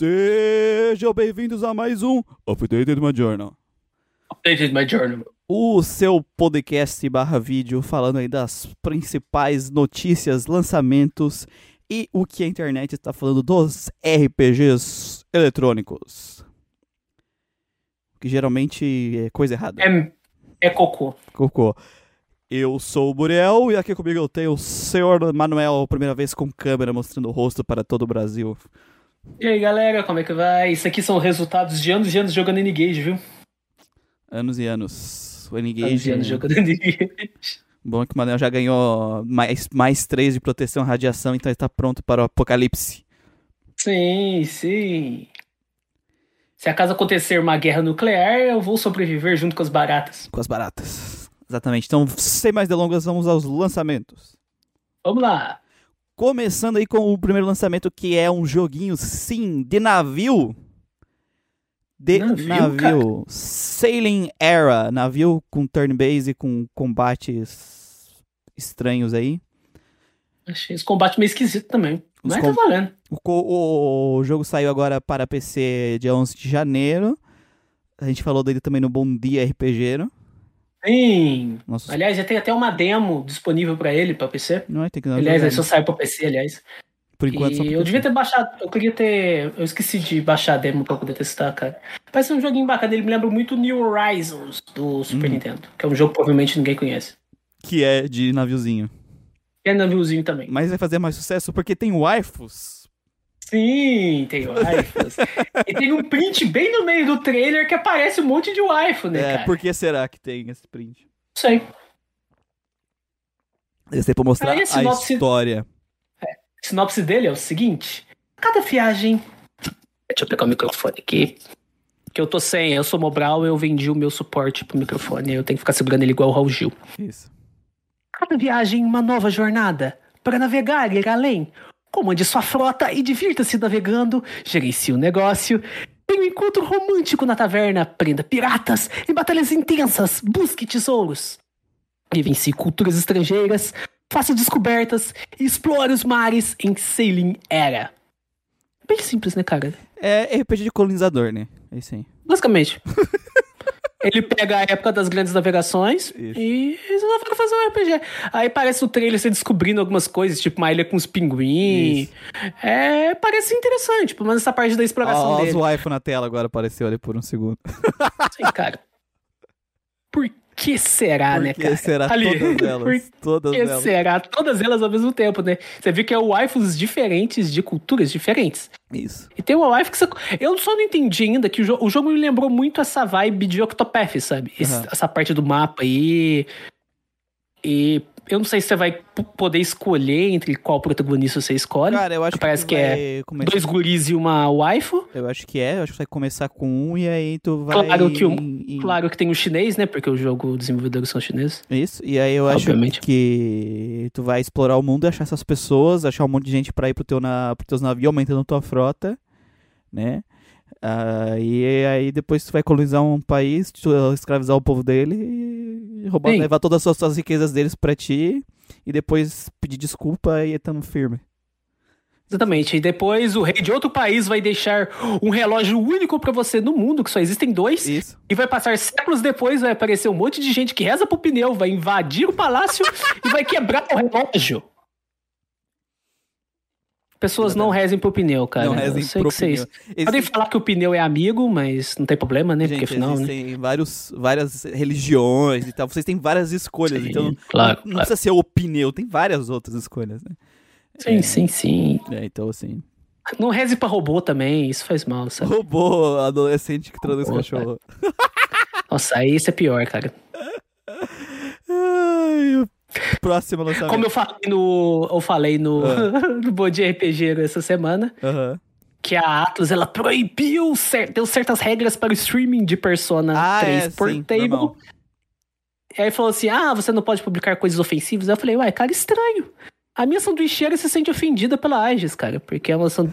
Sejam bem-vindos a mais um Updated My Journal. Updated my journal. O seu podcast barra vídeo falando aí das principais notícias, lançamentos e o que a internet está falando dos RPGs eletrônicos. Que geralmente é coisa errada. É, é cocô. Cocô. Eu sou o Buriel e aqui comigo eu tenho o senhor Manuel, primeira vez com câmera mostrando o rosto para todo o Brasil. E aí, galera, como é que vai? Isso aqui são resultados de anos e anos jogando N-Gage, viu? Anos e anos. O Anos e N-Gage. anos jogando N-Gage. Bom que o Manuel já ganhou mais, mais 3 de proteção à radiação, então ele tá pronto para o apocalipse. Sim, sim. Se acaso acontecer uma guerra nuclear, eu vou sobreviver junto com as baratas. Com as baratas. Exatamente. Então, sem mais delongas, vamos aos lançamentos. Vamos lá. Começando aí com o primeiro lançamento, que é um joguinho, sim, de navio. De Navio, navio. Sailing Era. Navio com turn-based, com combates estranhos aí. Achei esse combate meio esquisito também. Os Mas com- tá valendo. O, o- o jogo saiu agora para PC dia 11 de janeiro. A gente falou dele também no Bom Dia RPG. Sim. Nossa, Aliás, já tem até uma demo disponível pra ele, pra PC. não é, tem que dar Aliás, jogada. ele só saiu pra PC, aliás. Por enquanto, E eu devia ter baixado, eu queria ter. Eu esqueci de baixar a demo pra poder testar, cara. Parece um joguinho bacana, ele me lembra muito New Horizons do Super Hum. Nintendo, que é um jogo que provavelmente ninguém conhece. Que é de naviozinho. É naviozinho também. Mas vai fazer mais sucesso porque tem waifus. Sim, tem waifus. e tem um print bem no meio do trailer que aparece um monte de waifu, né, É, cara? por que será que tem esse print? Não sei. Esse aí pra mostrar Aí a sinopse- história. A sinopse dele é o seguinte: cada viagem. Deixa eu pegar o microfone aqui. Que eu tô sem, eu sou Mobral, eu vendi o meu suporte pro microfone, eu tenho que ficar segurando ele igual o Raul Gil. Isso. Cada viagem, uma nova jornada. Para navegar e ir além. Comande sua frota e divirta-se navegando. Gerencie o negócio. Tenha um encontro romântico na taverna. Prenda piratas em batalhas intensas. Busque tesouros. Vivencie culturas estrangeiras. Faça descobertas. E explore os mares em Sailing Era. Bem simples, né, cara? É RPG de colonizador, né? É isso aí. Basicamente. Ele pega a época das grandes navegações Isso. e resolve fazer um RPG. Aí parece o trailer você descobrindo algumas coisas, tipo uma ilha com os pinguins. Isso. É, parece interessante, pelo menos essa parte da exploração Ó, os dele. waifu na tela agora apareceu ali por um segundo. Sim, cara. Por que será, né, Porque cara? será Ali. todas elas. Por Todas que elas. será? Todas elas ao mesmo tempo, né? Você viu que é waifus diferentes de culturas diferentes. Isso. E tem uma waifu que você... Eu só não entendi ainda que o, jo- o jogo me lembrou muito essa vibe de Octopath, sabe? Aham. Essa parte do mapa aí. E eu não sei se você vai poder escolher entre qual protagonista você escolhe. Cara, eu acho Parece que, que é começar... Dois guris e uma waifu. Eu acho que é, eu acho que vai começar com um e aí tu vai... Claro que o- em- Claro que tem o chinês, né? Porque o jogo, desenvolvedores são chineses. Isso, e aí eu Obviamente. acho que tu vai explorar o mundo, achar essas pessoas, achar um monte de gente pra ir pro teu na, pros teus navios, aumentando tua frota, né? Ah, e aí depois tu vai colonizar um país, tu, escravizar o povo dele e roubar, Sim. levar todas as suas, riquezas deles pra ti e depois pedir desculpa e tamo firme. Exatamente. E depois o rei de outro país vai deixar um relógio único pra você no mundo, que só existem dois. Isso. E vai passar séculos depois, vai aparecer um monte de gente que reza pro pneu, vai invadir o palácio e vai quebrar o relógio. Pessoas não rezem pro pneu, cara. Não rezem sei pro que vocês pneu. podem Existe- falar que o pneu é amigo, mas não tem problema, né? Porque Gente, afinal, né? existem vários, várias religiões e tal. Vocês têm várias escolhas, Sim, então claro, não, não claro. precisa ser o pneu, tem várias outras escolhas, né? Sim, sim, sim. É, então assim. Não reze pra robô também, isso faz mal, sabe? Robô adolescente que traduz cachorro. Nossa, aí isso é pior, cara. Ai, o próximo lançamento. Como eu falei no. Eu falei no, Ah. no Bom Dia RPG essa semana. Aham. que a Atlas ela proibiu, deu certas regras para o streaming de Persona Ah, 3 é, por sim, table. normal. E aí falou assim: ah, você não pode publicar coisas ofensivas. Aí eu falei, ué, cara, estranho. A minha sanduicheira se sente ofendida pela Aegis, cara, porque é uma san-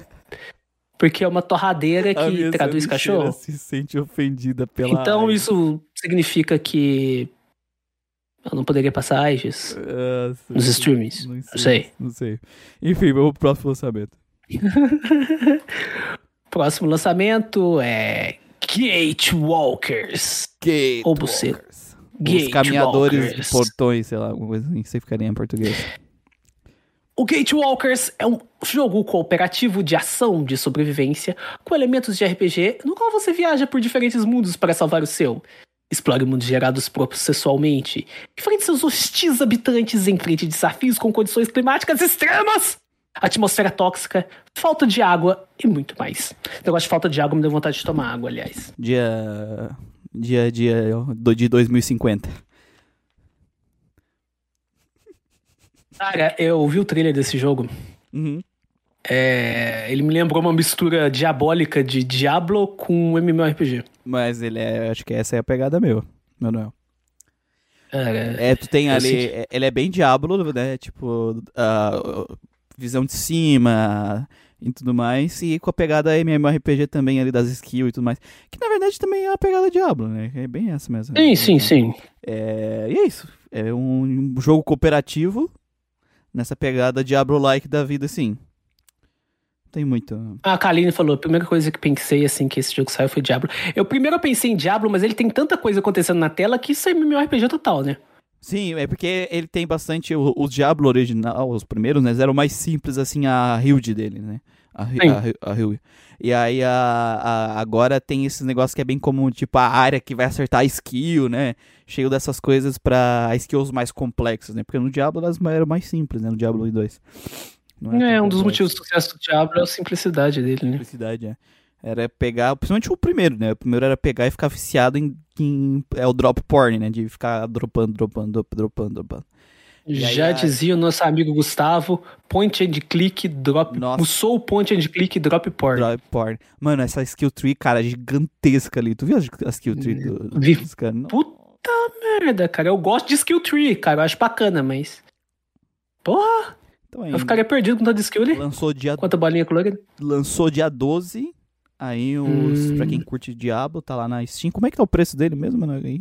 porque é uma torradeira A que minha traduz sanduicheira cachorro. se sente ofendida pela Então Aegis. isso significa que eu não poderia passar Aegis. Ah, sim, Nos streamings. Não sei. sei. Não sei. Enfim, vamos pro próximo lançamento. Próximo lançamento é Gatewalkers. Gate Ou buceta. Walkers. Os caminhadores de portões, sei lá, alguma coisa assim, sei ficaria em português. O Gatewalkers é um jogo cooperativo de ação de sobrevivência com elementos de RPG, no qual você viaja por diferentes mundos para salvar o seu. Explore mundos gerados processualmente. Enfrente seus hostis habitantes, enfrente desafios com condições climáticas extremas, atmosfera tóxica, falta de água e muito mais. O negócio de falta de água me deu vontade de tomar água, aliás. Dia. Dia, dia do, de 2050. Cara, eu vi o trailer desse jogo. Uhum. É, ele me lembrou uma mistura diabólica de Diablo com MMORPG. Mas ele é. Acho que essa é a pegada meu, Manuel. Cara, É, tu tem ali. é- Ele é bem Diablo, né? Tipo. ah, visão de cima e tudo mais. E com a pegada MMORPG também ali das skills e tudo mais. Que na verdade também é a pegada Diablo, né? É bem essa mesmo. Sim, sim, sim. É, e é isso. É um, um jogo cooperativo nessa pegada Diablo-like da vida, assim. Tem muito. A Kaline falou, a primeira coisa que pensei assim que esse jogo saiu foi Diablo. Eu primeiro pensei em Diablo, mas ele tem tanta coisa acontecendo na tela que isso é MMORPG total, né? Sim, é porque ele tem bastante. O, o Diablo original, os primeiros, né? Eram mais simples, assim, a build dele, né? A, a, a build. E aí a, a- agora tem esses negócios que é bem como, tipo, a área que vai acertar a skill, né? Cheio dessas coisas pra skills mais complexas, né? Porque no Diablo elas eram mais simples, né? No Diablo 2. Não É, tão um dos motivos do sucesso do Diablo é a simplicidade dele, né? Simplicidade, é. Era pegar, principalmente o primeiro, né? O primeiro era pegar e ficar viciado em, em- é o drop porn, né? De ficar dropando, dropando, drop- dropando, dropando. Aí, Já dizia o nosso amigo Gustavo, point and click, drop. Nossa. O Soul point and click, drop porn. Drop porn. Mano, essa skill tree, cara, gigantesca ali. Tu viu a skill tree do, Vi. dos caras? Não. Puta merda, cara. Eu gosto de skill tree, cara. Eu acho bacana, mas. Porra, Então, aí, eu ficaria perdido com tanta skill ali. lançou dia, Quanta bolinha colorida. lançou dia 12. Aí, os, Hum. pra quem curte Diablo, tá lá na Steam. Como é que tá o preço dele mesmo, mano? Aí?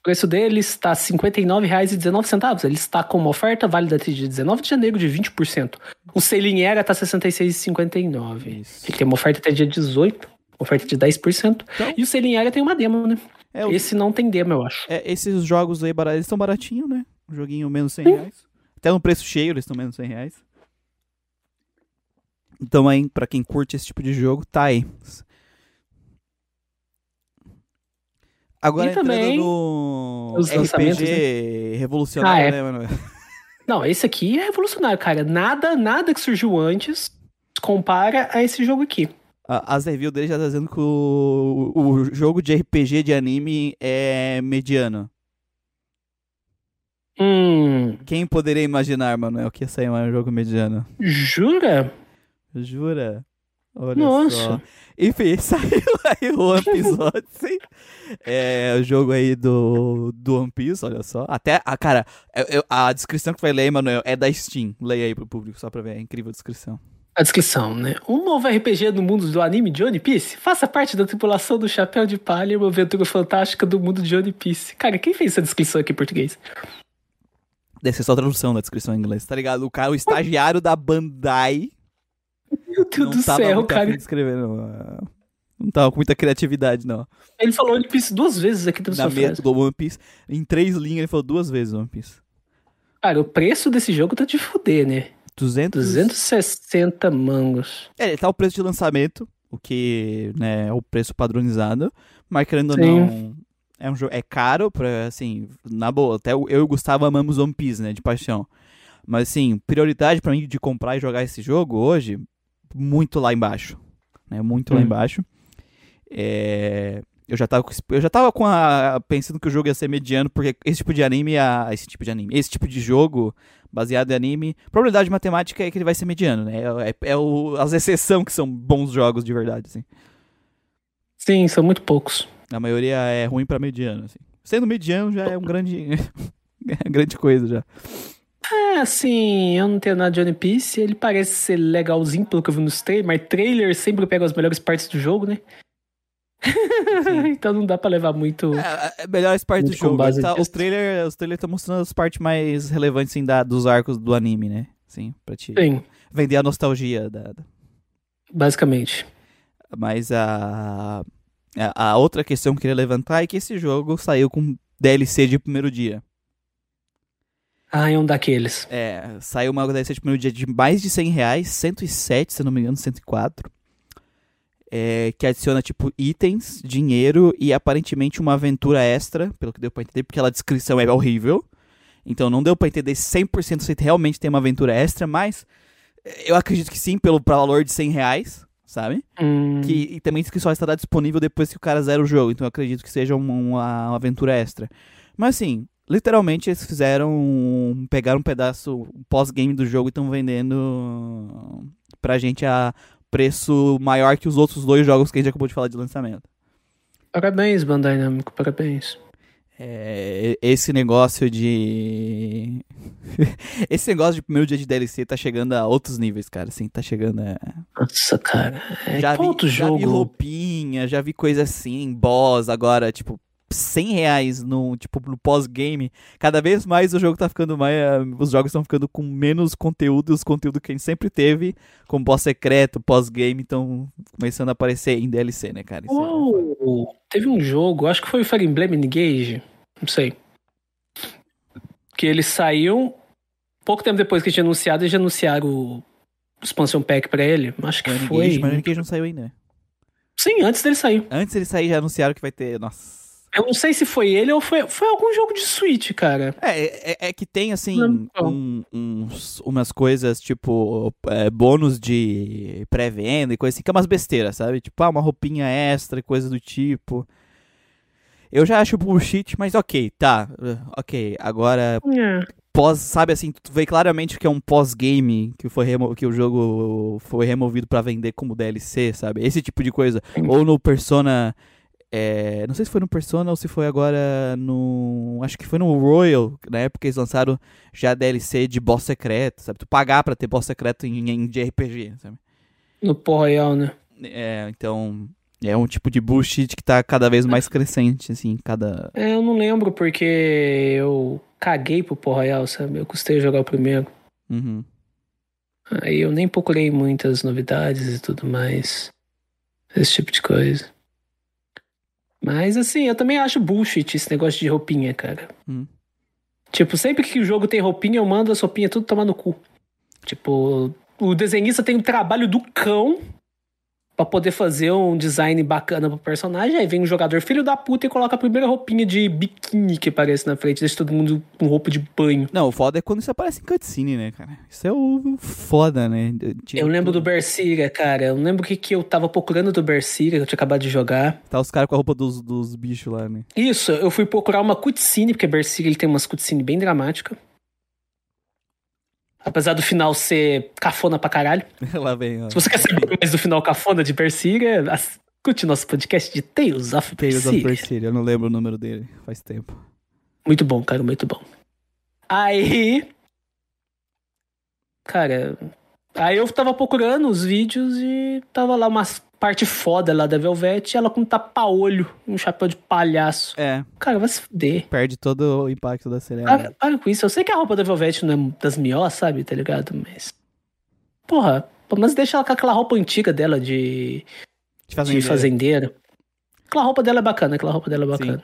O preço dele está R$ 59,19. Ele está com uma oferta válida até dia 19 de janeiro de 20%. O selinho era tá R$ 66,59. Isso. Ele tem uma oferta até dia 18, oferta de 10%. Então- E o selinho era tem uma demo, né? É, o- Esse não tem demo, eu acho. é, esses jogos aí, baratos, eles estão baratinhos, né? Um joguinho menos 100 reais. Até no preço cheio, eles estão menos 100 reais. Então aí, pra quem curte esse tipo de jogo, tá aí. Agora E entrando também no RPG revolucionário, Ah, é. né, mano? Não, esse aqui é revolucionário, cara. Nada, nada que surgiu antes compara a esse jogo aqui. As reviews dele já tá dizendo que o, o jogo de RPG de anime é mediano. Hum, Quem poderia imaginar, Manuel, que ia sair um jogo mediano? jura? Jura? Olha Nossa. só. Enfim, saiu aí o One Piece Odyssey. É o jogo aí do, do One Piece, olha só. Até, a cara, eu- a descrição que vai ler, Manuel, é da Steam. Leia aí pro público, só pra ver. É incrível a descrição. A descrição, né? Um novo RPG no mundo do anime de One Piece? Faça parte da tripulação do Chapéu de Palha, uma aventura fantástica do mundo de One Piece. Cara, quem fez essa descrição aqui em português? Deve ser só a tradução da descrição em inglês, tá ligado? O cara, o estagiário da Bandai. Meu Deus não do tava céu, cara. de escrever, não. Não tava com muita criatividade, não. Ele falou One Piece duas vezes aqui na sua frase. do One Piece, em três linhas, ele falou duas vezes One Piece. Cara, o preço desse jogo tá de fuder, né? 200... 260 mangos. É, tá o preço de lançamento, o que né, é o preço padronizado, mas querendo ou não, é um jogo é caro pra, assim, na boa, até eu e o Gustavo amamos One Piece, né, de paixão. Mas assim, prioridade pra mim de comprar e jogar esse jogo hoje, muito lá embaixo, né, muito lá Hum. embaixo. É, eu já tava, eu já tava com a, pensando que o jogo ia ser mediano, porque esse tipo de anime, a, esse tipo de anime, esse tipo de jogo baseado em anime, probabilidade matemática é que ele vai ser mediano, né? É, é o, as exceções que são bons jogos de verdade, assim. Sim, são muito poucos. A maioria é ruim pra mediano, assim. Sendo mediano já é um grande, é grande coisa já. É, assim, eu não tenho nada de One Piece. Ele parece ser legalzinho pelo que eu vi nos trailers, mas trailer sempre pega as melhores partes do jogo, né? então não dá pra levar muito. É, é melhores partes do jogo. Tá, os trailers trailer estão mostrando as partes mais relevantes assim, da, dos arcos do anime, né? Sim, pra te Sim, vender a nostalgia da, da- basicamente. Mas a, a, a outra questão que eu queria levantar é que esse jogo saiu com DLC de primeiro dia. Ah, é um daqueles. É, saiu uma DLC de primeiro dia de mais de 100 reais, 107, se não me engano, 104. É, que adiciona, tipo, itens, dinheiro e aparentemente uma aventura extra, pelo que deu pra entender, porque a descrição é horrível. Então não deu pra entender 100% se realmente tem uma aventura extra, mas eu acredito que sim, pelo valor de 100 reais, sabe? Hum, Que, e também diz que só estará disponível depois que o cara zera o jogo. Então eu acredito que seja uma, uma- aventura extra. Mas assim, literalmente eles fizeram. Pegaram um pedaço um pós-game do jogo e estão vendendo pra gente a preço maior que os outros dois jogos que a gente acabou de falar de lançamento. Parabéns, Bandai Namco, parabéns. É, esse negócio de. esse negócio de primeiro dia de DLC tá chegando a outros níveis, cara. Assim, tá chegando a. Nossa, cara. É, já, vi, outro já vi jogo? roupinha, já vi coisa assim, boss, agora, tipo, 100 reais no, tipo, no pós-game. Cada vez mais o jogo tá ficando mais. eh, Os jogos estão ficando com menos conteúdo, os conteúdos que a gente sempre teve, como boss secreto, pós-game, estão começando a aparecer em DLC, né, cara? É- Oh, teve um jogo, acho que foi o Fire Emblem Engage, não sei. Que eles saíam pouco tempo depois que tinha anunciado, eles já anunciaram o expansion pack pra ele. Acho que O foi. Mas o N-Gage não saiu ainda. né? Sim, antes dele sair. Antes eles saírem, já anunciaram que vai ter. Nossa. Eu não sei se foi ele ou foi, foi algum jogo de Switch, cara. É, é, é que tem, assim, um- uns, umas coisas, tipo, é, bônus de pré-venda e coisa assim, que é umas besteiras, sabe? Tipo, ah, uma roupinha extra e coisa do tipo. Eu já acho bullshit, mas ok, tá. Ok, agora, É. pós, sabe assim, tu vê claramente que é um pós-game, que, foi que o jogo foi removido pra vender como DLC, sabe? Esse tipo de coisa. Ou no Persona. É, não sei se foi no Persona ou se foi agora no. Acho que foi no Royal, na época eles lançaram já DLC de boss secreto, sabe? Tu pagar pra ter boss secreto em, em de RPG, sabe? No Pó Royal, né? É, então. É um tipo de bullshit que tá cada vez mais crescente, assim, cada. É, eu não lembro porque eu caguei pro Pó Royal, sabe? Eu custei jogar o primeiro. Uhum. Aí eu nem procurei muitas novidades e tudo mais. Esse tipo de coisa. Mas assim, eu também acho bullshit esse negócio de roupinha, cara. Hum. Tipo, sempre que o jogo tem roupinha, eu mando as roupinhas tudo tomar no cu. Tipo, o desenhista tem um trabalho do cão pra poder fazer um design bacana pro personagem. Aí vem um jogador filho da puta e coloca a primeira roupinha de biquíni que aparece na frente, deixa todo mundo com roupa de banho. Não, o foda é quando isso aparece em cutscene, né, cara? Isso é o foda, né? Tira Eu lembro do. Berseria, cara. Eu lembro o que, que eu tava procurando do Berseria, que eu tinha acabado de jogar. Tá os caras com a roupa dos, dos bichos lá, né? Isso, eu fui procurar uma cutscene, porque Berseria ele tem umas cutscene bem dramática. Apesar do final ser cafona pra caralho. lá vem, ó. Se você quer saber mais do final cafona de Berseria, escute nosso podcast de Tales of Tales of. Berseria, eu não lembro o número dele, faz tempo. Muito bom, cara, muito bom. Aí. Cara. Aí eu tava procurando os vídeos e tava lá umas parte foda lá da Velvet, ela com um tapa-olho, um chapéu de palhaço. É, Cara, vai se fuder. perde todo o impacto da série. Para, para com isso. Eu sei que a roupa da Velvet não é das melhores, sabe? Tá ligado? Mas. Porra, pelo menos deixa ela com aquela roupa antiga dela de, De fazendeiro. de fazendeira. Aquela roupa dela é bacana, aquela roupa dela é bacana.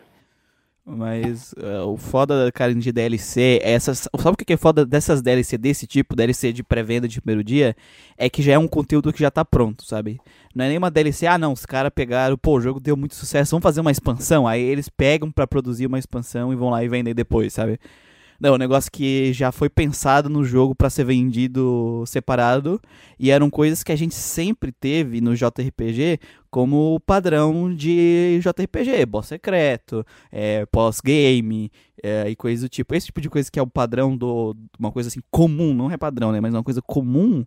Mas é, o foda, cara, de DLC, essas, sabe o que é foda dessas DLC desse tipo, DLC de pré-venda de primeiro dia? É que já é um conteúdo que já tá pronto, sabe? Não é nenhuma DLC, ah não, os caras pegaram, pô, o jogo deu muito sucesso, vamos fazer uma expansão. Aí eles pegam pra produzir uma expansão e vão lá e vendem depois, sabe? Não, é um negócio que já foi pensado no jogo pra ser vendido separado e eram coisas que a gente sempre teve no JRPG como padrão de JRPG, boss secreto, é, pós-game é, e coisas do tipo. Esse tipo de coisa que é o padrão do uma coisa assim comum, não é padrão, né, mas uma coisa comum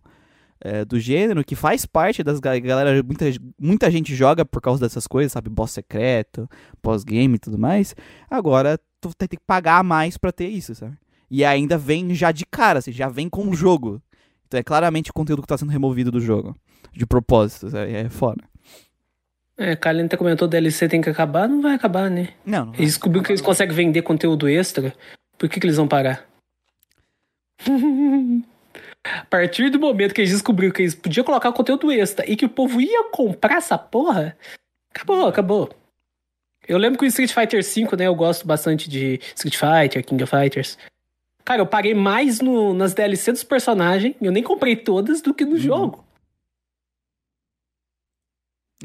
é, do gênero que faz parte das ga- galera, muita, muita gente joga por causa dessas coisas, sabe, boss secreto, pós-game e tudo mais. Agora tu tem que pagar mais pra ter isso, sabe? E ainda vem já de cara, assim, já vem com o jogo. Então é claramente o conteúdo que tá sendo removido do jogo. De propósito, sabe? é foda. É, Kalin até comentou DLC tem que acabar, não vai acabar, né? Não, não. Eles descobriram que eles conseguem vender conteúdo extra. Por que, que eles vão parar? A partir do momento que eles descobriram que eles podiam colocar conteúdo extra e que o povo ia comprar essa porra, acabou, acabou. Eu lembro que o Street Fighter V, né? Eu gosto bastante de Street Fighter, King of Fighters. Cara, eu paguei mais no, nas DLC dos personagens, eu nem comprei todas, do que no Uhum. jogo.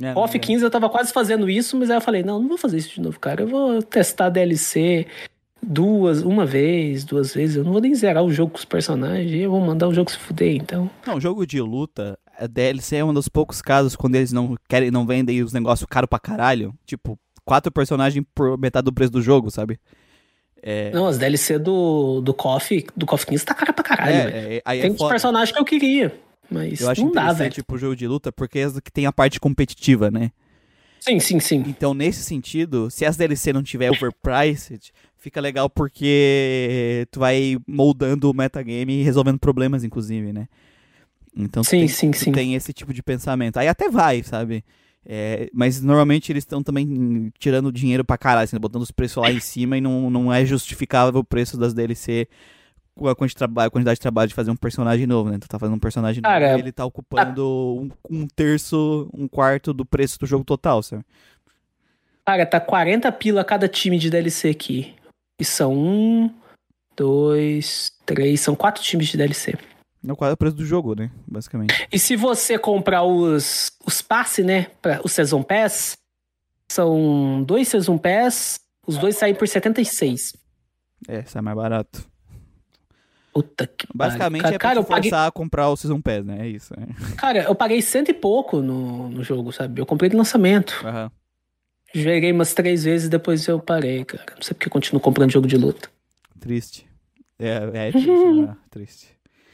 É, Off é. 15 eu tava quase fazendo isso, mas aí eu falei, não, não vou fazer isso de novo, cara. Eu vou testar a DLC duas, uma vez, duas vezes. Eu não vou nem zerar o jogo com os personagens, eu vou mandar o jogo se fuder, então. Não, jogo de luta, a DLC é um dos poucos casos quando eles não querem, não vendem os negócios caro pra caralho. Tipo, quatro personagens por metade do preço do jogo, sabe? É, Não, as DLC do, do KOF, do KOF 15 tá cara pra caralho, é, é, aí Tem é personagens que eu queria, mas Eu acho não dá, velho. tipo jogo de luta porque é que tem a parte competitiva, né? Sim, sim, sim. Então, nesse sentido, se as DLC não tiver overpriced, fica legal porque tu vai moldando o metagame e resolvendo problemas, inclusive, né? Então, tu Sim, tem, sim, tu sim. tem esse tipo de pensamento. Aí até vai, sabe? É, mas normalmente eles estão também tirando dinheiro pra caralho, assim, botando os preços lá em cima e não, não é justificável o preço das DLC com a quantidade, de trabalho de fazer um personagem novo, né? Tu tá fazendo um personagem Cara, novo e ele tá ocupando um, um terço, um quarto do preço do jogo total, sabe? Cara, tá 40 pila cada time de DLC aqui. E são um, dois, três, são quatro times de DLC. É quase o preço do jogo, né? Basicamente. E se você comprar os, os passes, né? Pra, o Season Pass, são dois Season Pass, os dois saem por 76. É, sai mais barato. Puta que Basicamente pariu. é pra cara, eu paguei, forçar a comprar o Season Pass, né? É isso. né? cara, eu paguei cento e pouco no, no jogo, sabe? Eu comprei de lançamento. Aham. Joguei umas três vezes depois eu parei, cara. Não sei porque eu continuo comprando jogo de luta. Triste. É, é triste, né? Triste.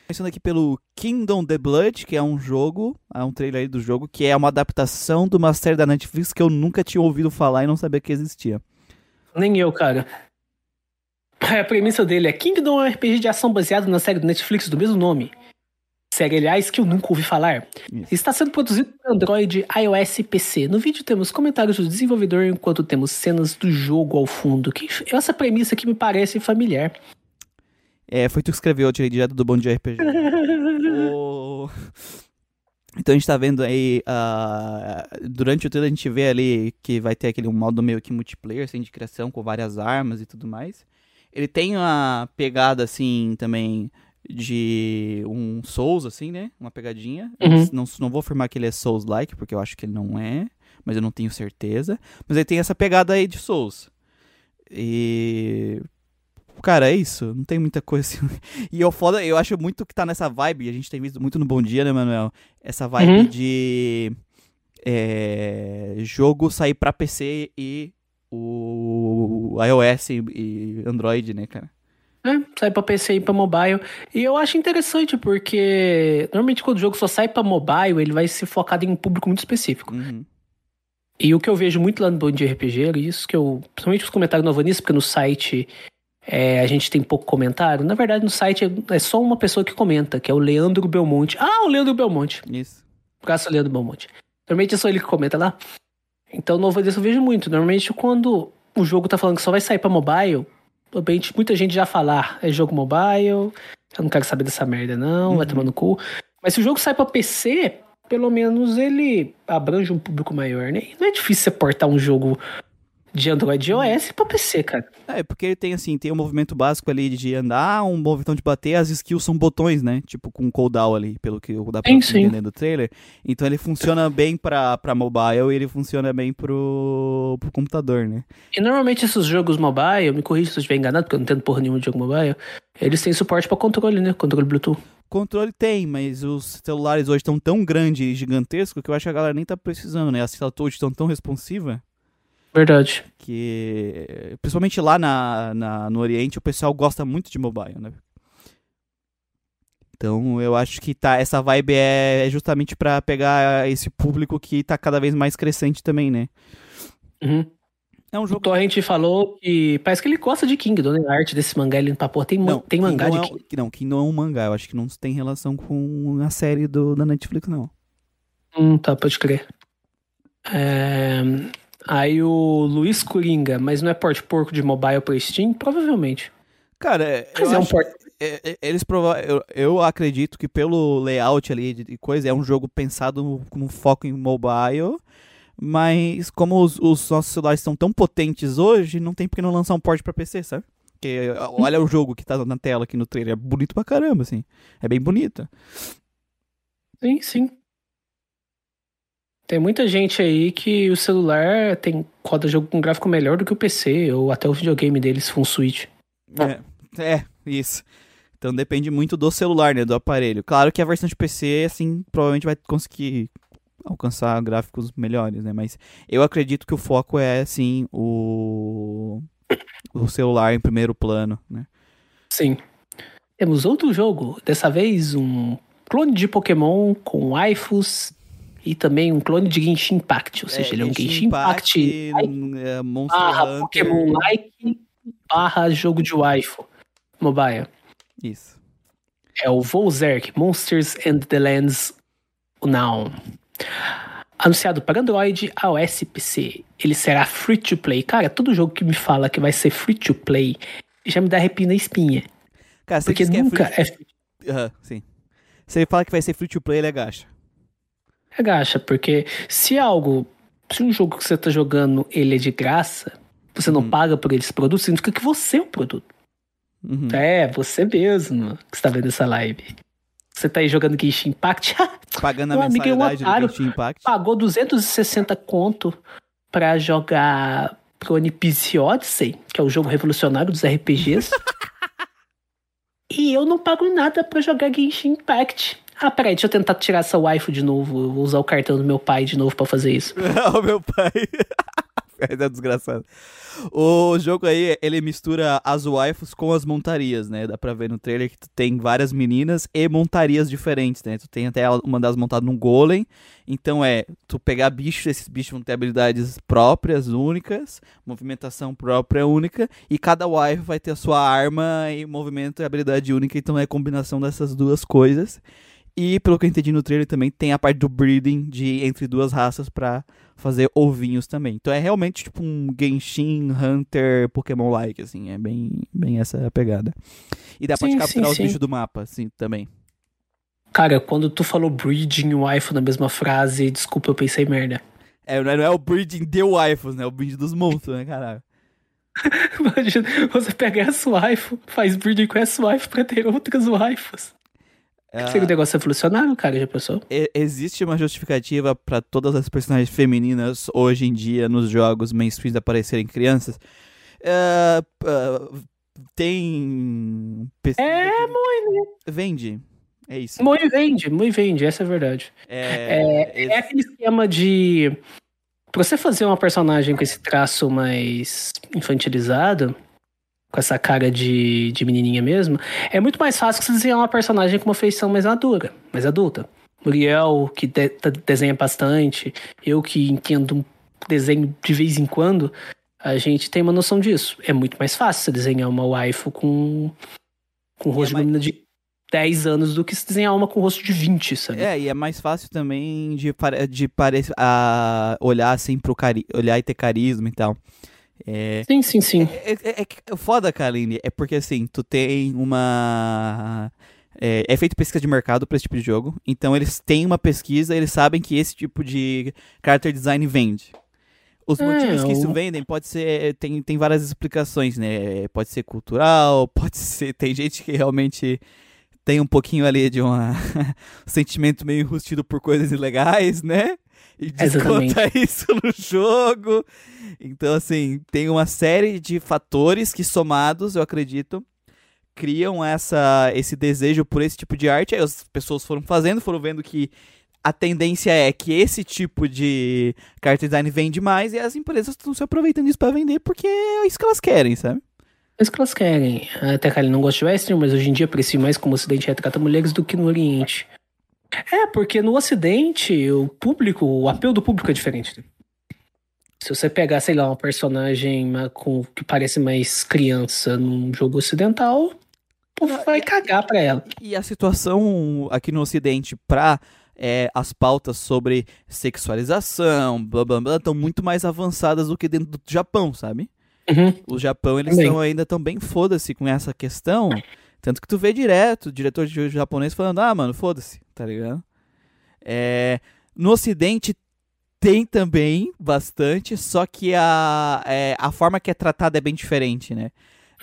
Pensando aqui pelo Kingdom the Blood, que é um jogo, é um trailer aí do jogo, que é uma adaptação de uma série da Netflix que eu nunca tinha ouvido falar e não sabia que existia. Nem eu, cara. A premissa dele é Kingdom é um RPG de ação baseado na série do Netflix do mesmo nome. Série, aliás, que eu nunca ouvi falar. Isso. Está sendo produzido por Android, iOS e PC. No vídeo temos comentários do desenvolvedor, enquanto temos cenas do jogo ao fundo. Que essa premissa aqui me parece familiar. É, foi tu que escreveu, eu tirei direto do Bom Dia RPG. O- Então a gente tá vendo aí, ah, durante o trailer a gente vê ali que vai ter aquele modo meio que multiplayer, assim, de criação com várias armas e tudo mais. Ele tem uma pegada, assim, também de um Souls, assim, né? Uma pegadinha. Uhum. Não, não vou afirmar que ele é Souls-like, porque eu acho que ele não é, mas eu não tenho certeza. Mas ele tem essa pegada aí de Souls. E... Cara, é isso. Não tem muita coisa assim. E eu foda, eu acho muito que tá nessa vibe, a gente tem visto muito no Bom Dia, né, Manuel? Essa vibe Uhum. de é, jogo sair pra PC e o iOS e, e Android, né, cara? É, sai pra PC e pra mobile. E eu acho interessante porque normalmente quando o jogo só sai pra mobile, ele vai ser focado em um público muito específico. Uhum. E o que eu vejo muito lá no Bom Dia RPG é isso que eu. Principalmente os comentários no Avanis, porque no site é, a gente tem pouco comentário. Na verdade, no site é, é só uma pessoa que comenta, que é o Leandro Belmonte. Ah, o Leandro Belmonte. Isso. Graças ao Leandro Belmonte. Normalmente é só ele que comenta lá. Então no Avanis eu vejo muito. Normalmente quando o jogo tá falando que só vai sair pra mobile, normalmente muita gente já fala, ah, é jogo mobile, eu não quero saber dessa merda não, vai Uhum. tomar no cu. Mas se o jogo sai pra PC, pelo menos ele abrange um público maior, né? E não é difícil você portar um jogo de Android e iOS pra PC, cara. É, porque ele tem assim, tem o movimento básico ali de andar, um movimento de bater, as skills são botões, né? Tipo com cooldown ali, pelo que dá pra Sim, sim. entender do trailer. Então ele funciona bem pra, pra mobile e ele funciona bem pro, pro computador, né? E normalmente esses jogos mobile, me corrija se eu estiver enganado, porque eu não entendo porra nenhuma de jogo mobile, eles têm suporte pra controle, né? Controle Bluetooth. Controle tem, mas os celulares hoje estão tão grandes e gigantescos que eu acho que a galera nem tá precisando, né? As tela touch estão tão responsiva Verdade. que, principalmente lá na, na- no Oriente, o pessoal gosta muito de mobile, né? Então eu acho que tá, essa vibe é justamente pra pegar esse público que tá cada vez mais crescente também, né? Uhum. É um O jogo. Torrent falou que parece que ele gosta de Kingdom, né? A arte desse mangá, ele pra porra, tem, man- tem mangá que de não é, não, que não é um mangá. Eu acho que não tem relação com a série do, da Netflix, não. Hum, tá, pode crer. É, Aí o Luiz Coringa, mas não é porte porco de mobile pra Steam? Provavelmente. Cara, Mas eu é um porte. é, é, eles prova eu, eu acredito que pelo layout ali de coisa, é um jogo pensado com foco em mobile, mas como os, os nossos celulares são tão potentes hoje, não tem por que não lançar um port pra PC, sabe? Porque olha o jogo que tá na tela aqui no trailer, é bonito pra caramba, assim. É bem bonito. Sim, sim. Tem muita gente aí que o celular tem roda jogo com gráfico melhor do que o PC, ou até o videogame deles for um Switch. É, é, isso. Então depende muito do celular, né, do aparelho. Claro que a versão de PC, assim, provavelmente vai conseguir alcançar gráficos melhores, né? Mas eu acredito que o foco é, assim, o, o celular em primeiro plano, né? Sim. Temos outro jogo, dessa vez um clone de Pokémon com waifus e também um clone de Genshin Impact, ou seja, é, ele é um Genshin Impact, Impact é, barra Hunter. Pokémon Like barra jogo de waifu mobile. Isso. É o Volzerk, Monsters and the Lands Now. Anunciado para Android, iOS PC. Ele será free to play. Cara, todo jogo que me fala que vai ser free to play já me dá arrepio na espinha. Cara, porque nunca é free... é free... Uhum, sim. Ele fala que vai ser free to play, ele agacha agacha, porque se algo, se um jogo que você está jogando ele é de graça, você não uhum. paga por esse produto, significa que você é o produto. Uhum. É, você mesmo que está vendo essa live. Você tá aí jogando Genshin Impact? Pagando a mensalidade do Genshin Impact. Pagou 260 conto pra jogar Clone PC Odyssey, que é o jogo revolucionário dos RPGs. e eu não pago nada pra jogar Genshin Impact. Ah, peraí, deixa eu tentar tirar essa waifu de novo. Eu vou usar o cartão do meu pai de novo para fazer isso. o meu pai. é desgraçado. O jogo aí, ele mistura as waifus com as montarias, né? Dá pra ver no trailer que tu tem várias meninas e montarias diferentes, né? Tu tem até uma das montadas num golem. Então é, tu pegar bichos, esses bichos vão ter habilidades próprias, únicas, movimentação própria, única, e cada waifu vai ter a sua arma e movimento e habilidade única, então é a combinação dessas duas coisas. E pelo que eu entendi no trailer também tem a parte do breeding de entre duas raças para fazer ovinhos também. Então é realmente tipo um Genshin Hunter Pokémon like assim, é bem bem essa pegada. E dá sim, pra capturar sim, os sim. bichos do mapa assim também. Cara, quando tu falou breeding e waifu na mesma frase, desculpa, eu pensei merda. É, não é o breeding de waifus, né? É o breeding dos monstros, né, caralho? Imagina, você pega essa waifu, faz breeding com essa waifu pra ter outras waifus. Uh, o negócio evolucionário, cara, já pensou? Existe uma justificativa para todas as personagens femininas hoje em dia nos jogos mainstream aparecerem crianças? Uh, tem. É, muito. Vende. É isso. Muito vende, muito vende, essa é a verdade. É, é, é aquele esquema de. Pra você fazer uma personagem com esse traço mais infantilizado, com essa cara de, de menininha mesmo, é muito mais fácil que você desenhar uma personagem com uma feição mais madura, mais adulta. Muriel, que de, desenha bastante, eu que entendo desenho de vez em quando, a gente tem uma noção disso. É muito mais fácil você desenhar uma waifu com, com rosto é de menina de 10 anos do que se desenhar uma com rosto de 20, sabe? É, e é mais fácil também de, de pare, a, olhar assim pro cari olhar e ter carisma e tal. É, sim, sim, sim. É, é, é foda, Kaline, é porque assim, tu tem uma. É, é feito pesquisa de mercado para esse tipo de jogo. Então eles têm uma pesquisa, eles sabem que esse tipo de character design vende. Os é, motivos que isso vendem pode ser. Tem, tem várias explicações, né? Pode ser cultural, pode ser. Tem gente que realmente tem um pouquinho ali de uma, um sentimento meio enrustido por coisas ilegais, né? E desconta isso no jogo. Então, assim, tem uma série de fatores que, somados, eu acredito, criam essa, esse desejo por esse tipo de arte. Aí as pessoas foram fazendo, foram vendo que a tendência é que esse tipo de card design vende mais e as empresas estão se aproveitando disso para vender porque é isso que elas querem, sabe? É isso que elas querem. Até que ele não gosta de western, mas hoje em dia aprecio mais como o ocidente retrata mulheres do que no oriente. É, porque no Ocidente, o público, o apelo do público é diferente. Se você pegar, sei lá, uma personagem com, que parece mais criança num jogo ocidental, vai cagar pra ela. E a situação aqui no Ocidente pra é, as pautas sobre sexualização, blá blá blá, estão muito mais avançadas do que dentro do Japão, sabe? Uhum. O Japão, eles estão ainda tão bem foda-se com essa questão Tanto que tu vê direto o diretor de jogo japonês falando, ah, mano, foda-se, tá ligado? É, no ocidente tem também bastante, só que a, é, a forma que é tratada é bem diferente, né?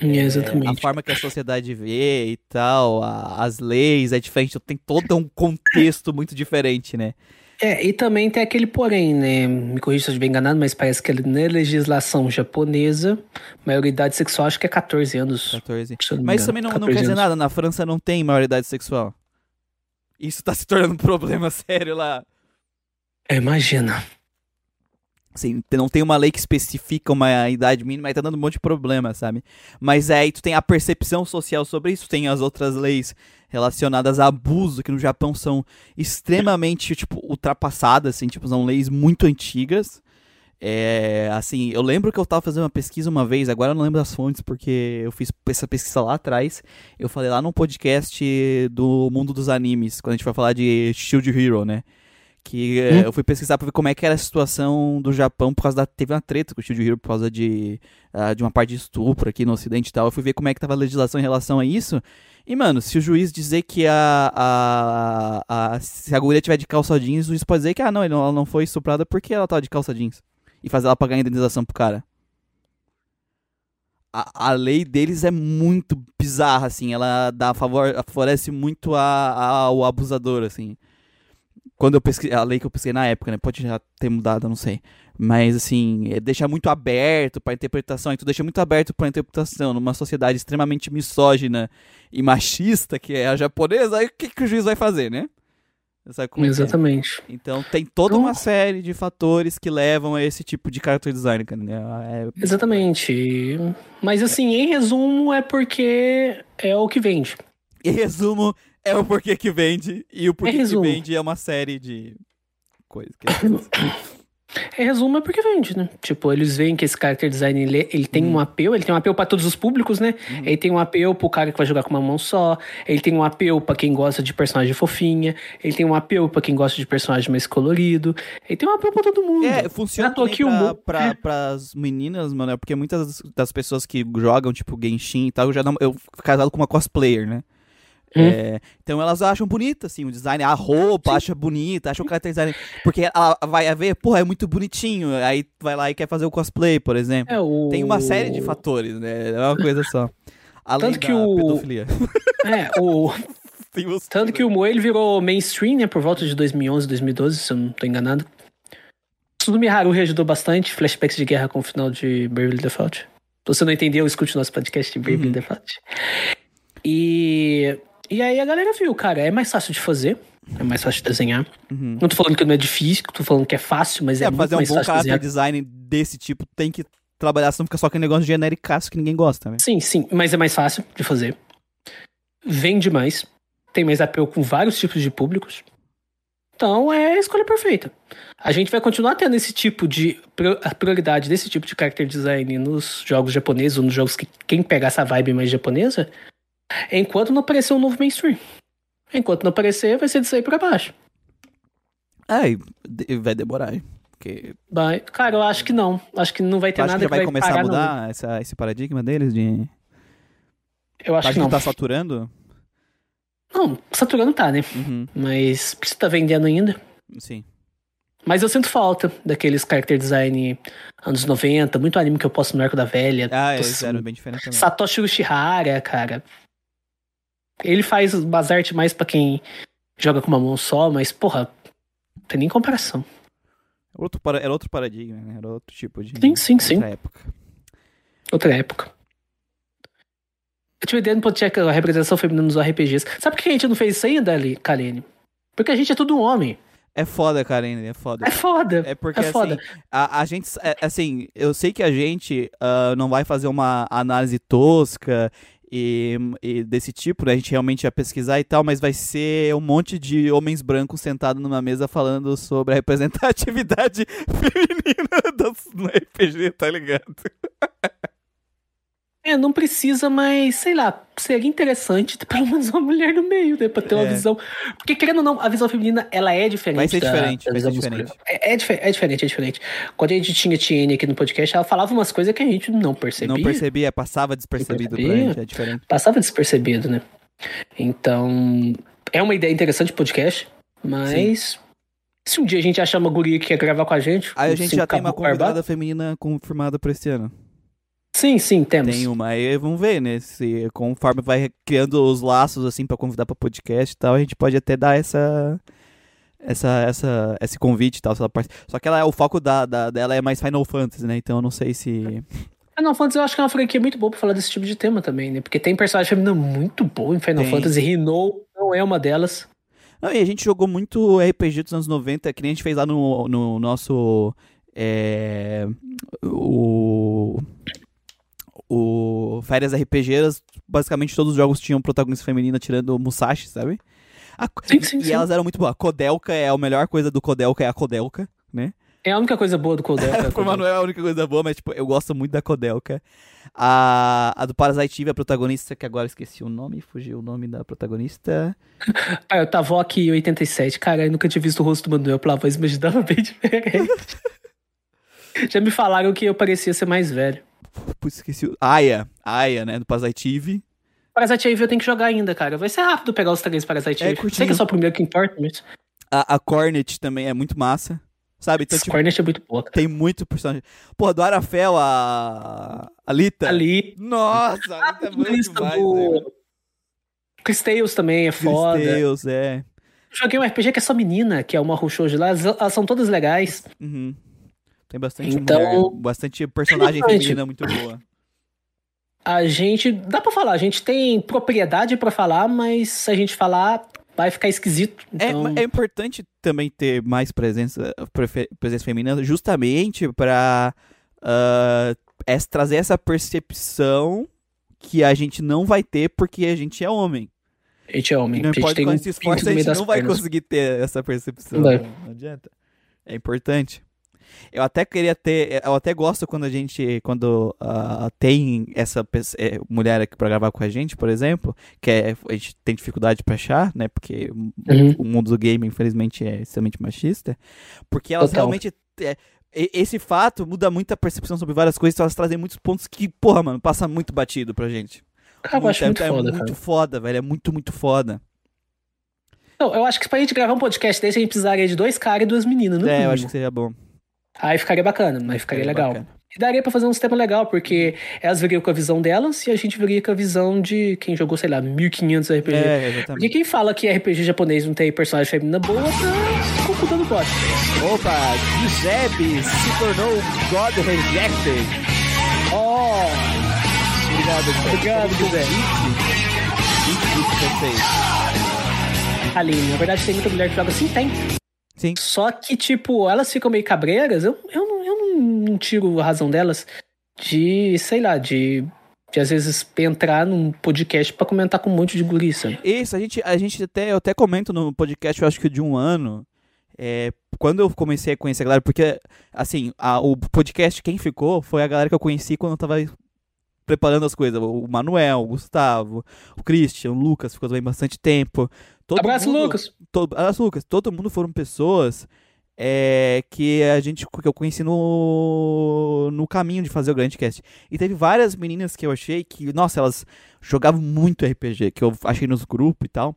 É, exatamente. É, a forma que a sociedade vê e tal, a, as leis é diferente, tem todo um contexto muito diferente, né? É, e também tem aquele porém, né? Me corrija se eu estiver enganado, mas parece que na legislação japonesa, maioridade sexual acho que é 14 anos. 14. Mas isso também não, não quer dizer nada, na França não tem maioridade sexual. Isso tá se tornando um problema sério lá. É, imagina. Assim, não tem uma lei que especifica uma idade mínima e tá dando um monte de problema, sabe? Mas aí tu tem a percepção social sobre isso, tem as outras leis relacionadas a abuso, que no Japão são extremamente, tipo, ultrapassadas, assim, tipo, são leis muito antigas. É, assim, eu lembro que eu tava fazendo uma pesquisa uma vez, agora eu não lembro das fontes, porque eu fiz essa pesquisa lá atrás. Eu falei lá num podcast do mundo dos animes, quando a gente vai falar de Shield Hero, né? Que hum? eu fui pesquisar pra ver como é que era a situação do Japão por causa da. Teve uma treta com o Shield Hero por causa de, uh, de uma parte de estupro aqui no ocidente e tal. Eu fui ver como é que tava a legislação em relação a isso. E, mano, se o juiz dizer que a. a, a se a guria tiver de calça jeans, o juiz pode dizer que, ah, não, ela não foi estuprada porque ela tava de calça jeans. E fazer ela pagar a indenização pro cara. A, a lei deles é muito bizarra, assim. Ela dá favor, favorece muito a, a, ao abusador, assim quando eu pesquisei, a lei que eu pesquisei na época, né? Pode já ter mudado, não sei. Mas, assim, é, deixa muito aberto para interpretação, então deixa muito aberto para interpretação numa sociedade extremamente misógina e machista, que é a japonesa, aí o que, que o juiz vai fazer, né? É? Exatamente. É? Então tem toda então, uma série de fatores que levam a esse tipo de character design, cara. Né? É... Exatamente. Mas assim, em resumo, é porque é o que vende. Em resumo, é o porquê que vende. E o porquê que vende é uma série de coisas. Que é, resumo é porque vende, né? Tipo, eles veem que esse character design ele, ele tem um apelo, ele tem um apelo para todos os públicos, né? Hum. Ele tem um apelo pro cara que vai jogar com uma mão só, ele tem um apelo para quem gosta de personagem fofinha, ele tem um apelo para quem gosta de personagem mais colorido, ele tem um apelo pra todo mundo. É, funciona pra, pra, pra, é. pras meninas, mano, é porque muitas das pessoas que jogam, tipo, Genshin e tal, eu já não, eu casado com uma cosplayer, né? Hum. É, então elas acham bonita, assim, o design, a roupa, Sim. acha bonita, acha o character design. Porque ela vai ver, porra, é muito bonitinho. Aí vai lá e quer fazer o cosplay, por exemplo. É, o... Tem uma série de fatores, né? É uma coisa só. Além Tanto que o... pedofilia. É, o. Tanto que o Moe ele virou mainstream, né, por volta de 2011, 2012, se eu não tô enganado. Tsudumi Haruhi ajudou bastante, flashbacks de guerra com o final de Bravely Default. Se você não entendeu, escute o nosso podcast de Bravely uhum. Default. E e aí a galera viu, cara, é mais fácil de fazer, é mais fácil de desenhar. Uhum. Não tô falando que não é difícil, tô falando que é fácil, mas é, é muito fazer um bom character design desse tipo tem que trabalhar, senão fica só aquele negócio genéricaço que ninguém gosta, né? Sim, sim, mas é mais fácil de fazer. Vende mais, tem mais apelo com vários tipos de públicos. Então é a escolha perfeita. A gente vai continuar tendo esse tipo de a prioridade desse tipo de character design nos jogos japoneses ou nos jogos que quem pegar essa vibe mais japonesa Enquanto não aparecer um novo mainstream. Enquanto não aparecer, vai ser de sair pra baixo. É, vai demorar, hein? Porque... Vai. Cara, eu acho que não. Acho que não vai ter nada que, já vai, vai começar a mudar essa, esse paradigma deles de. Eu acho que não. tá saturando? Não, saturando tá, né? Uhum. Mas precisa tá vendendo ainda. Sim. Mas eu sinto falta daqueles character design anos 90, muito anime que eu posto no Arco da Velha. Ah, é, eram bem diferente também. Satoshi Ushihara, cara. Ele faz umas artes mais para quem joga com uma mão só, mas, porra, não tem nem comparação. Outro para... Era outro paradigma, né? Era outro tipo de. Sim, sim, sim. Outra época. Outra época. Eu tive ideia no podcast a representação feminina nos RPGs. Sabe por que a gente não fez isso ainda, Kalene? Porque a gente é tudo homem. É foda, Karen, é foda. É foda. É porque, é foda. assim, a, a gente, é, assim, eu sei que a gente uh, não vai fazer uma análise tosca e, e, desse tipo, né? A gente realmente ia pesquisar e tal, mas vai ser um monte de homens brancos sentados numa mesa falando sobre a representatividade feminina do, no RPG, tá ligado? É, não precisa, mas sei lá, seria interessante ter pelo menos uma mulher no meio, né? Pra ter uma É. visão. Porque, querendo ou não, a visão feminina, ela é diferente. Vai ser da- diferente, da vai ser diferente. É, é, é diferente, é diferente. Quando a gente tinha Tiene aqui no podcast, ela falava umas coisas que a gente não percebia. Não percebia, passava despercebido pra percebia. gente, é diferente. Passava despercebido, né? Então, é uma ideia interessante podcast, mas. Se um dia a gente achar uma guria que quer gravar com a gente. Aí a gente já tem uma caboclo barbado- convidada feminina confirmada pra esse ano. Sim, sim, temos. Tem uma, aí vamos ver, né? Se conforme vai criando os laços, assim, pra convidar pra podcast e tal, a gente pode até dar essa. Essa, essa, esse convite e tal. se ela part- Só que ela, é- o foco da, da- dela é mais Final Fantasy, né? Então eu não sei se. Final Fantasy eu acho que é uma franquia muito boa pra falar desse tipo de tema também, né? Porque tem personagem feminina muito boa em Final Tem. Fantasy. Rino não é uma delas. Não, e a gente jogou muito RPG dos anos 90, que nem a gente fez lá no, no nosso. É, o. O Férias RPGs, basicamente todos os jogos tinham protagonista feminina tirando Musashi, sabe? A- Sim, sim, e sim. elas eram muito boas. A Kodelka é a melhor coisa do Kodelka, é a Kodelka, né? É a única coisa boa do Coldel. Pro Manuel é a única coisa boa, mas tipo, eu gosto muito da Kodelka. A, a do Parasite Eve, a protagonista, que agora esqueci o nome, fugiu o nome da protagonista. Ah, eu tava aqui em 87. Cara, eu nunca tinha visto o rosto do Manuel pela voz, mas dava bem diferente. Já me falaram que eu parecia ser mais velho. Putz, esqueci. Aya, Aya, né? Do Parasite Eve. Parasite Eve eu tenho que jogar ainda, cara. Vai ser rápido pegar os três Parasite É, Eve. curtinho. Sei que é só o primeiro que importa, mas A, a Cornet também é muito massa. Sabe? Então, tipo, Cornet é muito boa. cara. tem muito personagem. Pô, do Arafel, a. A Lita. Ali. Nossa, a Lita é muito demais, do... Chris Tales também é foda. Deus, é. Joguei um RPG que é só menina, que é uma Rushoji lá. Elas, elas são todas legais. Uhum. Tem bastante Então, mulher, bastante personagem feminina muito boa. A gente. Dá pra falar, a gente tem propriedade pra falar, mas se a gente falar, vai ficar esquisito. É, Então, é importante também ter mais presença, presença feminina, justamente pra ah, essa- trazer essa percepção que a gente não vai ter porque a gente é homem. a gente é homem. Não a gente importa tem quanto se esforça, a gente das não vai pernas. conseguir ter essa percepção. Não, não adianta. É importante. Eu até queria ter, eu até gosto quando a gente, quando ah, tem essa eh, mulher aqui pra gravar com a gente, por exemplo, que é, a gente tem dificuldade pra achar, né, porque Uhum. o mundo do game, infelizmente, é extremamente machista, porque elas Total. realmente. é, esse fato muda muito a percepção sobre várias coisas, então elas trazem muitos pontos que, porra, mano, passa muito batido pra gente. Cara, eu acho muito é, foda, muito cara. foda, velho. É muito, muito foda. Não, eu acho que pra gente gravar um podcast desse, a gente precisaria de dois caras e duas meninas, no é, eu mínimo. acho que seria bom. Aí ficaria bacana, mas ficaria legal. bacana. E daria pra fazer um sistema legal, porque elas viriam com a visão delas e a gente viria com a visão de quem jogou, sei lá, 1500 RPG. É, Porque exatamente. quem fala que RPG japonês não tem personagem feminina boa, tá computando bot. Opa, Giuseppe se tornou God Rejected. Oh, Obrigado. Obrigado, Giuseppe. Aline, na verdade tem muita mulher que joga assim, tem. Sim. Só que, tipo, elas ficam meio cabreiras, eu, eu, não, eu não, tiro a razão delas de, sei lá, de, de às vezes entrar num podcast pra comentar com um monte de guri, sabe? Isso, a gente, a gente até, eu até comento no podcast, eu acho que de um ano, é, quando eu comecei a conhecer a galera, porque, assim, a- o podcast, quem ficou, foi a galera que eu conheci quando eu tava preparando as coisas. O Manuel, o Gustavo, o Christian, o Lucas, ficou também bastante tempo. Todo Abraço, mundo- Lucas! todo, abraço, Lucas. Todo mundo foram pessoas é, que a gente que eu conheci no, no caminho de fazer o Grandcast. E teve várias meninas que eu achei que, nossa, elas jogavam muito RPG, que eu achei nos grupos e tal.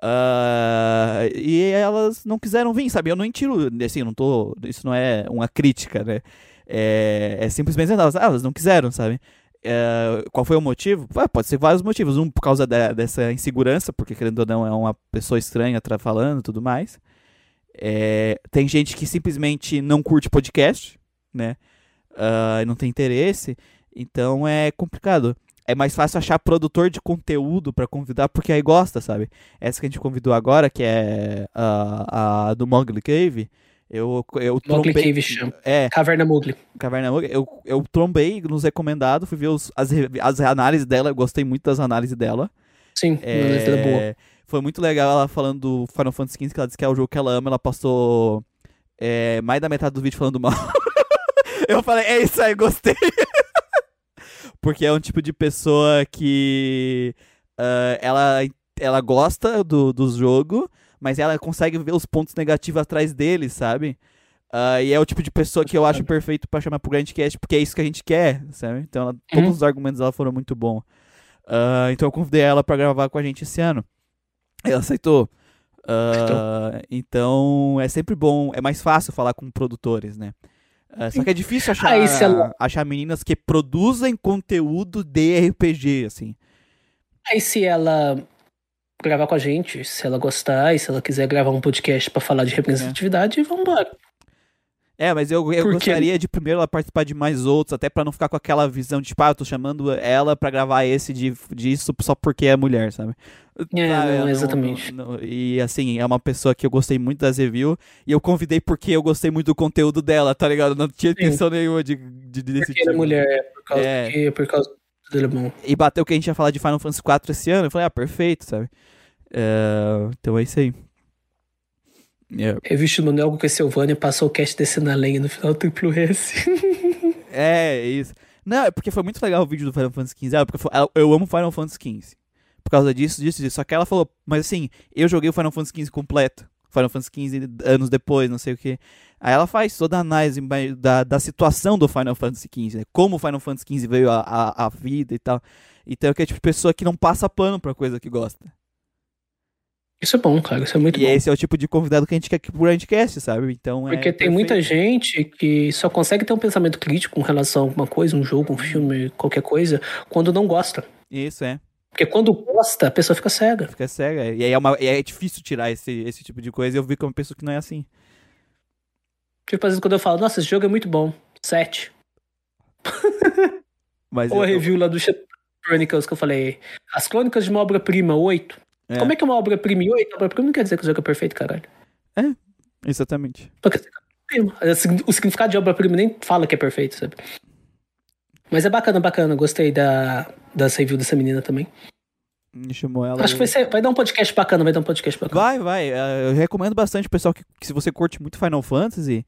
Ah, e elas não quiseram vir, sabe? Eu não tiro, assim, não tô. Isso não é uma crítica, né? É, é simplesmente elas, ah, elas não quiseram, sabe? É, qual foi o motivo? Ah, pode ser vários motivos. Um por causa dessa insegurança, porque querendo ou não é uma pessoa estranha tra- falando e tudo mais. É, tem gente que simplesmente não curte podcast, né? E não tem interesse. Então é complicado. É mais fácil achar produtor de conteúdo pra convidar, porque aí gosta, sabe? Essa que a gente convidou agora, que é a, a do Mowgli Cave. Eu, eu Mowgli trombei- Cave chama. É, Caverna Mowgli. Caverna Mug, eu, eu trombei nos recomendados, fui ver os- as, as análises dela, eu gostei muito das análises dela. Sim, É, letra boa. Foi muito legal ela falando do Final Fantasy XV, que ela disse que é o jogo que ela ama, ela passou é, mais da metade do vídeo falando mal. eu falei, é isso aí, gostei. Porque é um tipo de pessoa que uh, ela, ela gosta do, do jogo, mas ela consegue ver os pontos negativos atrás dele, sabe? Uh, e é o tipo de pessoa que eu acho perfeito para chamar pro Grandcast, porque é isso que a gente quer, sabe? Então, ela, todos uhum. os argumentos dela foram muito bons. Uh, então, eu convidei ela para gravar com a gente esse ano. Ela aceitou. Uh, então, é sempre bom, é mais fácil falar com produtores, né? Uh, só que é difícil achar, ela... achar meninas que produzem conteúdo de RPG, assim. Aí se ela gravar com a gente, se ela gostar e se ela quiser gravar um podcast para falar de representatividade, é. vamos embora. É, mas eu, eu gostaria de primeiro ela participar de mais outros, até para não ficar com aquela visão de, tipo, ah, eu tô chamando ela para gravar esse de, disso só porque é mulher, sabe? É, ah, não, exatamente. Não, e assim, é uma pessoa que eu gostei muito das reviews e eu convidei porque eu gostei muito do conteúdo dela, tá ligado? Não tinha intenção nenhuma de, de, desse porque tipo. Ela é mulher, por causa, é. Que, por causa dele é bom. E bateu que a gente ia falar de Final Fantasy IV esse ano, eu falei, ah, perfeito, sabe? É, então é isso aí. Yeah. Revista Manuel com Castlevania passou o cast descendo na lenha no final do Triplo S. é, isso. Não, é porque foi muito legal o vídeo do Final Fantasy XV. É, porque foi, eu amo Final Fantasy XV. Por causa disso, disso, disso. Só que ela falou, mas assim, eu joguei o Final Fantasy XV completo. Final Fantasy XV anos depois, não sei o que. Aí ela faz toda a análise da, da situação do Final Fantasy XV, né? Como o Final Fantasy XV veio à a, a, a, vida e tal. Então é que é tipo pessoa que não passa pano pra coisa que gosta. Isso é bom, cara, isso é muito e bom. E esse é o tipo de convidado que a gente quer pro Brandcast, sabe? Então Porque é tem perfeito. muita gente que só consegue ter um pensamento crítico com relação a alguma coisa, um jogo, um filme, qualquer coisa, quando não gosta. Isso, é. Porque quando gosta, a pessoa fica cega. Fica cega. E aí é, uma, é difícil tirar esse, esse tipo de coisa. E eu vi que é uma pessoa que não é assim. Tipo, às vezes quando eu falo, nossa, esse jogo é muito bom. Sete. Mas Ou a review lá do Chronicles que eu falei. As crônicas de uma obra-prima, oito. É. Como é que é uma obra-prima 8? Obra-prima não quer dizer que o jogo é perfeito, caralho. É, exatamente. Porque o significado de obra-prima nem fala que é perfeito, sabe? Mas é bacana, bacana. Gostei da, da review dessa menina também. Me chamou ela. Acho que vai, ser, vai dar um podcast bacana, vai dar um podcast bacana. Vai, vai. É, eu recomendo bastante, pessoal, que, que se você curte muito Final Fantasy,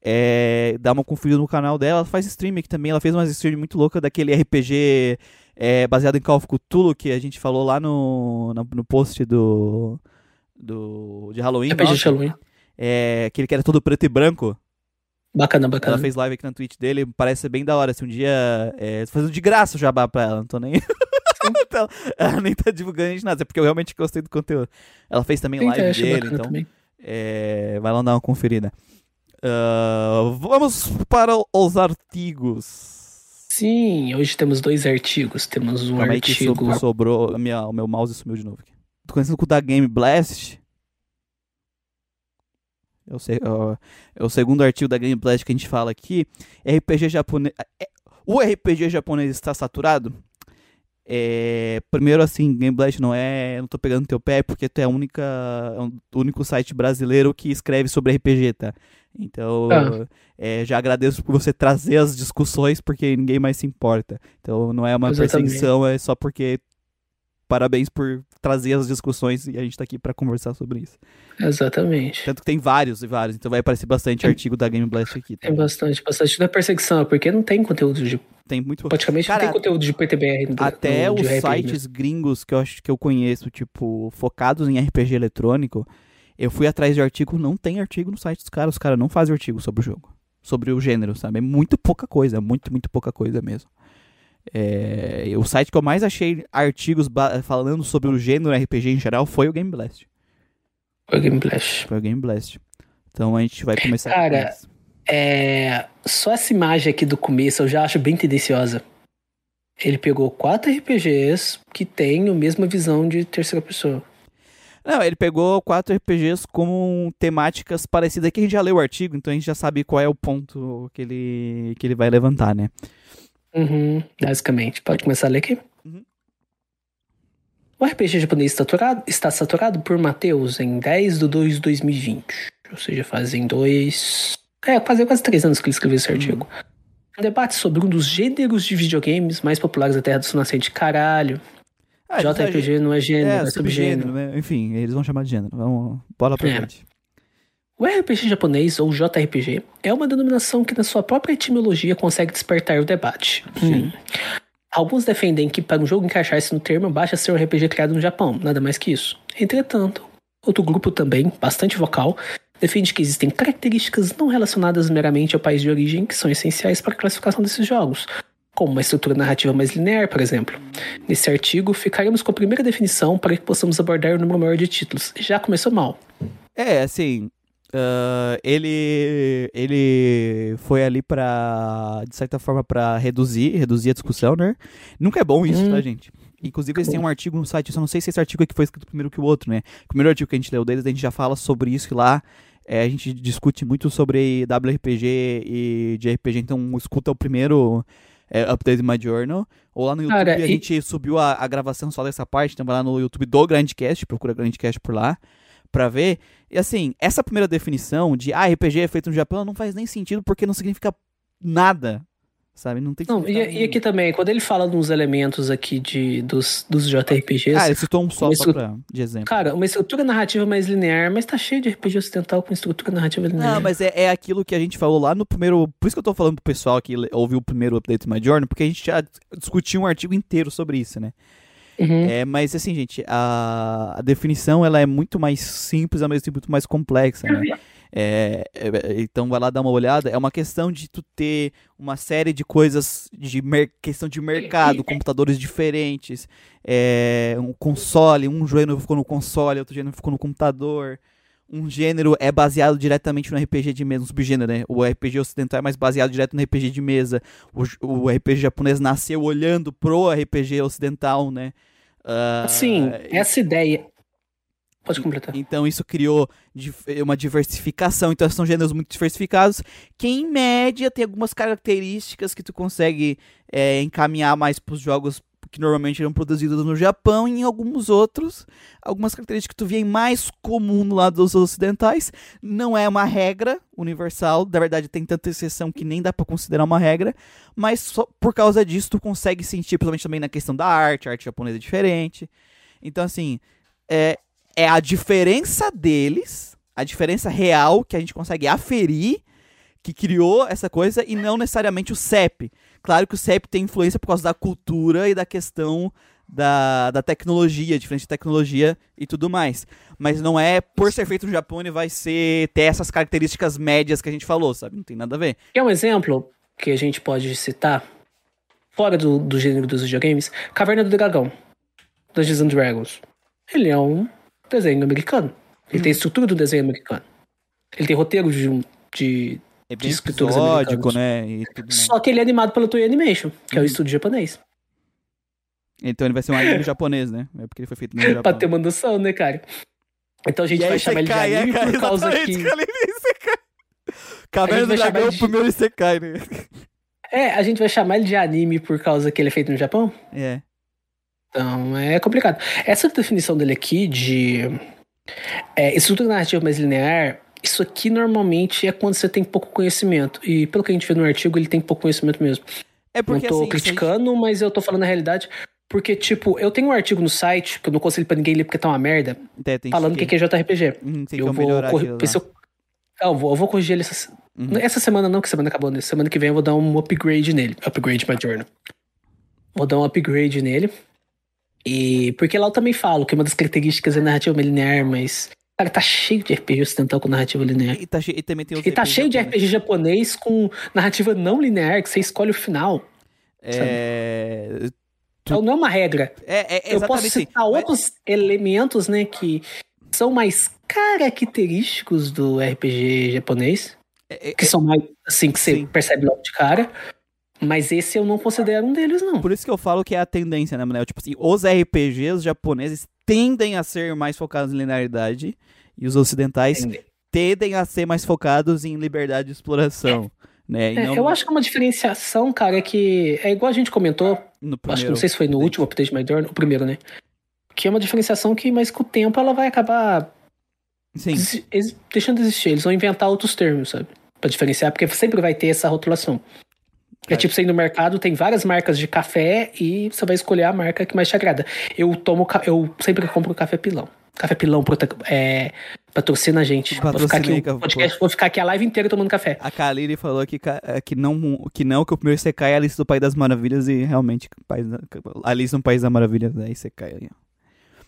é, dá uma conferida no canal dela. Ela faz stream aqui também. Ela fez uma stream muito louca daquele RPG é, baseado em Call of Cthulhu que a gente falou lá no, no, no post do, do de Halloween. RPG de Halloween. É, aquele que era todo preto e branco. Bacana, bacana. Ela fez live aqui na Twitch dele, parece bem da hora. Se um dia. É, fazendo de graça o jabá pra ela, não tô nem. então, ela nem tá divulgando de nada, é porque eu realmente gostei do conteúdo. Ela fez também live dele, então. É, vai lá dar uma conferida. Uh, vamos para os artigos. Sim, hoje temos dois artigos. Temos um Calma artigo. Aí que sobrou, minha, o meu mouse sumiu de novo. Aqui. Tô conhecendo com o da Game Blast. É o, é o segundo artigo da Game Blast que a gente fala aqui. RPG japonês. É, o RPG japonês está saturado? É, primeiro assim, Game Blast não é, não tô pegando teu pé porque tu é a única, é o único site brasileiro que escreve sobre RPG, tá? Então, ah. é, já agradeço por você trazer as discussões, porque ninguém mais se importa. Então, não é uma Exatamente. perseguição, é só porque. Parabéns por trazer as discussões e a gente tá aqui para conversar sobre isso. Exatamente. Tanto que tem vários e vários, então vai aparecer bastante artigo da Game Blast aqui. Tá? Tem bastante, bastante. É perseguição, é porque não tem conteúdo de. Tem muito. Praticamente Cara, não tem conteúdo de PTBR. Do, até no, os sites mesmo. gringos que eu acho que eu conheço, tipo, focados em RPG eletrônico eu fui atrás de artigo, não tem artigo no site dos caras. Os caras não fazem artigo sobre o jogo. Sobre o gênero, sabe? É muito pouca coisa, muito, muito pouca coisa mesmo. É, o site que eu mais achei artigos falando sobre o gênero RPG em geral foi o Game Blast. Foi o Game Blast. Foi o Game Blast. Então a gente vai começar Cara, é, só essa imagem aqui do começo eu já acho bem tendenciosa. Ele pegou quatro RPGs que têm a mesma visão de terceira pessoa. Não, ele pegou quatro RPGs com temáticas parecidas. Aqui a gente já leu o artigo, então a gente já sabe qual é o ponto que ele, que ele vai levantar, né? Uhum, basicamente. Pode começar a ler aqui? Uhum. O RPG japonês está saturado, está saturado por Matheus em 10 de 2 de 2020. Ou seja, fazem dois. É, fazem quase três anos que ele escreveu esse uhum. artigo. Um debate sobre um dos gêneros de videogames mais populares da Terra do Sul Nascente. Caralho. Ah, JRPG não é gênero, é, é subgênero. Né? Enfim, eles vão chamar de gênero. Vamos, bora pra é. frente. O RPG japonês, ou JRPG, é uma denominação que na sua própria etimologia consegue despertar o debate. Hum. Alguns defendem que para um jogo encaixar-se no termo, basta ser um RPG criado no Japão, nada mais que isso. Entretanto, outro grupo também, bastante vocal, defende que existem características não relacionadas meramente ao país de origem que são essenciais para a classificação desses jogos, como uma estrutura narrativa mais linear, por exemplo. Nesse artigo, ficaremos com a primeira definição para que possamos abordar o número maior de títulos. Já começou mal. É, assim, Uh, ele ele foi ali para de certa forma para reduzir reduzir a discussão né? Nunca é bom isso hum. tá gente? Inclusive eles têm um artigo no site eu só não sei se esse artigo aqui foi escrito primeiro que o outro né? O primeiro artigo que a gente leu deles a gente já fala sobre isso e lá é, a gente discute muito sobre WRPG e de RPG então escuta o primeiro é, Update My Journal ou lá no YouTube Cara, a e... gente subiu a, a, gravação só dessa parte então vai lá no YouTube do Grandcast procura Grandcast por lá para ver. E assim, essa primeira definição de ah, RPG é feito no Japão não faz nem sentido porque não significa nada. Sabe? Não tem não, e, e, aqui também, quando ele fala de uns elementos aqui de, dos, dos JRPGs. Ah, ele citou um só, só pra, de exemplo. Cara, uma estrutura narrativa mais linear, mas tá cheio de RPG ocidental com estrutura narrativa linear. Não, mas é, é aquilo que a gente falou lá no primeiro. Por isso que eu tô falando pro pessoal que ouviu o primeiro update do My Journey, porque a gente já discutiu um artigo inteiro sobre isso, né? Uhum. É, mas assim, gente, a, a, definição ela é muito mais simples, ao mesmo tempo muito mais complexa, né? É, é, então vai lá dar uma olhada. É uma questão de tu ter uma série de coisas de questão de mercado, computadores diferentes, é, um console, um gênero ficou no console, outro gênero ficou no computador. Um gênero é baseado diretamente no RPG de mesa, um subgênero, né? O RPG ocidental é mais baseado direto no RPG de mesa. O, o RPG japonês nasceu olhando pro RPG ocidental, né? Uh, Sim, essa ideia. Pode completar. Então isso criou uma diversificação. Então são gêneros muito diversificados que em média tem algumas características que tu consegue é, encaminhar mais para os jogos que normalmente eram produzidos no Japão e em alguns outros, algumas características que tu vê mais comum no lado dos ocidentais. Não é uma regra universal, na verdade tem tanta exceção que nem dá para considerar uma regra, mas só por causa disso tu consegue sentir, principalmente também na questão da arte, a arte japonesa é diferente. Então assim, é, é a diferença deles, a diferença real que a gente consegue aferir que criou essa coisa e não necessariamente o CEP. Claro que o CEP tem influência por causa da cultura e da questão da, da tecnologia, diferente de tecnologia e tudo mais. Mas não é por ser feito no Japão ele vai ser ter essas características médias que a gente falou, sabe? Não tem nada a ver. É um exemplo que a gente pode citar, fora do, do gênero dos videogames, Caverna do Dragão, Dungeons and Dragons. Ele é um desenho americano. Ele hum. tem estrutura do desenho americano. Ele tem roteiro de, de é bem episódico, né? Só que ele é animado pela Toei Animation, que é o uhum. estúdio japonês. Então ele vai ser um anime japonês, né? É porque ele foi feito no Japão. pra ter uma noção, né, cara? Então a gente e vai chamar ele de anime é, por causa que... Caverna do Dragão é o primeiro Isekai, né? É, a gente vai chamar ele de anime por causa que ele é feito no Japão? É. Então, é complicado. Essa definição dele aqui de é, estrutura narrativa mais linear isso aqui normalmente é quando você tem pouco conhecimento. E pelo que a gente vê no artigo, ele tem pouco conhecimento mesmo. É porque, não tô assim, criticando, gente... mas eu tô falando a realidade. Porque, tipo, eu tenho um artigo no site, que eu não consigo pra ninguém ler porque tá uma merda, é, falando que... que é JRPG. Hum, eu vou corrigir. Eu... eu, vou, eu vou corrigir ele essa... Uhum. essa semana, não, que semana acabou. Né? Semana que vem eu vou dar um upgrade nele. Upgrade my journal. Vou dar um upgrade nele. E porque lá eu também falo que uma das características é narrativa linear, mas Cara, tá cheio de RPG ocidental com narrativa linear. E, tá e também tem E tá cheio de RPG japonês com narrativa não linear, que você escolhe o final. É. Tu... Então não é uma regra. É, é Eu posso citar assim, outros elementos, né, que são mais característicos do RPG japonês. É, é, que são mais, assim, que você percebe logo de cara. Mas esse eu não considero um deles, não. Por isso que eu falo que é a tendência, né, Manel? Tipo assim, os RPGs japoneses tendem a ser mais focados em linearidade e os ocidentais Entendi. tendem a ser mais focados em liberdade de exploração. Né? É, não... Eu acho que uma diferenciação, cara, é que é igual a gente comentou. No primeiro, acho que não sei se foi no update. último update My Door, o primeiro, né? Que é uma diferenciação que, mas com o tempo, ela vai acabar Sim. deixando de existir. Eles vão inventar outros termos, sabe? Pra diferenciar, porque sempre vai ter essa rotulação. É tipo, você ir no mercado, tem várias marcas de café e você vai escolher a marca que mais te agrada. Eu tomo, eu sempre compro café pilão. Café pilão, é, Patrocina a gente. Vou ficar, Patrocina aí, aqui, podcast, vou ficar aqui a live inteira tomando café. A Kaliri falou que, é, que, não, que não, que o primeiro Isekai é a Alice do País das Maravilhas e realmente da- Alice no País das Maravilhas é ó.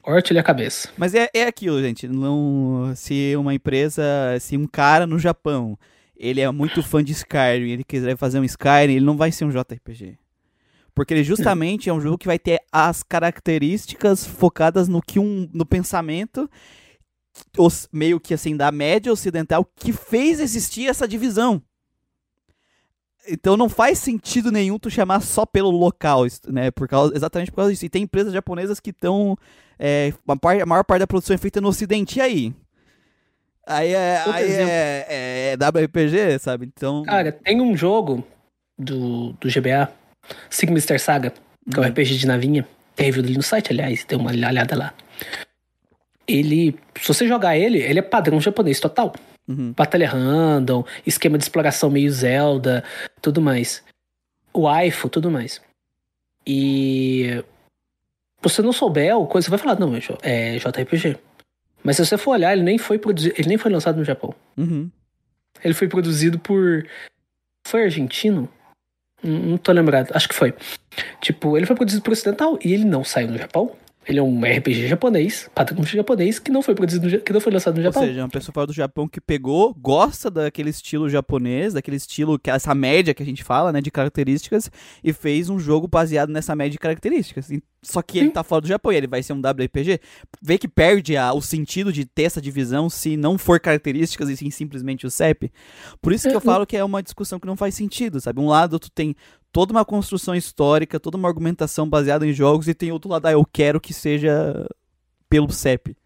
Corte-lhe a cabeça. Mas é, é aquilo, gente. Não, se uma empresa, se um cara no Japão, ele é muito fã de Skyrim, ele quiser fazer um Skyrim, ele não vai ser um JRPG. Porque ele justamente é um jogo que vai ter as características focadas no que um no pensamento os- meio que assim da média ocidental que fez existir essa divisão. Então não faz sentido nenhum tu chamar só pelo local, né? Por causa, exatamente por causa disso. E tem empresas japonesas que estão. É, a maior parte da produção é feita no ocidente, e aí? Aí é, Outro aí exemplo. é, é, é WRPG, sabe? Então. Cara, tem um jogo do, do GBA, Sigmister Saga, que é um Uhum. RPG de navinha. Tem review ali no site, aliás, tem uma olhada lá. Ele, se você jogar ele, ele é padrão japonês total. Uhum. Batalha random, esquema de exploração meio Zelda, tudo mais. O waifu, tudo mais. E se você não souber o coisa, você vai falar, não, é J- é JRPG. Mas se você for olhar, ele nem foi produzido, ele nem foi lançado no Japão. Uhum. Ele foi produzido por. Foi argentino? Não, não tô lembrado, acho que foi. Tipo, ele foi produzido por ocidental e ele não saiu no Japão. Ele é um RPG japonês, padrão japonês, que não foi produzido no, que não foi lançado no Ou Japão. seja, uma pessoa fora do Japão que pegou, gosta daquele estilo japonês, daquele estilo, que essa média que a gente fala, né, de características, e fez um jogo baseado nessa média de características. Só que ele Sim. tá fora do Japão e ele vai ser um WRPG. Vê que perde a- o sentido de ter essa divisão se não for características e sim simplesmente o CEP. Por isso que eu É, falo que é uma discussão que não faz sentido, sabe? Um lado tu tem toda uma construção histórica, toda uma argumentação baseada em jogos, e tem outro lado, ah, eu quero que seja pelo CEP.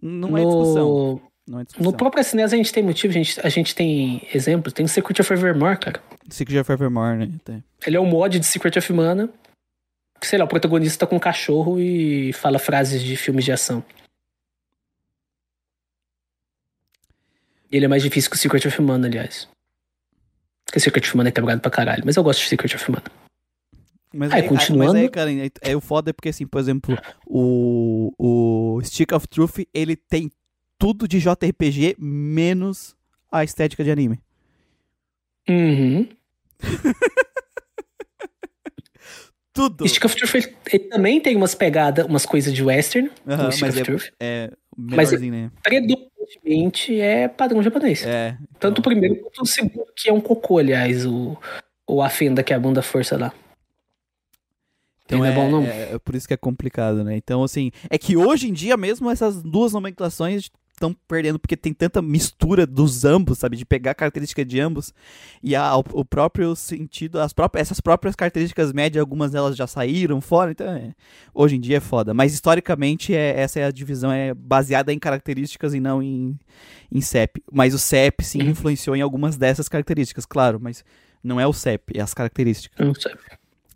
Não é discussão. no, Não é discussão. no próprio SNES a gente tem motivo, a gente, a gente tem exemplos. Tem o Secret of Evermore, cara. Secret of Evermore, né? Até. Ele é um mod de Secret of Mana. Que, sei lá, o protagonista tá com um cachorro e fala frases de filmes de ação. E ele é mais difícil que o Secret of Mana, aliás. Porque Secret of Mana é quebrado pra caralho. Mas eu gosto de Secret of Mana. Mas Aí, aí, continuando. Mas aí, cara, é, é o foda é porque, assim, por exemplo, o, o Stick of Truth, ele tem tudo de JRPG menos a estética de anime. Uhum. Tudo. Stick of Truth, ele, ele também tem umas pegadas, umas coisas de western. No Stick mas of é, Truth. é menorzinho, né? Predominantemente é padrão japonês. É. Tanto o primeiro quanto o segundo, que é um cocô, aliás, o, o a fenda que é a bunda força lá. Então é, é bom, não. é- é por isso que é complicado, né? Então, assim, é que hoje em dia mesmo essas duas nomenclações estão perdendo, porque tem tanta mistura dos ambos, sabe? De pegar a característica de ambos e a, o, o próprio sentido, as próprias, essas próprias características médias, algumas delas já saíram fora, então é- hoje em dia é foda. Mas historicamente, é, essa é a divisão, é baseada em características e não em, em CEP. Mas o CEP sim Uhum. influenciou em algumas dessas características, claro, mas não é o CEP, é as características. Não sei.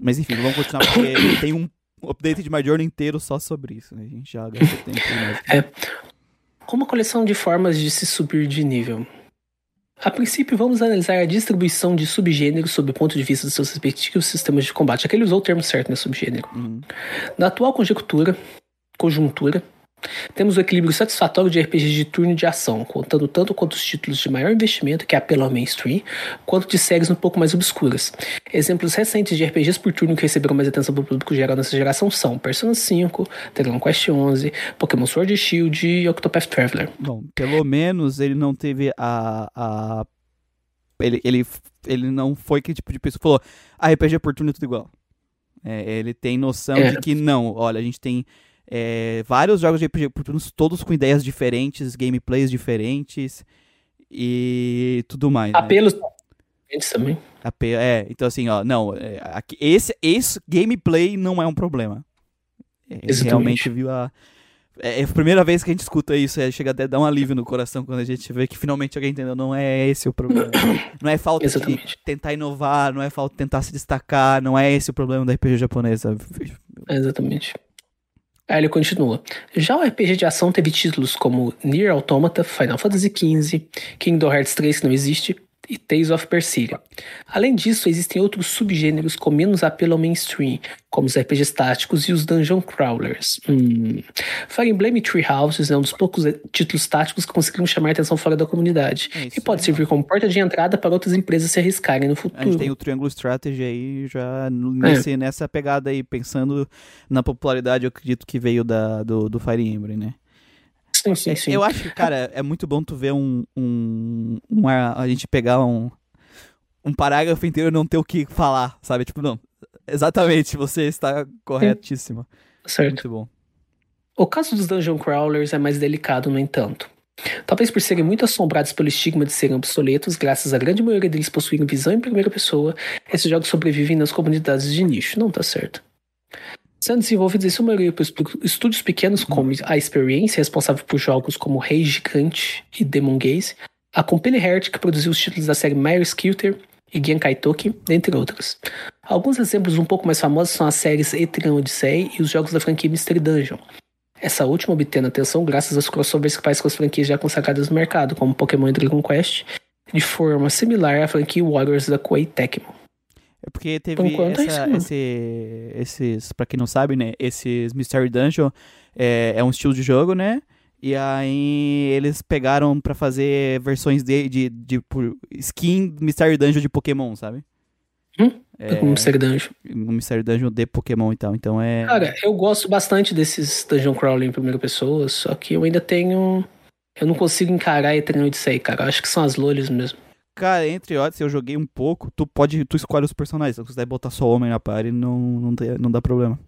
Mas enfim, vamos continuar porque tem um update de Majorna inteiro só sobre isso, né? A gente já gastou tempo demais. Como coleção de formas de se subir de nível. A princípio, vamos analisar a distribuição de subgêneros sob o ponto de vista dos seus respectivos sistemas de combate. Aqui ele usou o termo certo, né? Subgênero. Uhum. Na atual conjectura, conjuntura, temos o equilíbrio satisfatório de RPGs de turno e de ação, contando tanto quanto os títulos de maior investimento, que apelam ao mainstream, quanto de séries um pouco mais obscuras. Exemplos recentes de RPGs por turno que receberam mais atenção do público geral nessa geração são Persona 5, Dragon Quest 11, Pokémon Sword Shield e Octopath Traveler. Bom, pelo menos ele não teve a. a... Ele, ele, ele não foi que tipo de pessoa que falou, ah, RPG por turno é tudo igual. É, ele tem noção É. de que não, olha, a gente tem é, vários jogos de RPG todos com ideias diferentes, gameplays diferentes e tudo mais. né? Apelos diferentes também. AP, é, então assim, ó, não, é, aqui- esse, esse gameplay não é um problema. É, Exatamente. realmente viu a. É é a primeira vez que a gente escuta isso, é, chega até a dar um alívio no coração quando a gente vê que finalmente alguém entendeu. Não é esse o problema. Não é falta de tentar inovar, não é falta de tentar se destacar, não é esse o problema da RPG japonesa. Exatamente. Aí ele continua. Já o RPG de ação teve títulos como Nier Automata, Final Fantasy XV, Kingdom Hearts 3, que não existe, e Tales of Berseria. Além disso, existem outros subgêneros com menos apelo ao mainstream, como os RPGs táticos e os Dungeon Crawlers. Hum. Fire Emblem Tree Houses é um dos poucos títulos táticos que conseguiram chamar a atenção fora da comunidade é e pode servir como porta de entrada para outras empresas se arriscarem no futuro. A gente tem o Triangle Strategy aí já nesse, é. nessa pegada aí, pensando na popularidade, eu acredito que veio da, do, do Fire Emblem, né? Sim, sim, sim. Eu acho que, cara, é muito bom tu ver um, um uma, a gente pegar um, um parágrafo inteiro e não ter o que falar, sabe? Tipo, não, exatamente, você está corretíssima. Certo. Muito bom. O caso dos Dungeon Crawlers é mais delicado, no entanto. Talvez por serem muito assombrados pelo estigma de serem obsoletos, graças à grande maioria deles possuírem visão em primeira pessoa, esses jogos sobrevivem nas comunidades de nicho. Não tá certo sendo desenvolvidos em sua maioria por estúdios pequenos como a Experience, responsável por jogos como Rei Gigante e Demon Gaze, a Compile Heart, que produziu os títulos da série Mario Scooter e Genkai Toki, entre outros. Alguns exemplos um pouco mais famosos são as séries Etrian Odyssey e os jogos da franquia Mystery Dungeon. Essa última obtendo atenção graças aos crossovers que faz com as franquias já consagradas no mercado, como Pokémon e Dragon Quest, de forma similar à franquia Warriors da Koei Tecmo. É porque teve é essa, é esse, esses, pra quem não sabe, né? Esses Mystery Dungeon é, é um estilo de jogo, né? E aí eles pegaram para fazer versões de, de, de, de, skin Mystery Dungeon de Pokémon, sabe? Hum? É, um Mystery Dungeon. Um Mystery Dungeon de Pokémon e tal, então é... Cara, eu gosto bastante desses Dungeon Crawling em primeira pessoa, só que eu ainda tenho... Eu não consigo encarar Eternal Odyssey, cara. Eu acho que são as lolis mesmo. Cara, entre Odyssey eu joguei um pouco, tu pode, tu escolhe os personagens, se quiser botar só homem na party, não, não, tem, não dá problema.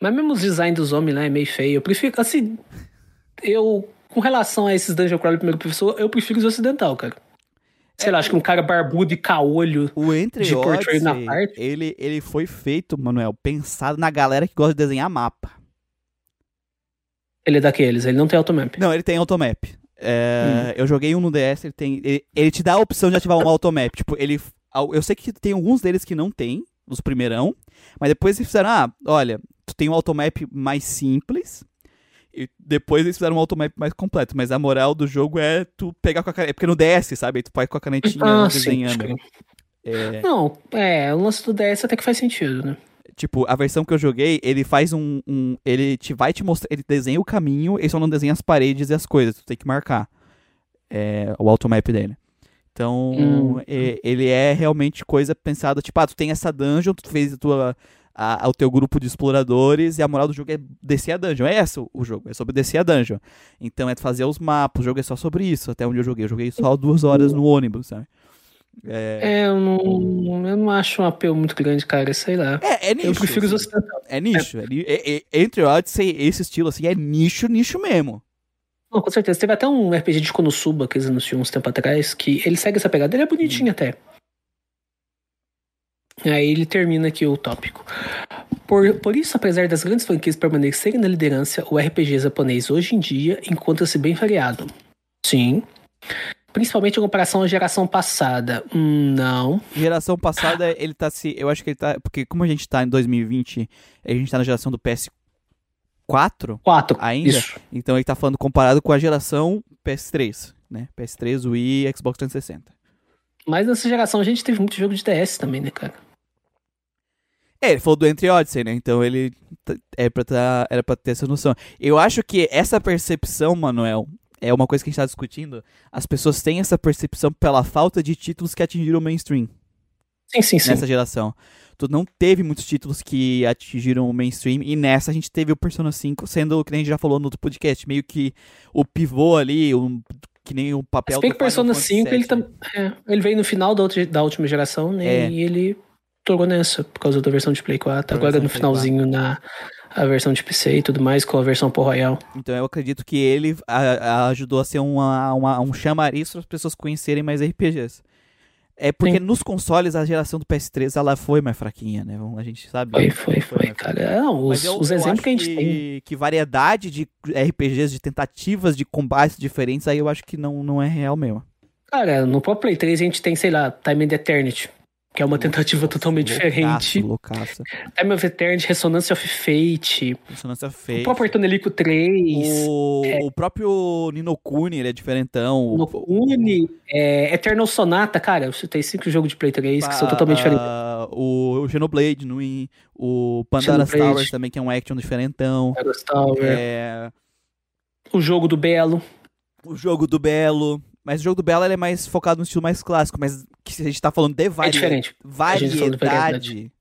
Mas mesmo os designs dos homens, né, é meio feio. Eu prefiro, assim, eu, com relação a esses Dungeon Crawler primeiro professor, eu prefiro os ocidental, cara. Sei é, lá, acho que um cara barbudo e caolho o Entre de na parte. Ele, ele foi feito, Manuel, pensado na galera que gosta de desenhar mapa. Ele é daqueles, ele não tem automap. Não, ele tem automap. É, hum. Eu joguei um no DS, ele tem. Ele, ele, te dá a opção de ativar um automap. Tipo, ele. Eu sei que tem alguns deles que não tem, nos primeirão, mas depois eles fizeram, ah, olha, tu tem um automap mais simples, e depois eles fizeram um automap mais completo, mas a moral do jogo é tu pegar com a caneta. É porque no DS, sabe? Tu vai com a canetinha ah, desenhando. Sim, é... Não, é, o lance do DS até que faz sentido, né? Tipo, a versão que eu joguei, ele faz um, um, Ele te vai te mostrar. Ele desenha o caminho, ele só não desenha as paredes e as coisas. Tu tem que marcar é, o automap dele. Então, hum. é, ele é realmente coisa pensada. Tipo, ah, tu tem essa dungeon, tu fez a tua, a, o teu grupo de exploradores e a moral do jogo é descer a dungeon. É essa o jogo, é sobre descer a dungeon. Então é fazer os mapas, o jogo é só sobre isso. Até onde eu joguei. Eu joguei só duas horas no ônibus, sabe? É... é, eu, não, eu não acho um apelo muito grande, cara, sei lá. É, é nicho. Eu prefiro os ocidentais. É nicho. É. É, é, entre Odyssey, esse estilo, assim, é nicho, nicho mesmo. Não, com certeza. Teve até um RPG de Konosuba que eles anunciaram uns tempo atrás, que ele segue essa pegada. Ele é bonitinho hum. até. Aí ele termina aqui o tópico. Por, por isso, apesar das grandes franquias permanecerem na liderança, o RPG japonês hoje em dia encontra-se bem variado. Sim. Principalmente em comparação à geração passada. Hum, não. Geração passada, ele tá se. Eu acho que ele tá. Porque como a gente tá em 2020, a gente tá na geração do PS4 4 ainda. Isso. Então ele tá falando comparado com a geração PS3, né? PS3, Wii e Xbox 360. Mas nessa geração a gente teve muito jogo de DS também, né, cara? É, ele falou do Entre Odyssey, né? Então ele é pra tá, era pra ter essa noção. Eu acho que essa percepção, Manuel, é uma coisa que a gente está discutindo, as pessoas têm essa percepção pela falta de títulos que atingiram o mainstream. Sim, sim, sim. Nessa geração. Tu não teve muitos títulos que atingiram o mainstream, e nessa a gente teve o Persona 5 sendo, o que a gente já falou no outro podcast, meio que o pivô ali, o, que nem o papel Se do Persona 5, ele, tam, é, ele veio no final da, outra, da última geração, né? É. E ele tornou nessa, por causa da versão de Play 4. Agora no finalzinho na a versão de PC e tudo mais, com a versão Pro Royal. Então eu acredito que ele a, a ajudou a ser uma, uma, um chamariz para as pessoas conhecerem mais RPGs. É porque Sim. nos consoles a geração do PS3 ela foi mais fraquinha, né? A gente sabe. Foi, foi, foi, foi cara. Não, os, eu, os eu exemplos que a gente que, tem. Que variedade de RPGs, de tentativas de combates diferentes, aí eu acho que não, não é real mesmo. Cara, no próprio Play 3 a gente tem, sei lá, Time and Eternity. Que é uma tentativa totalmente diferente. Loucaço. Time of Eternity, Resonance of Fate. Resonance of Fate. O próprio Artonelico 3. O, é. o próprio Ninokuni, ele é diferentão. Ninokuni, é, Eternal Sonata, cara, eu citei cinco jogos de Play 3 que são totalmente diferentes. O, o Xenoblade, no, o Pandaras Towers também, que é um action diferentão. Pandaras Towers. É... O jogo do Belo. O jogo do Belo. Mas o jogo do Belo é mais focado no estilo mais clássico, mas que a gente tá falando de vari... é diferente. variedade.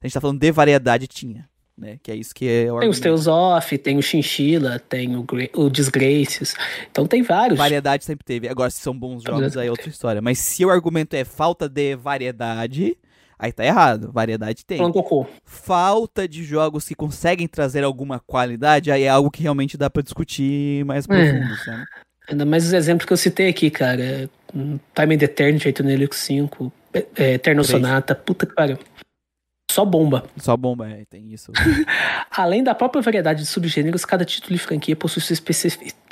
A gente tá falando de variedade, tinha. Né? Que é isso que é o Tem os Tales Off, tem o Chinchilla, tem o, o Disgraces. Então tem vários. Variedade sempre teve. Agora, se são bons jogos, aí é outra história. Mas se o argumento é falta de variedade, aí tá errado. Variedade tem. Falta de jogos que conseguem trazer alguma qualidade, aí é algo que realmente dá para discutir mais profundo, é. sabe? Ainda mais os exemplos que eu citei aqui, cara. Time and Eternity, 8 Nelix 5, é, Eterno Sonata, puta que pariu. Só bomba. Só bomba, é, tem isso. Além da própria variedade de subgêneros, cada título e franquia possui suas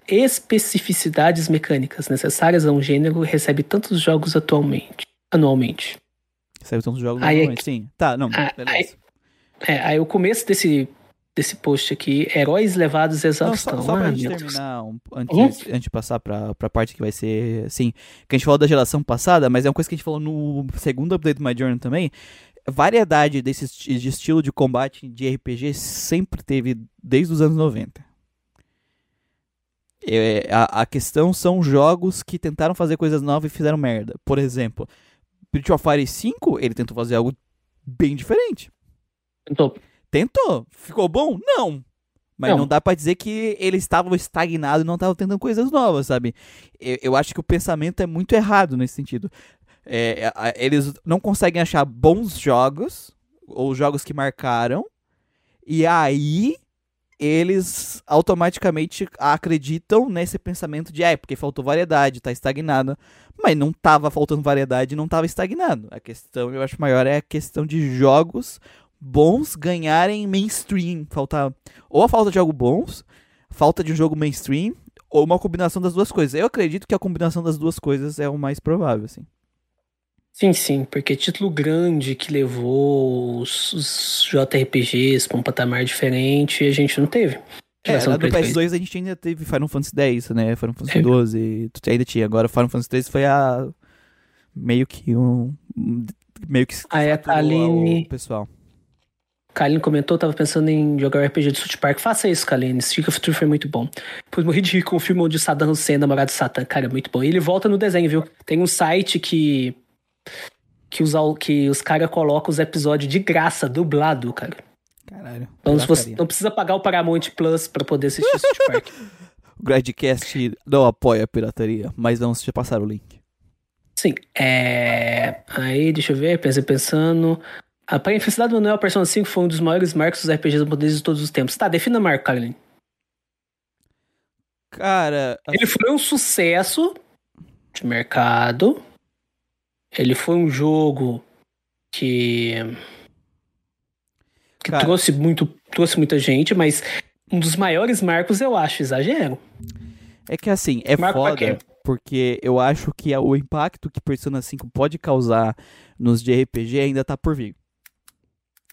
especificidades mecânicas necessárias a um gênero e recebe tantos jogos atualmente, anualmente. Recebe tantos jogos aí, anualmente, sim. Tá, não, ah, beleza. Aí, é, aí o começo desse desse post aqui, heróis levados à exaustão. Não, só, só pra ah, gente terminar, um, antes, uhum. antes de passar pra, pra parte que vai ser, assim, que a gente falou da geração passada, mas é uma coisa que a gente falou no segundo update do My Journey também, variedade desse de estilo de combate de RPG sempre teve desde os anos 90. É, a, a questão são jogos que tentaram fazer coisas novas e fizeram merda. Por exemplo, Breath of Fire 5, ele tentou fazer algo bem diferente. Tentou. Tentou. Ficou bom? Não. Mas não, não dá para dizer que eles estavam estagnados e não estavam tentando coisas novas, sabe? Eu, eu, acho que o pensamento é muito errado nesse sentido. É, eles não conseguem achar bons jogos, ou jogos que marcaram, e aí eles automaticamente acreditam nesse pensamento de, é, porque faltou variedade, tá estagnado. Mas não tava faltando variedade, não tava estagnado. A questão, eu acho maior, é a questão de jogos bons ganharem mainstream. Falta ou a falta de algo bons, falta de um jogo mainstream, ou uma combinação das duas coisas. Eu acredito que a combinação das duas coisas é o mais provável, assim. Sim, sim, porque título grande que levou os, os JRPGs para um patamar diferente a gente não teve. É, no PS2 a gente ainda teve Final Fantasy X, né? Final Fantasy é. XII, ainda tinha. Agora Final Fantasy 3 foi a meio que um meio que a Kaline... o pessoal. Kaline comentou, tava pensando em jogar RPG de South Park. Faça isso, Kaline. Stick of Truth foi muito bom. Pois morri de rir com o filme onde Saddam Hussein é namorado de Satan. Cara, é muito bom. E ele volta no desenho, viu? Tem um site que. Que os, que os caras colocam os episódios de graça, dublado, cara. Caralho. Então você não precisa pagar o Paramount Plus pra poder assistir South Park. o Gradcast não apoia a pirataria, mas vamos te passar o link. Sim. É. Aí, deixa eu ver, pensei pensando. A Infelicidade do Manuel Persona 5 foi um dos maiores marcos dos RPGs japoneses de todos os tempos. Tá, defina marco, Carlin. Cara. Ele foi um sucesso de mercado. Ele foi um jogo que. que Cara... trouxe, muito, trouxe muita gente, mas um dos maiores marcos eu acho exagero. É que assim, é Marco foda, porque eu acho que o impacto que Persona 5 pode causar nos de RPG ainda tá por vir.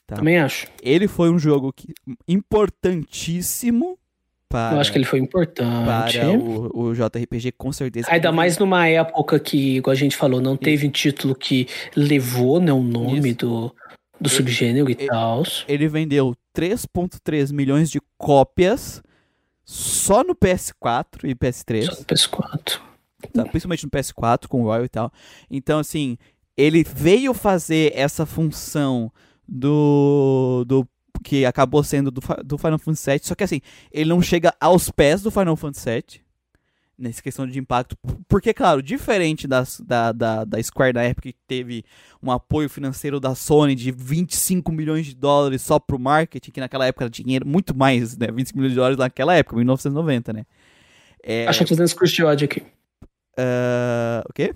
Tá? Também acho. Ele foi um jogo que, importantíssimo para. Eu acho que ele foi importante. Para o, o JRPG, com certeza. Ainda mais numa época que, igual a gente falou, não teve um título que levou né, o nome Isso. do, do ele, subgênero e tal. Ele vendeu 3,3 milhões de cópias só no PS4 e PS3. Só no PS4. Tá, principalmente no PS4 com o Royal e tal. Então, assim, ele veio fazer essa função do, do que acabou sendo do, do Final Fantasy VII, só que assim, ele não chega aos pés do Final Fantasy VII, nessa questão de impacto, porque, claro, diferente das, da, da, da Square na época que teve um apoio financeiro da Sony de 25 milhões de dólares só pro marketing, que naquela época era dinheiro muito mais, né, 25 milhões de dólares naquela época, 1990, né. É... Que tá fazendo ódio aqui. Uh, o quê?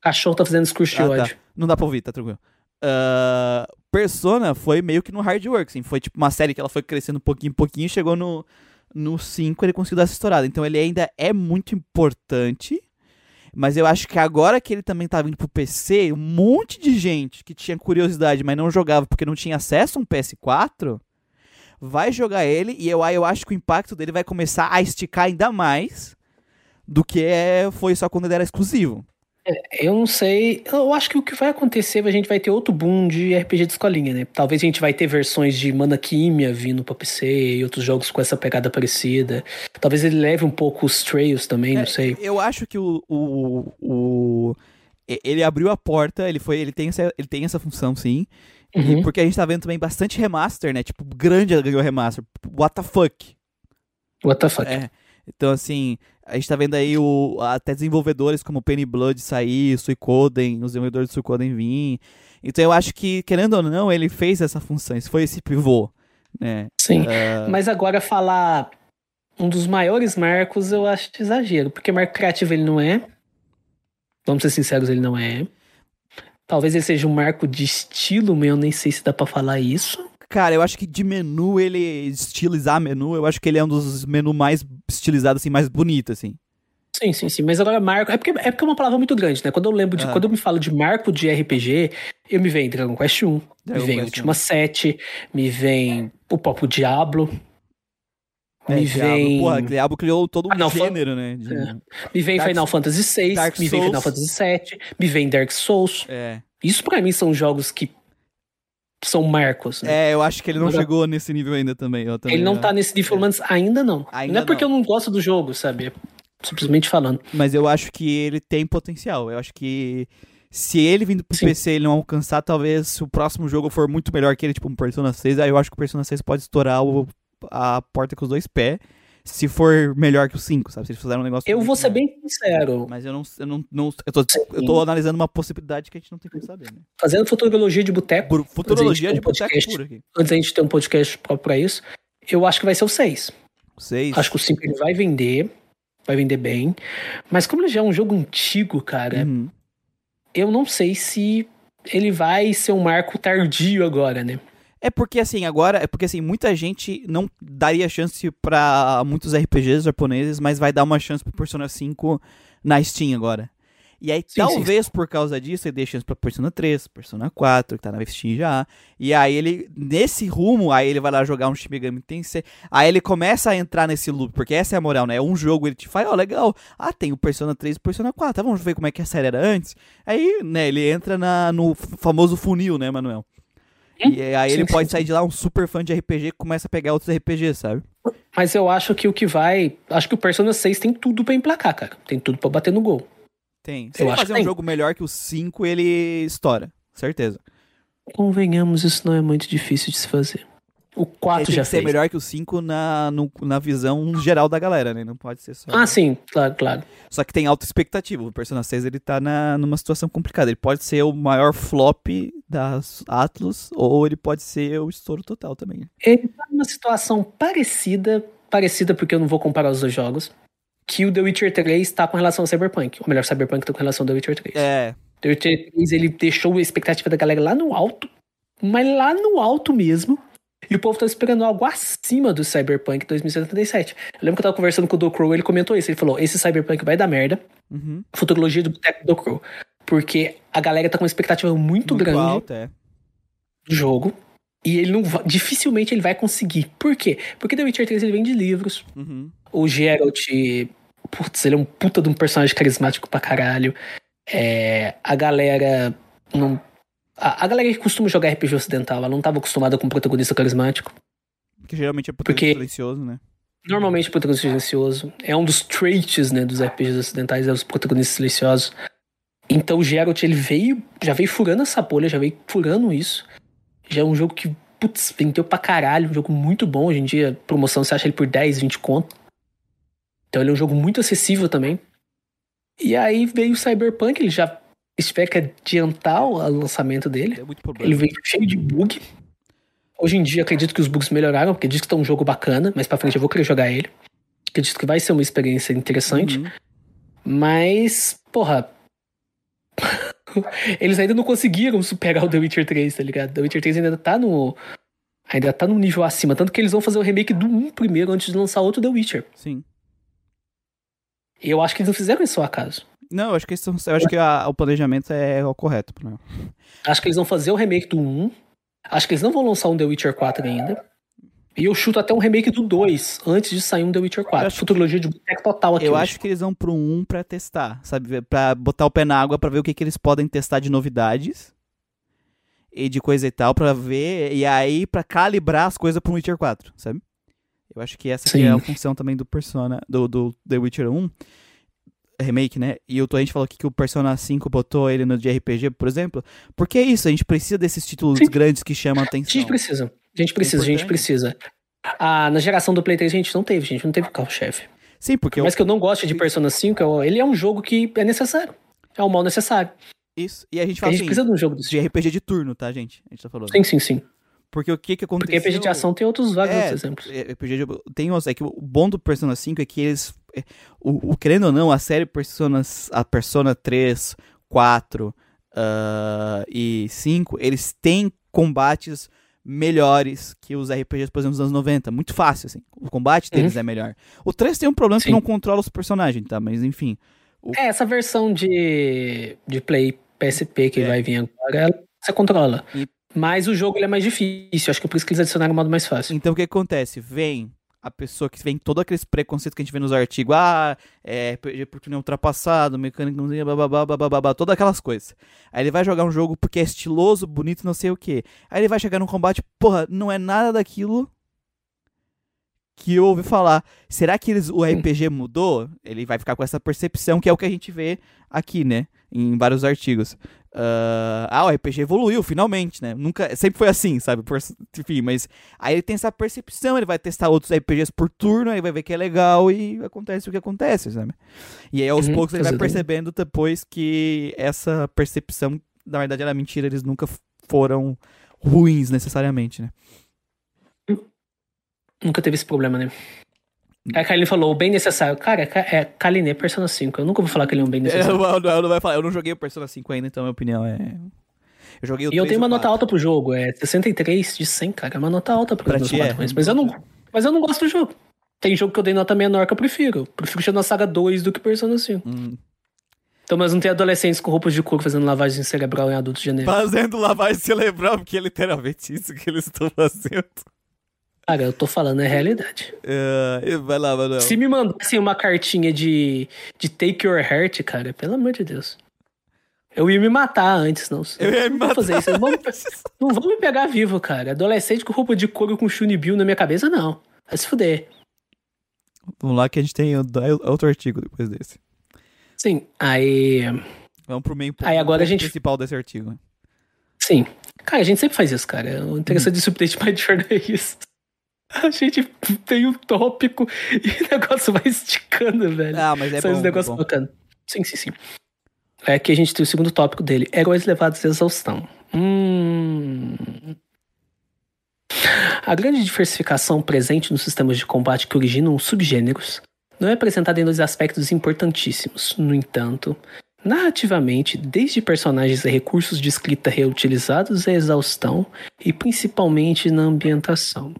Cachorro tá fazendo discurso de ah. Tá. Não dá pra ouvir, tá tranquilo. Uh, Persona foi meio que no hard work, assim. Foi tipo uma série que ela foi crescendo pouquinho em pouquinho, chegou no, no 5 ele conseguiu dar essa estourada. Então ele ainda é muito importante, Mas eu acho que agora que ele também tá vindo pro PC, um monte de gente que tinha curiosidade, mas não jogava porque não tinha acesso a um PS4, vai jogar ele e eu, eu acho que o impacto dele vai começar a esticar ainda mais do que é, foi só quando ele era exclusivo. É, eu não sei. Eu acho que o que vai acontecer, a gente vai ter outro boom de RPG de escolinha, né? Talvez a gente vai ter versões de Mana Químia vindo pra PC e outros jogos com essa pegada parecida. Talvez ele leve um pouco os Trails também, É, não sei. Eu acho que o, o, o- ele abriu a porta, ele foi, ele tem essa, ele tem essa função sim. E Uhum. porque a gente tá vendo também bastante remaster, né? Tipo, grande ganhou remaster. What the fuck? What the fuck? É. Então, assim, a gente tá vendo aí o, até desenvolvedores como Penny Blood sair, Suicoden, os desenvolvedores do Suicoden vir. Então eu acho que, querendo ou não, ele fez essa função, esse foi esse pivô, né? Sim. Ah, Mas agora falar um dos maiores marcos eu acho exagero, porque marco criativo ele não é. Vamos ser sinceros, ele não é. Talvez ele seja um marco de estilo meu, nem sei se dá pra falar isso. Cara, eu acho que de menu, ele estilizar menu, eu acho que ele é um dos menus mais estilizados, assim, mais bonito, assim. Sim, sim, sim. Mas agora marco. É porque é, porque é uma palavra muito grande, né? Quando eu lembro de. Ah. Quando eu me falo de marco de RPG, eu me vem Dragon Quest 1, Dragon me vem Quest Ultima 7, me vem o próprio Diablo. É, me Diablo, vem. Porra, Diablo criou todo um Ah, não, gênero, né? de- É. Me vem Dark- Final Fantasy VI, Dark me vem Final. Fantasy VII, me vem Dark Souls. É. Isso pra mim são jogos que são marcos. Né? É, eu acho que ele não Agora- chegou nesse nível ainda também. também Ele não é. tá nesse nível, mas ainda não. Ainda não é porque não. eu não gosto do jogo, sabe? É simplesmente falando. Mas eu acho que ele tem potencial. Eu acho que se ele vindo pro Sim. PC ele não alcançar, talvez se o próximo jogo for muito melhor que ele, tipo um Persona 6, aí eu acho que o Persona 6 pode estourar o- a porta com os dois pés. Se for melhor que o 5, sabe? Se eles fizerem um negócio. Eu vou ser melhor. bem sincero. Mas eu não. Eu, não, não- eu, tô, eu tô analisando uma possibilidade que a gente não tem como saber, né? Fazendo futurologia de boteco, futurologia de um boteco podcast. puro aqui. antes da gente ter um podcast próprio pra isso, eu acho que vai ser o 6. 6. Acho que o 5 ele vai vender, vai vender bem. Mas como ele já é um jogo antigo, cara, Uhum. eu não sei se ele vai ser um marco tardio agora, né? É porque assim, agora, é porque assim, muita gente não daria chance pra muitos RPGs japoneses, mas vai dar uma chance pro Persona 5 na Steam agora. E aí, Sim, talvez por causa disso, ele dê chance pra Persona 3, Persona 4, que tá na Steam já. E aí ele, nesse rumo, aí ele vai lá jogar um Shin Megami Tensei. Aí ele começa a entrar nesse loop, porque essa é a moral, né? Um jogo ele te faz, ó, legal. Ah, tem o Persona 3 e o Persona 4, tá, vamos ver como é que a série era antes. Aí, né, ele entra na, no famoso funil, né, Manuel? E aí Sim, ele sim, pode sim. sair de lá um super fã de RPG que começa a pegar outros RPGs, sabe? Mas eu acho que o que vai. Acho que o Persona 6 tem tudo pra emplacar, cara. Tem tudo pra bater no gol. Tem. Se Eu ele acho fazer que um tem. jogo melhor que o 5, ele estoura. Certeza. Convenhamos, isso não é muito difícil de se fazer. O Ele 4 tem já que ser fez. melhor que o 5 na, no- na visão geral da galera, né? Não pode ser só. Ah, sim, claro, claro. Só que tem alta expectativa. O Persona 6 ele tá na, numa situação complicada. Ele pode ser o maior flop das Atlus, ou ele pode ser o estouro total também. Ele tá numa situação parecida, parecida porque eu não vou comparar os dois jogos, que o The Witcher 3 tá com relação ao Cyberpunk. Ou melhor, Cyberpunk tá com relação ao The Witcher 3. É. The Witcher 3, ele deixou a expectativa da galera lá no alto, mas lá no alto mesmo. E o povo tá esperando algo acima do Cyberpunk 2077. Eu lembro que eu tava conversando com o Do Crow, ele comentou isso. Ele falou: esse Cyberpunk vai dar merda. Uhum. Futurologia do Boteco do Crow. Porque a galera tá com uma expectativa muito, grande alta, é. do jogo. E ele não va- dificilmente ele vai conseguir. Por quê? Porque The Witcher 3 ele vem de livros. Uhum. O Geralt, putz, ele é um puta de um personagem carismático pra caralho. É, a galera não a, a galera que costuma jogar RPG ocidental, ela não tava acostumada com um protagonista carismático. Que geralmente é protagonista Porque- silencioso, né? Normalmente o protagonista silencioso é um dos traits, né, dos RPGs ocidentais, é os protagonistas silenciosos. Então o Geralt, ele veio, já veio furando essa bolha, já veio furando isso. Já é um jogo que, putz, vendeu pra caralho, um jogo muito bom. Hoje em dia, promoção, você acha ele por 10, 20 conto. Então ele é um jogo muito acessível também. E aí veio o Cyberpunk, ele já que adiantar o lançamento dele. Tem muito problema. Ele veio cheio de bug. Hoje em dia acredito que os bugs melhoraram, porque diz que tá um jogo bacana, mas pra frente eu vou querer jogar ele. Acredito que vai ser uma experiência interessante. Uhum. Mas, porra. Eles ainda não conseguiram superar o The Witcher 3, tá ligado? The Witcher 3 ainda tá no. Ainda tá num nível acima. Tanto que eles vão fazer o remake do 1 primeiro antes de lançar outro The Witcher. Sim. E eu acho que eles não fizeram isso ao acaso. Não, eu acho que, estão, eu acho que a, o planejamento é o correto. Né? Acho que eles vão fazer o remake do 1. Acho que eles não vão lançar um The Witcher 4 ainda. E eu chuto até um remake do 2 antes de sair um The Witcher 4. acho Futurologia de boteco total aqui. Eu hoje. acho que eles vão pro 1 pra testar, sabe? Pra botar o pé na água pra ver o que, que eles podem testar de novidades e de coisa e tal, pra ver, e aí pra calibrar as coisas pro Witcher 4, sabe? Eu acho que essa que é a função também do Persona, do, do The Witcher 1 remake, né? E o Torrent falou aqui que o Persona 5 botou ele no de RPG, por exemplo, porque é isso, a gente precisa desses títulos Sim. grandes que chamam a A atenção. gente precisa. A gente precisa, a gente precisa. Ah, na geração do Play 3 a gente não teve, gente. Não teve carro-chefe. Sim, porque Mas eu, que eu não gosto de Persona 5, eu- ele é um jogo que é necessário. É um mal necessário. isso. E a gente A fala gente assim, precisa de um jogo desse. de RPG de turno, tá, gente? A gente tá falando. Sim, sim, sim. Porque o que que aconteceu? Porque RPG de ação tem outros vários É, exemplos. é, RPG de- tem é que o bom do Persona 5 é que eles é, o, o- querendo ou não, a série Personas, a Persona 3, 4 ah, e 5, eles têm combates melhores que os RPGs, por exemplo, dos anos 90, muito fácil assim. O combate deles é melhor. O 3 tem um problema que Sim. não controla os personagens, tá? Mas enfim, É, essa versão de, de Play PSP que É. vai vir agora, ela- você controla. E- Mas o jogo é mais difícil. Acho que é por isso que eles adicionaram o modo mais fácil. Então o que acontece? Vem a pessoa que vem todo aqueles preconceitos que a gente vê nos artigos, ah, é RPG por turno é ultrapassado, mecânica não sei, bababá, bababá, todas aquelas coisas. Aí ele vai jogar um jogo porque é estiloso, bonito, não sei o que. Aí ele vai chegar num combate, porra, não é nada daquilo que eu ouvi falar. Será que eles, o RPG mudou? Ele vai ficar com essa percepção que é o que a gente vê aqui, né? Em vários artigos. Ah, ah, o RPG evoluiu, finalmente, né? Nunca, sempre foi assim, sabe? Por- enfim, mas aí ele tem essa percepção, ele vai testar outros RPGs por turno, aí vai ver que é legal e acontece o que acontece, sabe? E aí aos Uhum, poucos ele vai percebendo depois que essa percepção, na verdade, era mentira, eles nunca foram ruins necessariamente, né? Nunca teve esse problema, né? Aí a Kylie falou, o bem necessário. Cara, é é Kaline, é Persona 5. Eu nunca vou falar que ele é um bem Eu, necessário. eu não- eu não vai falar, eu não joguei o Persona 5 ainda, então a minha opinião é. Eu joguei o E eu 3 tenho uma nota 4. alta pro jogo, é 63 de 100, cara. É uma nota alta Pra para meus é? padrões. Mas eu, não, mas eu não gosto do jogo. Tem jogo que eu dei nota menor que eu prefiro. Eu prefiro Xenosaga Saga 2 do que Persona 5. Hum. Então, mas não tem adolescentes com roupas de couro fazendo lavagem cerebral em adultos genéricos. Fazendo lavagem cerebral, porque é literalmente isso que eles estão fazendo. Cara, eu tô falando é realidade. É, vai lá, Manuel. Se me mandassem uma cartinha de, de Take Your Heart, cara, pelo amor de Deus. Eu ia me matar antes, não. Eu ia me vou fazer matar. isso. Não vão, não vão me pegar vivo, cara. Adolescente com roupa de couro com Shunibill na minha cabeça, não. Vai se fuder. Vamos lá que a gente tem outro artigo depois desse. Sim, aí. Vamos pro meio Aí agora a gente- principal desse artigo. Sim. Cara, a gente sempre faz isso, cara. O interessante de Update My Journey é isso. A gente tem um tópico e o negócio vai esticando, velho. Ah, mas é São bom. os é negócios bacanas. Sim, sim, sim. É que a gente tem o segundo tópico dele: heróis levados à exaustão. Hum. A grande diversificação presente nos sistemas de combate que originam subgêneros não é apresentada em dois aspectos importantíssimos. No entanto, narrativamente, desde personagens a recursos de escrita reutilizados à exaustão e principalmente na ambientação.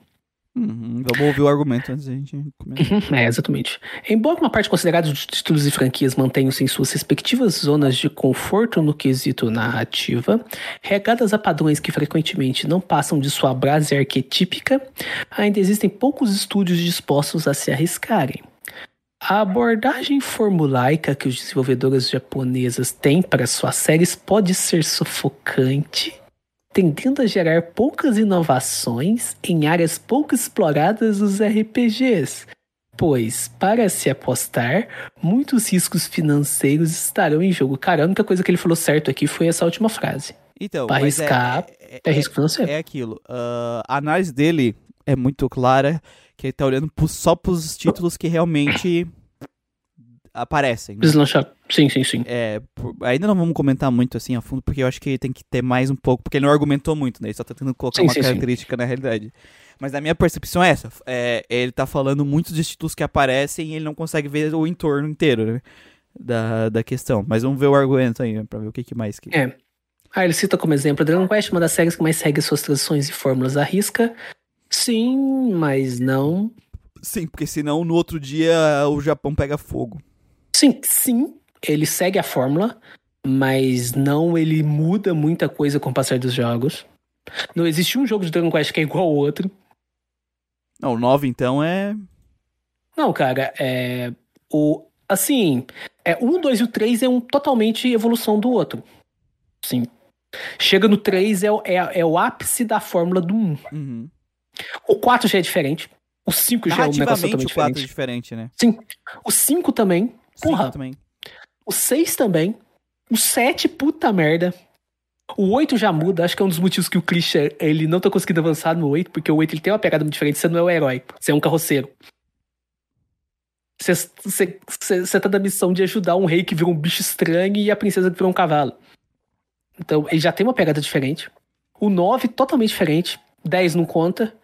Uhum, Vamos ouvir o argumento antes da gente começar. É, exatamente. Embora uma parte considerada de títulos e franquias mantenham-se em suas respectivas zonas de conforto no quesito narrativa, regadas a padrões que frequentemente não passam de sua base arquetípica, ainda existem poucos estúdios dispostos a se arriscarem. A abordagem formulaica que os desenvolvedores japonesas têm para suas séries pode ser sufocante, tendendo a gerar poucas inovações em áreas pouco exploradas dos RPGs. Pois, para se apostar, muitos riscos financeiros estarão em jogo. Cara, a única coisa que ele falou certo aqui foi essa última frase. Então, Pra mas é- arriscar, é, É risco financeiro. é aquilo. ah, a análise dele é muito clara, que ele tá olhando só pros títulos que realmente aparecem. né? Deslanchar. Sim, sim, sim. É, por- ainda não vamos comentar muito assim a fundo, porque eu acho que tem que ter mais um pouco, porque ele não argumentou muito, né? Ele só tá tentando colocar Sim, uma sim, sim. característica na realidade. Mas a minha percepção é essa. É, ele tá falando muitos dos títulos que aparecem e ele não consegue ver o entorno inteiro, né? Da, da questão. Mas vamos ver o argumento aí, né, pra ver o que, que mais que. É. Ah, ele cita como exemplo Dragon Quest, uma das séries que mais segue suas tradições e fórmulas à risca. Sim, mas não. Sim, porque senão no outro dia o Japão pega fogo. Sim, sim. ele segue a fórmula, mas não ele muda muita coisa com o passar dos jogos. Não existe um jogo de Dragon Quest que é igual ao outro. Não, o 9 então é. Não, cara, é. O. Assim, é, o 1, 2 e o 3 é um totalmente evolução do outro. Sim. Chega no 3 é, é, é o ápice da fórmula do 1. Uhum. O 4 já é diferente. O 5 já é um negócio totalmente o 4 é diferente. diferente, né? Sim. O 5 também. Porra. Cinco também. O 6 também. O 7, puta merda. O 8 já muda. Acho que é um dos motivos que o Christian ele não tá conseguindo avançar no 8, porque o 8 ele tem uma pegada muito diferente. Você não é o herói. Você é um carroceiro. Você, você tá na missão de ajudar um rei que virou um bicho estranho e a princesa que virou um cavalo. Então, ele já tem uma pegada diferente. O 9, totalmente diferente. 10 não conta.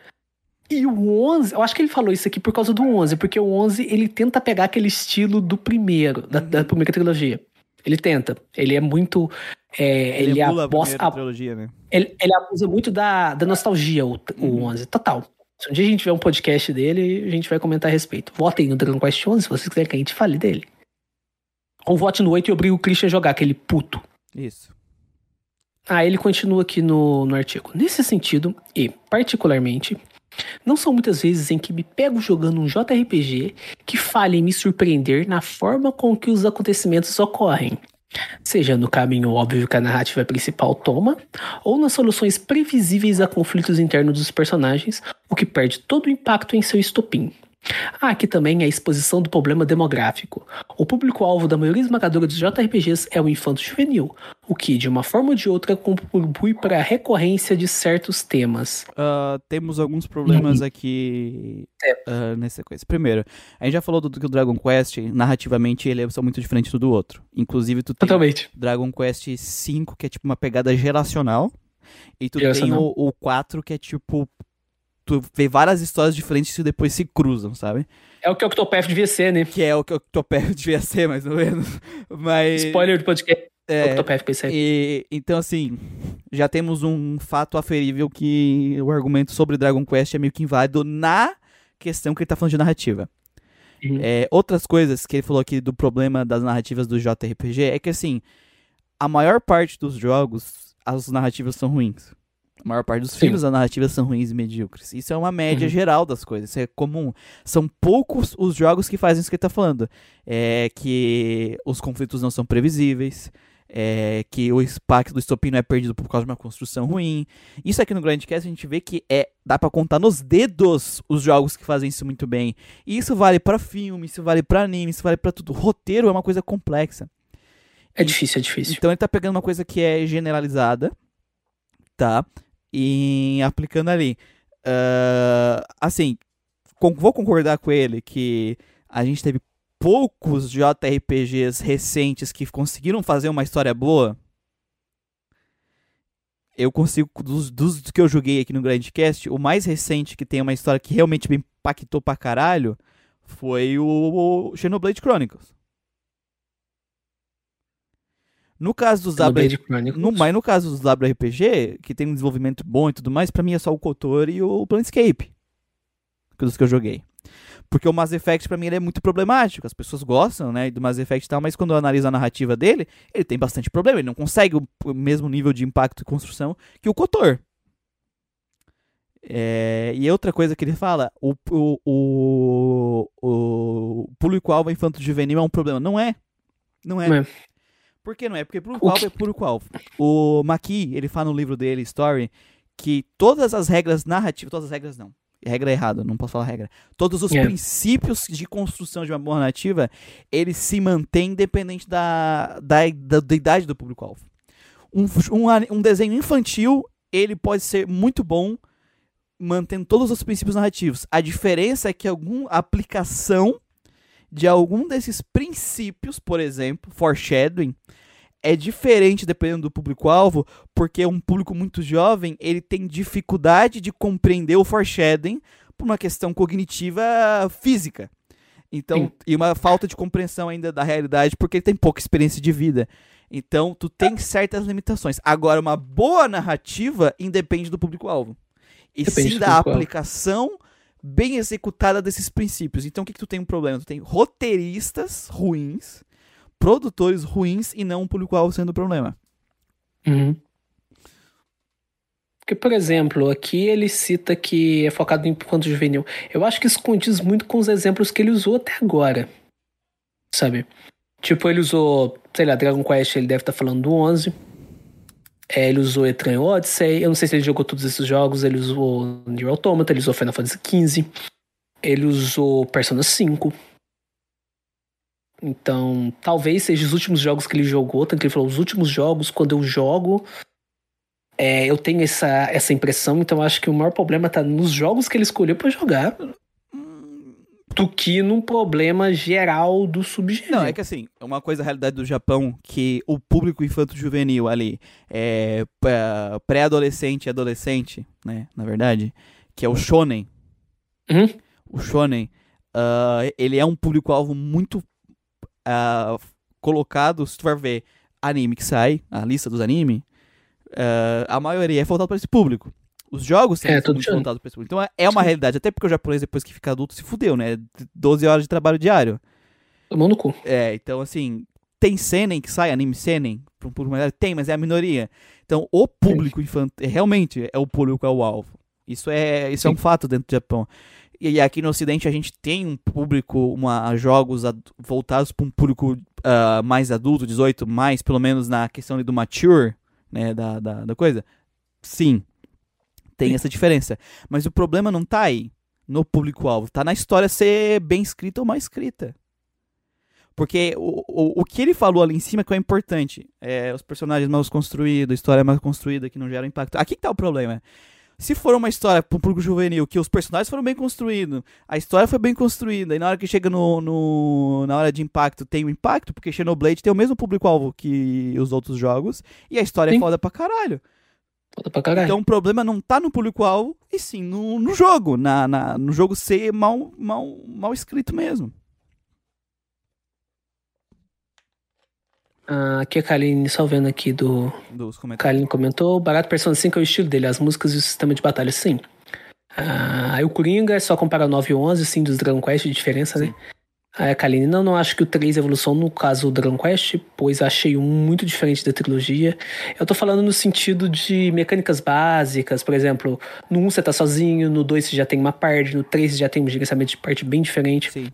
E o 11, eu acho que ele falou isso aqui por causa do 11, porque o 11 ele tenta pegar aquele estilo do primeiro, da, da primeira trilogia. Ele tenta. Ele é muito. é, ele a aposta- primeira trilogia, né? ele, ele abusa muito da, da nostalgia, o, o 11. Total. Se um dia a gente tiver um podcast dele, a gente vai comentar a respeito. Votem no Dragon Quest 11 se vocês quiserem que a gente fale dele. Ou vote no 8 e obrigue o Christian a jogar, aquele puto. Isso. Ah, ele continua aqui no, no artigo. Nesse sentido, e particularmente, não são muitas vezes em que me pego jogando um JRPG que falha em me surpreender na forma com que os acontecimentos ocorrem. Seja no caminho óbvio que a narrativa principal toma, ou nas soluções previsíveis a conflitos internos dos personagens, o que perde todo o impacto em seu estopim. Há aqui também a exposição do problema demográfico. O público-alvo da maioria esmagadora dos JRPGs é o infanto juvenil, o que, de uma forma ou de outra, contribui para a recorrência de certos temas. Ah, temos alguns problemas aqui É. ah, nessa coisa. Primeiro, a gente já falou do, que o Dragon Quest, narrativamente, ele é só muito diferente do outro. Inclusive, tu tem Totalmente. Dragon Quest V, que é tipo uma pegada geracional. E tu tem o, o 4, que é tipo. Tu vê várias histórias diferentes que depois se cruzam, sabe? É o que o Octopath devia ser, né? Que é o que eu tô perto devia ser, mais ou menos. Mas. Spoiler do podcast. É, Octopath e, então, assim, já temos um fato aferível que o argumento sobre Dragon Quest é meio que inválido na questão que ele tá falando de narrativa. Uhum. É, outras coisas que ele falou aqui do problema das narrativas do JRPG é que, assim, a maior parte dos jogos, as narrativas são ruins. A maior parte dos Sim. filmes, as narrativas são ruins e medíocres. Isso é uma média Uhum. geral das coisas. Isso é comum. São poucos os jogos que fazem isso que ele tá falando. É que os conflitos não são previsíveis. É que o impacto do estopim não é perdido por causa de uma construção ruim. Isso aqui no Grandcast a gente vê que é dá pra contar nos dedos os jogos que fazem isso muito bem. E isso vale pra filme, isso vale pra anime, isso vale pra tudo. Roteiro é uma coisa complexa. É difícil, é difícil. Então ele tá pegando uma coisa que é generalizada, tá? E aplicando ali. Ah, assim, vou concordar com ele que a gente teve poucos JRPGs recentes que conseguiram fazer uma história boa. Eu consigo, dos, dos que eu joguei aqui no Grandcast, o mais recente que tem uma história que realmente me impactou pra caralho foi o, o Xenoblade Chronicles. No caso dos No WRPG, Blade Chronicles. no, mas no caso dos WRPG, que tem um desenvolvimento bom e tudo mais, pra mim é só o Kotor e o Planescape. Dos que eu joguei. Porque o Mass Effect, pra mim, ele é muito problemático. As pessoas gostam, né, do Mass Effect e tal, mas quando eu analiso a narrativa dele, ele tem bastante problema. Ele não consegue o, mesmo nível de impacto e construção que o Kotor. É, e outra coisa que ele fala, o, o, o, o público-alvo infanto juvenil é um problema. Não é. Não é. Não é. Por que não é? Porque público-alvo é público-alvo. O Maki, ele fala no livro dele, Story, que todas as regras narrativas, todas as regras não. Regra é errado, não posso falar regra. Todos os É. princípios de construção de uma boa narrativa, eles se mantêm independente da, da, da, da idade do público-alvo. Um, um, um desenho infantil, ele pode ser muito bom mantendo todos os princípios narrativos. A diferença é que alguma aplicação de algum desses princípios, por exemplo, foreshadowing, é diferente dependendo do público-alvo, porque um público muito jovem, ele tem dificuldade de compreender o foreshadowing por uma questão cognitiva física. Então, Sim. e uma falta de compreensão ainda da realidade, porque ele tem pouca experiência de vida. Então, tu tem certas limitações. Agora, uma boa narrativa independe do público-alvo. E Depende sim da aplicação bem executada desses princípios. Então, o que, que tu tem um problema? Tu tem roteiristas ruins, produtores ruins e não o público-alvo sendo o problema. Uhum. Porque, por exemplo, aqui ele cita que é focado em infanto juvenil. Eu acho que isso condiz muito com os exemplos que ele usou até agora. Sabe? Tipo, ele usou, sei lá, Dragon Quest, ele deve estar tá falando do 11. É, ele usou Etran Odyssey. Eu não sei se ele jogou todos esses jogos. Ele usou Nier Automata, ele usou Final Fantasy XV. Ele usou Persona 5. Então, talvez seja os últimos jogos que ele jogou. Tanto que ele falou, os últimos jogos, quando eu jogo, é, eu tenho essa, essa impressão. Então, acho que o maior problema tá nos jogos que ele escolheu para jogar do que num problema geral do subgênero. Não, é que assim, é uma coisa a realidade do Japão que o público infanto-juvenil ali é pré-adolescente e adolescente, né, na verdade, que é o shonen. Uhum. O shonen, uh, ele é um público-alvo muito uh, colocado, se tu for ver anime que sai, a lista dos anime, uh, a maioria é voltado para esse público. Os jogos são é, muito voltados para esse público. Então é, é uma Sim. realidade, até porque o japonês, depois que fica adulto, se fudeu, né? 12 horas de trabalho diário. Tomou no cu. É, então assim, tem seinen que sai, anime seinen, para um público mais tem, mas é a minoria. Então o público infantil, realmente é o público é o alvo. Isso é, isso é um fato dentro do Japão. E aqui no Ocidente a gente tem um público, uma, jogos voltados para um público uh, mais adulto, 18 mais, pelo menos na questão do mature, né, da, da, da coisa. Sim, tem essa diferença. Mas o problema não tá aí, no público-alvo. Tá na história ser bem escrita ou mal escrita. Porque o, o, o que ele falou ali em cima que é importante. É os personagens mal construídos, a história mal construída que não gera impacto. Aqui que tá o problema. Se for uma história pro público juvenil, que os personagens foram bem construídos, a história foi bem construída, e na hora que chega no, no na hora de impacto tem o um impacto, porque Xenoblade tem o mesmo público-alvo que os outros jogos, e a história é sim. é foda pra caralho. Foda pra caralho. Então o problema não tá no público-alvo, e sim no, no jogo, na, na, no jogo ser mal, mal, mal escrito mesmo. Ah, aqui a Kaline, só vendo aqui do. Dos comentários. Kaline comentou: Barato Persona 5 é o estilo dele, as músicas e o sistema de batalha, sim. Ah, aí o Coringa é só comparar 9 e 11, sim, dos Dragon Quest, de diferença, né? sim. né? Aí a Kaline, não, não acho que o 3 é evolução no caso do Dragon Quest, pois achei um muito diferente da trilogia. Eu tô falando no sentido de mecânicas básicas, por exemplo, no 1 você tá sozinho, no 2 você já tem uma parte, no 3 você já tem um gerenciamento de parte bem diferente. Sim.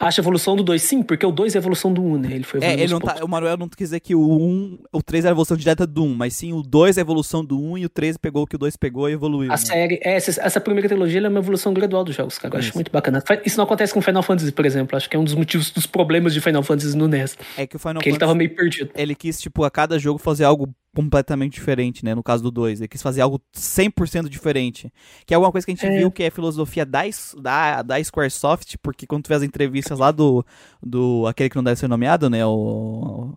Acha a evolução do 2 sim, porque o 2 é a evolução do 1, um, né? Ele foi É, ele não tá, o Manuel não quis dizer que o 1, um, o 3 é a evolução direta do 1, um, mas sim o 2 é a evolução do 1 um, e o 3 pegou o que o 2 pegou e evoluiu. A né? série, é, essa, essa primeira trilogia é uma evolução gradual dos jogos, cara. Eu acho muito bacana. Isso não acontece com Final Fantasy, por exemplo. Acho que é um dos motivos dos problemas de Final Fantasy no NES. É que o Final Fantasy. ele tava meio perdido. Ele quis, tipo, a cada jogo fazer algo completamente diferente, né? No caso do 2. Ele quis fazer algo 100% diferente. Que é alguma coisa que a gente é. viu que é a filosofia da, da, da Squaresoft, porque quando tu vê as entrevistas lá do, do aquele que não deve ser nomeado, né? O,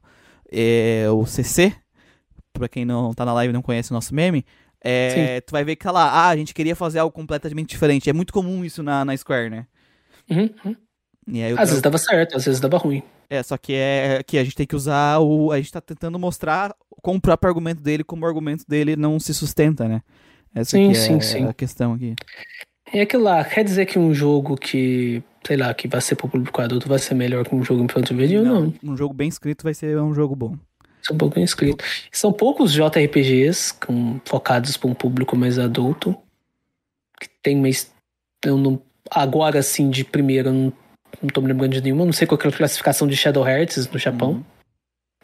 é, o CC, pra quem não tá na live e não conhece o nosso meme, é, tu vai ver que tá lá, ah, a gente queria fazer algo completamente diferente. É muito comum isso na, na Square, né? Uhum, uhum. às vezes dava certo, às vezes dava ruim. É, só que é que a gente tem que usar o. A gente tá tentando mostrar com o próprio argumento dele como o argumento dele não se sustenta, né? Essa sim, é sim, sim. a questão aqui. É aquilo lá, quer dizer que um jogo que, sei lá, que vai ser pro público adulto vai ser melhor que um jogo infantil juvenil? Não, não. Um jogo bem escrito vai ser um jogo bom. São pouco bem escrito. São poucos JRPGs com, focados para um público mais adulto. Que tem mais. Eu não, agora, assim, de primeira, eu não não tô me lembrando de nenhuma, não sei qual é a classificação de Shadow Hearts no Japão. Uhum.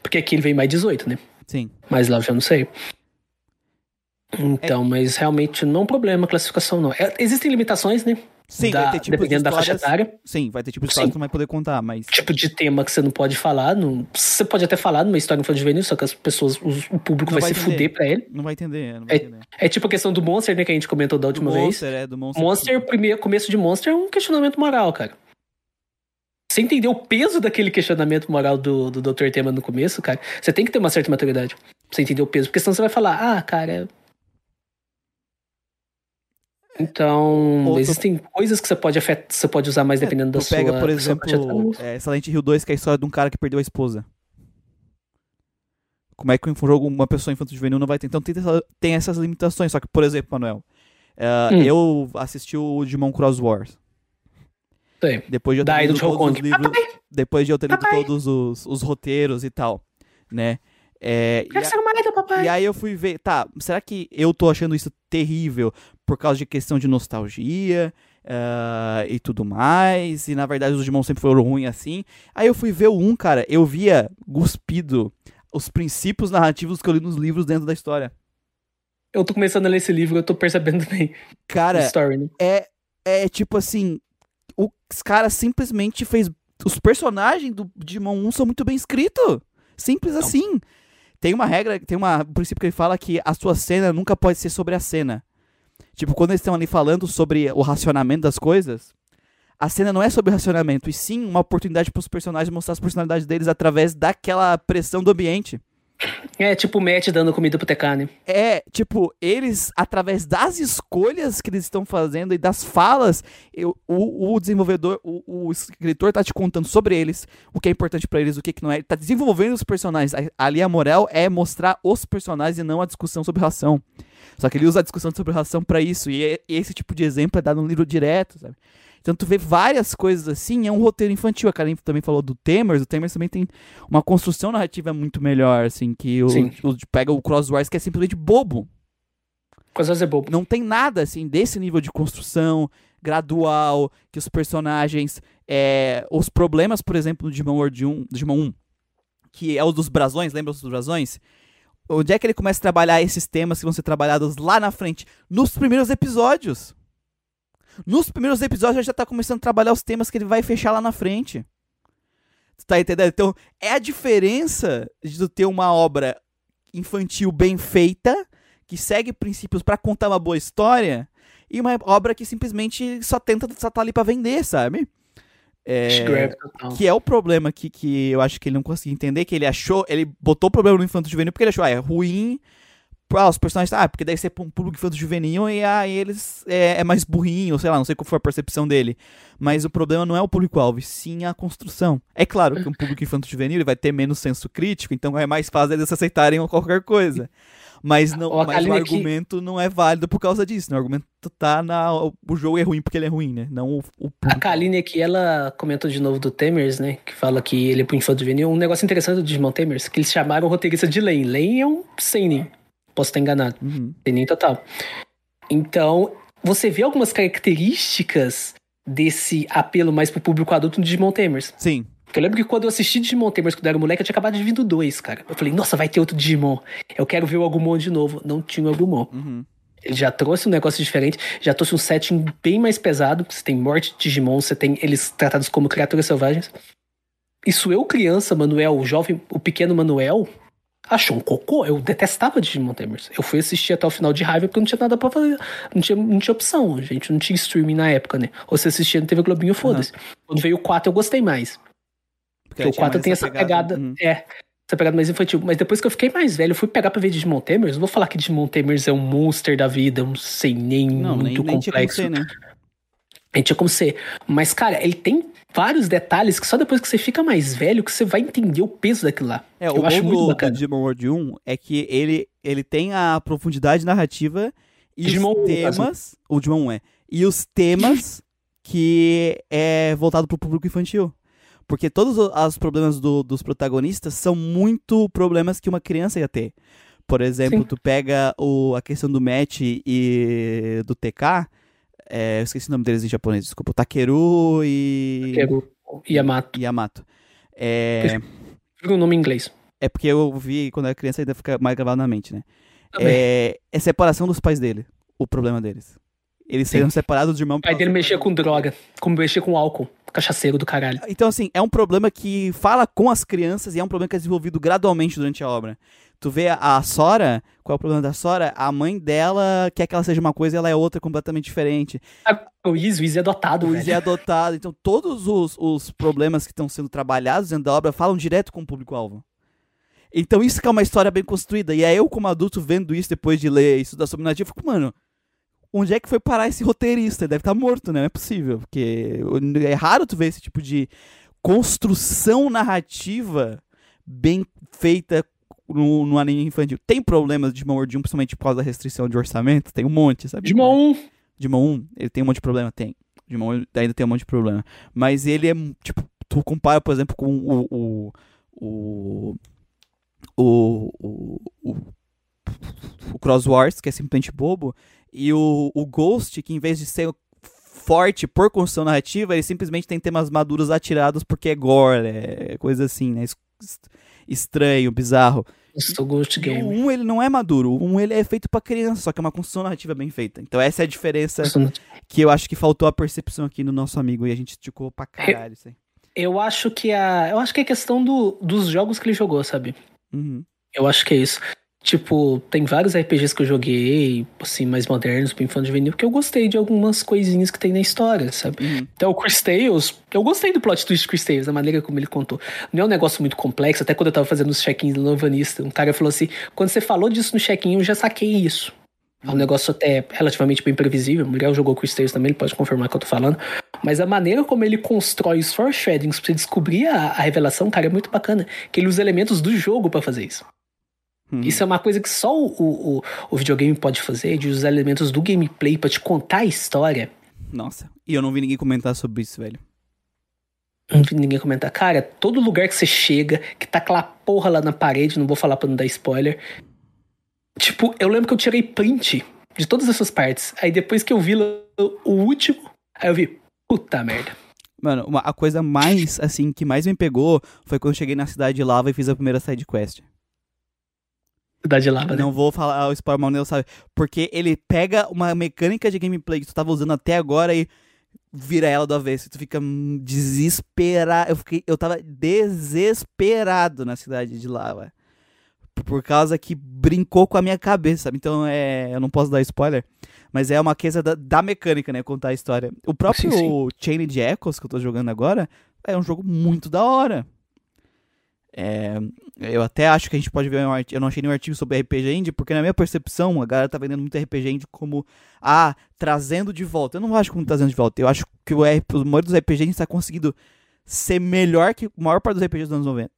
Porque aqui ele vem mais 18, né? Sim. Mas lá eu já não sei. Então, é... mas realmente não é um problema a classificação, não. É, existem limitações, né? Sim, da, vai ter tipo dependendo de da faixa etária. Sim, vai ter tipo de história que tu não vai poder contar, mas. Tipo de tema que você não pode falar. Não, você pode até falar numa história infantil juvenil, só que as pessoas, o público vai, vai, se fuder pra ele. Não vai entender, não vai é, entender. É tipo a questão do Monster, né, que a gente comentou da última do vez. Monster, é, do Monster. Monster, primeiro começo de Monster é um questionamento moral, cara. Você entender o peso daquele questionamento moral do, do Dr. Tema no começo, cara, você tem que ter uma certa maturidade. Pra você entender o peso. Porque senão você vai falar, ah, cara. Então, Ou existem tu... coisas que você pode, afet... você pode usar mais é, dependendo é, da sua. pega, por exemplo, é, Silent Hill 2, que é a história de um cara que perdeu a esposa. Como é que um jogo, uma pessoa infantil juvenil não vai ter? Então tem, tem essas limitações. Só que, por exemplo, Manuel, uh, hum. eu assisti o Digimon Cross Wars. Sei. Depois de eu ter Daí do lido todos os livros, Papai, depois de eu ter lido Papai. todos os, os roteiros e tal, né? É, e, a- marido, papai. e aí eu fui ver, tá, será que eu tô achando isso terrível por causa de questão de nostalgia ah, e tudo mais? E na verdade os Digimon sempre foram ruins assim. Aí eu fui ver o 1, cara, eu via cuspido os princípios narrativos que eu li nos livros dentro da história. Eu tô começando a ler esse livro, eu tô percebendo bem. Cara, Story, né? é, é tipo assim, os caras simplesmente fez os personagens do Digimon 1 são muito bem escritos. Simples assim. Tem uma regra, tem uma, um princípio que ele fala que a sua cena nunca pode ser sobre a cena. Tipo, quando eles estão ali falando sobre o racionamento das coisas, a cena não é sobre o racionamento, e sim uma oportunidade para os personagens mostrar as personalidades deles através daquela pressão do ambiente. É tipo o Matt dando comida pro né? É, tipo, eles, através das escolhas que eles estão fazendo e das falas, eu- o, o desenvolvedor, o, o escritor tá te contando sobre eles, o que é importante pra eles, o que, que não é. Ele tá desenvolvendo os personagens. Ali a moral é mostrar os personagens e não a discussão sobre ração. Só que ele usa a discussão sobre ração pra isso, e, é- esse tipo de exemplo é dado no livro direto, sabe? Então tu vê várias coisas assim, é um roteiro infantil. A Karen também falou do Temers, o Temers também tem uma construção narrativa muito melhor, assim, que o, o- pega o Cross Wars que é simplesmente bobo. Coisas é bobo. Não tem nada, assim, desse nível de construção gradual, que os personagens, é, os problemas, por exemplo, do Digimon World 1, do Digimon 1, que é o dos brasões, lembra os dos brasões? Onde é que ele começa a trabalhar esses temas que vão ser trabalhados lá na frente? Nos primeiros episódios. Nos primeiros episódios já tá começando a trabalhar os temas que ele vai fechar lá na frente. Tu tá entendendo? Então, é a diferença de tu ter uma obra infantil bem feita, que segue princípios pra contar uma boa história, e uma obra que simplesmente só tenta, só tá ali pra vender, sabe? É, total. que é o problema que, que eu acho que ele não conseguiu entender, que ele achou, ele botou o problema no infanto juvenil porque ele achou, ah, é ruim, ah, os personagens, ah, porque deve ser pra um público infanto juvenil e aí eles é, é mais burrinho, sei lá, não sei qual foi a percepção dele. Mas o problema não é o público-alvo, sim a construção. É claro que um público infanto juvenil ele vai ter menos senso crítico, então é mais fácil eles aceitarem qualquer coisa. Mas, não, Ó, mas o argumento não é válido por causa disso. né? O argumento tá na. O jogo é ruim porque ele é ruim, né? Não o, o A. Kaline aqui, ela comentou de novo do Temers, né? Que fala que ele é pro infanto juvenil. Um negócio interessante do Digimon Temers, que eles chamaram o roteirista de Lane. Lane é um seinen. Posso estar enganado. Uhum. Seinen total. Então, você vê algumas características desse apelo mais pro público adulto no Digimon Temers. Sim. Porque eu lembro que quando eu assisti Digimon Tamers quando eu era moleque, eu tinha acabado de vir do 2, cara. Eu falei, nossa, vai ter outro Digimon. Eu quero ver o Agumon de novo. Não tinha o Agumon. Uhum. Ele já trouxe um negócio diferente, já trouxe um setting bem mais pesado. Você tem morte de Digimon, você tem eles tratados como criaturas selvagens. Isso eu, criança, Manuel, o jovem, o pequeno Manuel, achou um cocô. Eu detestava Digimon Tamers. Eu fui assistir até o final de raiva porque não tinha nada pra fazer. Não tinha, não tinha opção. Gente não tinha streaming na época, né? Ou você assistia no TV Globinho, foda-se. Quando veio o 4, eu gostei mais. Porque o tinha 4 mais tem essa pegada. Uhum. É. Essa pegada mais infantil. Mas depois que eu fiquei mais velho, eu fui pegar pra ver Digimon Tamers. Não vou falar que Digimon Tamers é um monster da vida, um sem nem Não, nem, muito nem tinha complexo. ser, né? Gente tinha como ser. Mas, cara, ele tem vários detalhes que só depois que você fica mais velho que você vai entender o peso daquilo lá. É, eu o acho muito do, do bacana. Digimon World 1 é que ele, ele tem a profundidade narrativa e Digimon os 1, temas. O Digimon 1 é. E os temas que é voltado pro público infantil. Porque todos os problemas do- dos protagonistas são muito problemas que uma criança ia ter. Por exemplo, Sim. tu pega o, a questão do Match e do TK. É, eu esqueci o nome deles em japonês, desculpa. Takeru e. O Yamato. Yamato. É, Fica o nome em inglês. é porque eu vi quando era criança ainda fica mais gravado na mente, né? Também. É, é separação dos pais dele, o problema deles. Eles seriam separados de irmão. O pai dele mexia com droga, como mexia com álcool. Cachaceiro do caralho. Então, assim, é um problema que fala com as crianças e é um problema que é desenvolvido gradualmente durante a obra. Tu vê a, Sora, qual é o problema da Sora? A mãe dela quer que ela seja uma coisa e ela é outra completamente diferente. Ah, O Izzy, o é adotado, O. Izzy é adotado. Então, todos os, os problemas que estão sendo trabalhados dentro da obra falam direto com o público-alvo. Então, isso que é uma história bem construída. E aí, eu, como adulto, vendo isso depois de ler isso da narrativa, eu fico, mano, onde é que foi parar esse roteirista? Ele Deve estar morto, né? Não é possível. Porque é raro tu ver esse tipo de construção narrativa bem feita no, no anime infantil. Tem problemas de Digimon World 1, principalmente por causa da restrição de orçamento? Tem um monte, sabe? Digimon 1. Digimon 1, ele tem um monte de problema? Tem. Digimon ainda tem um monte de problema. Mas ele é, tipo, tu compara, por exemplo, com o. o, o o, o, o, o Cross Wars, que é simplesmente bobo, e o, o Ghost, que em vez de ser forte por construção narrativa, ele simplesmente tem temas maduros atirados porque é gore, é coisa assim, né? Estranho, bizarro. Ghost Game. O 1 ele não é maduro, o 1 ele é feito pra criança, só que é uma construção narrativa bem feita. Então essa é a diferença que eu acho que faltou a percepção aqui no nosso amigo e a gente esticou pra caralho isso aí. Eu acho que a. Eu acho que é questão do, dos jogos que ele jogou, sabe? Uhum. Eu acho que é isso. Tipo, tem vários RPGs que eu joguei, assim, mais modernos, bem fã de juvenil, porque eu gostei de algumas coisinhas que tem na história, sabe? Uhum. Então, o Chris Tales, eu gostei do plot twist de Chris Tales, da maneira como ele contou. Não é um negócio muito complexo, até quando eu tava fazendo os check-ins do Novanista, um cara falou assim, quando você falou disso no check-in, eu já saquei isso. É um Uhum. negócio até relativamente bem previsível. O Miguel jogou Chris Tales também, ele pode confirmar o que eu tô falando. Mas a maneira como ele constrói os foreshadowings pra você descobrir a, a revelação, cara, é muito bacana. Que ele usa elementos do jogo pra fazer isso. Uhum. Isso é uma coisa que só o, o, o videogame pode fazer, de usar elementos do gameplay pra te contar a história. Nossa, e eu não vi ninguém comentar sobre isso, velho. Não vi ninguém comentar. Cara, todo lugar que você chega, que tá aquela porra lá na parede, não vou falar pra não dar spoiler. Tipo, eu lembro que eu tirei print de todas essas partes. Aí depois que eu vi o último, aí eu vi, puta merda. Mano, uma, a coisa mais, assim, que mais me pegou foi quando eu cheguei na cidade de lava e fiz a primeira side quest. Cidade lava, né? Não vou falar o spoiler, mas o Neo sabe. Porque ele pega uma mecânica de gameplay que tu tava usando até agora e vira ela do avesso. Tu fica desesperado. Eu, fiquei, eu tava desesperado na cidade de lava. Por causa que brincou com a minha cabeça, sabe? Então é. Eu não posso dar spoiler. Mas é uma coisa da, da mecânica, né? Contar a história. O próprio Sim, sim. Chained Echoes que eu tô jogando agora é um jogo muito da hora. É, eu até acho que a gente pode ver um artigo. Eu não achei nenhum artigo sobre RPG Indie, porque na minha percepção, a galera tá vendendo muito RPG Indie como, ah, trazendo de volta. Eu não acho como trazendo de volta. Eu acho que o, R- o maior dos RPG Indies tá conseguindo ser melhor que a maior parte dos RPGs dos anos 90.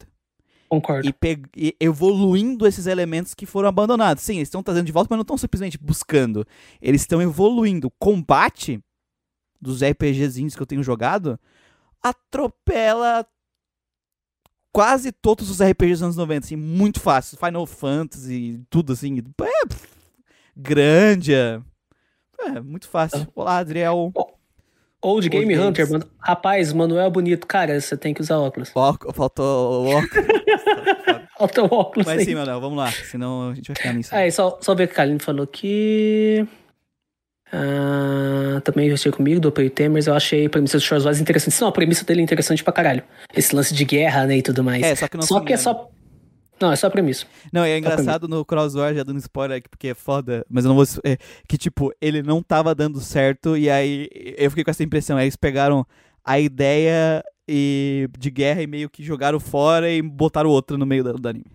Concordo. E, pe- e evoluindo esses elementos que foram abandonados. Sim, eles estão trazendo de volta, mas não estão simplesmente buscando. Eles estão evoluindo. O combate dos RPGzinhos que eu tenho jogado atropela quase todos os RPGs dos anos 90, assim, muito fácil. Final Fantasy, tudo assim. É, pff, Grandia. É, muito fácil. Olá, Adriel. Old Game Games. Hunter, mano. Rapaz, Manuel é bonito. Cara, você tem que usar óculos. Ó, faltou o óculos. Falta o óculos Mas aí. sim, Manuel, vamos lá. Senão a gente vai ficar nisso. Aí, só, só ver que a Kaline falou que. Ah, também investiu comigo, do Play Temers. Eu achei a premissa do Shores Wars interessante. Não, a premissa dele é interessante pra caralho. Esse lance de guerra, né, e tudo mais. É, só que não só que é só. Não, é só a premissa. Não, é engraçado no Crossword, já dando spoiler aqui, porque é foda, mas eu não vou. É, que, tipo, ele não tava dando certo, e aí eu fiquei com essa impressão. Aí eles pegaram a ideia e, de guerra e meio que jogaram fora e botaram outra no meio do, do anime.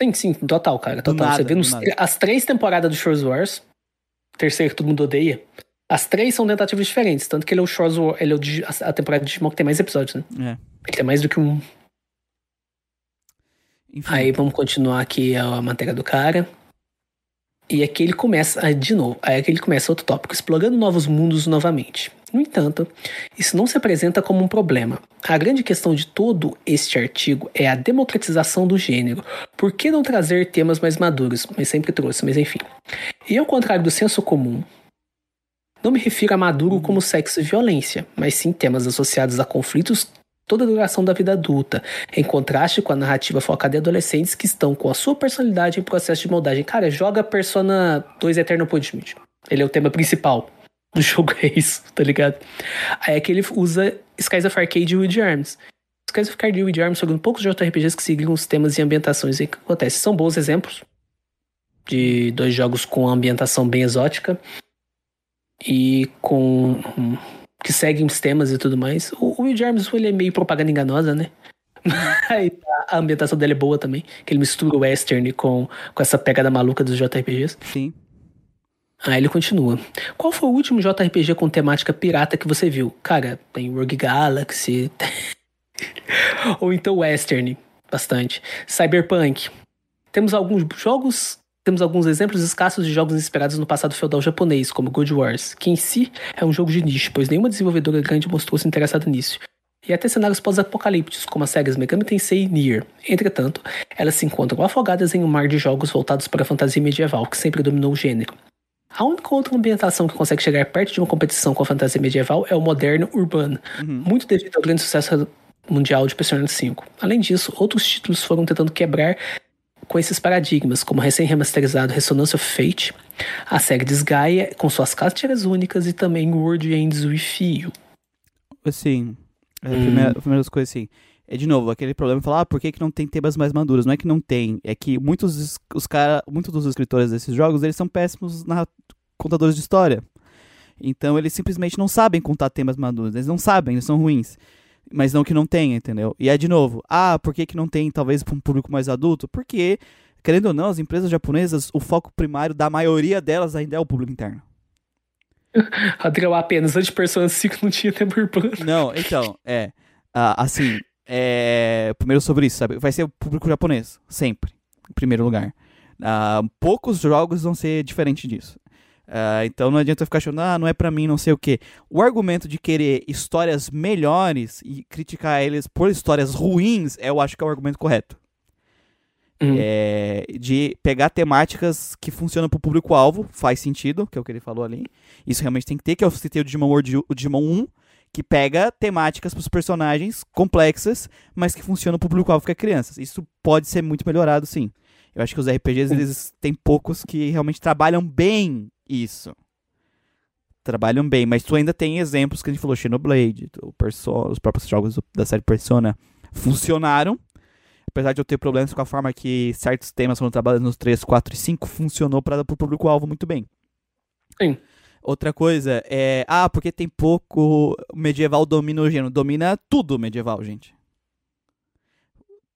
Sim, sim, total, cara. Total. nada, Você vê nos, as três temporadas do Shores Wars, terceira que todo mundo odeia. As três são tentativas diferentes. Tanto que ele é o Shores Wars, ele é o a temporada de Digimon que tem mais episódios, né? É. Ele tem mais do que um. Enfim. Aí vamos continuar aqui a matéria do cara. E aqui ele começa, de novo, aí aqui ele começa outro tópico, explorando novos mundos novamente. No entanto, isso não se apresenta como um problema. A grande questão de todo este artigo é a democratização do gênero. Por que não trazer temas mais maduros? Mas sempre trouxe, mas enfim. E ao contrário do senso comum, não me refiro a maduro como sexo e violência, mas sim temas associados a conflitos toda a duração da vida adulta, em contraste com a narrativa focada em adolescentes que estão com a sua personalidade em processo de moldagem. Cara, joga Persona 2 Eternal Punishment. Ele é o tema principal do jogo, é isso, tá ligado? Aí é que ele usa Skies of Arcade e Wild Arms. Skies of Arcade e Wild Arms são poucos JRPGs que seguiram os temas e ambientações. E o que acontece? São bons exemplos de dois jogos com ambientação bem exótica e com que seguem os temas e tudo mais. O, Wild Arms ele é meio propaganda enganosa, né? Tá, a ambientação dele é boa também, que ele mistura o western com, com essa pegada maluca dos JRPGs. Sim. Aí ele continua. Qual foi o último JRPG com temática pirata que você viu? Cara, tem Rogue Galaxy. Ou então Western, bastante. Cyberpunk. Temos alguns jogos temos alguns exemplos escassos de jogos inspirados no passado feudal japonês, como God Wars, que em si é um jogo de nicho, pois nenhuma desenvolvedora grande mostrou-se interessada nisso. E até cenários pós-apocalípticos, como as séries Megami Tensei e Nier. Entretanto, elas se encontram afogadas em um mar de jogos voltados para a fantasia medieval, que sempre dominou o gênero. A única outra ambientação que consegue chegar perto de uma competição com a fantasia medieval é o moderno urbano, uhum. muito devido ao grande sucesso mundial de Persona 5. Além disso, outros títulos foram tentando quebrar com esses paradigmas, como o recém-remasterizado Resonance of Fate, a série Desgaia, com suas cápsulas únicas, e também World Ends With You. Assim, a hum. primeira, primeiras coisas assim, é de novo, aquele problema de falar, ah, por que, que não tem temas mais maduros? Não é que não tem, é que muitos, os cara, muitos dos escritores desses jogos, eles são péssimos na contadores de história. Então eles simplesmente não sabem contar temas maduros, eles não sabem, eles são ruins. Mas não que não tenha, entendeu? E é de novo, ah, por que, que não tem, talvez, para um público mais adulto? Porque, querendo ou não, as empresas japonesas, o foco primário da maioria delas ainda é o público interno. Adriel, apenas antes de Persona 5 não tinha tempo urbano. Não, então, é. Assim, é, primeiro sobre isso, sabe? Vai ser o público japonês, sempre, em primeiro lugar. Uh, poucos jogos vão ser diferentes disso. Uh, então não adianta ficar achando, ah, não é para mim, não sei o que. O argumento de querer histórias melhores e criticar eles por histórias ruins, eu acho que é o argumento correto. Uhum. É, de pegar temáticas que funcionam pro público-alvo, faz sentido, que é o que ele falou ali. Isso realmente tem que ter, que eu citei o Digimon World, o Digimon 1, que pega temáticas pros personagens complexas, mas que funcionam pro público-alvo que é crianças. Isso pode ser muito melhorado, sim. Eu acho que os RPGs, eles têm poucos que realmente trabalham bem isso. Trabalham bem, mas tu ainda tem exemplos que a gente falou, Xenoblade, o Persona, os próprios jogos da série Persona funcionaram. Apesar de eu ter problemas com a forma que certos temas foram trabalhados nos 3, 4 e 5, funcionou para o público-alvo muito bem. Sim. Outra coisa é. Ah, porque tem pouco. Medieval domina o gênero. Domina tudo medieval, gente.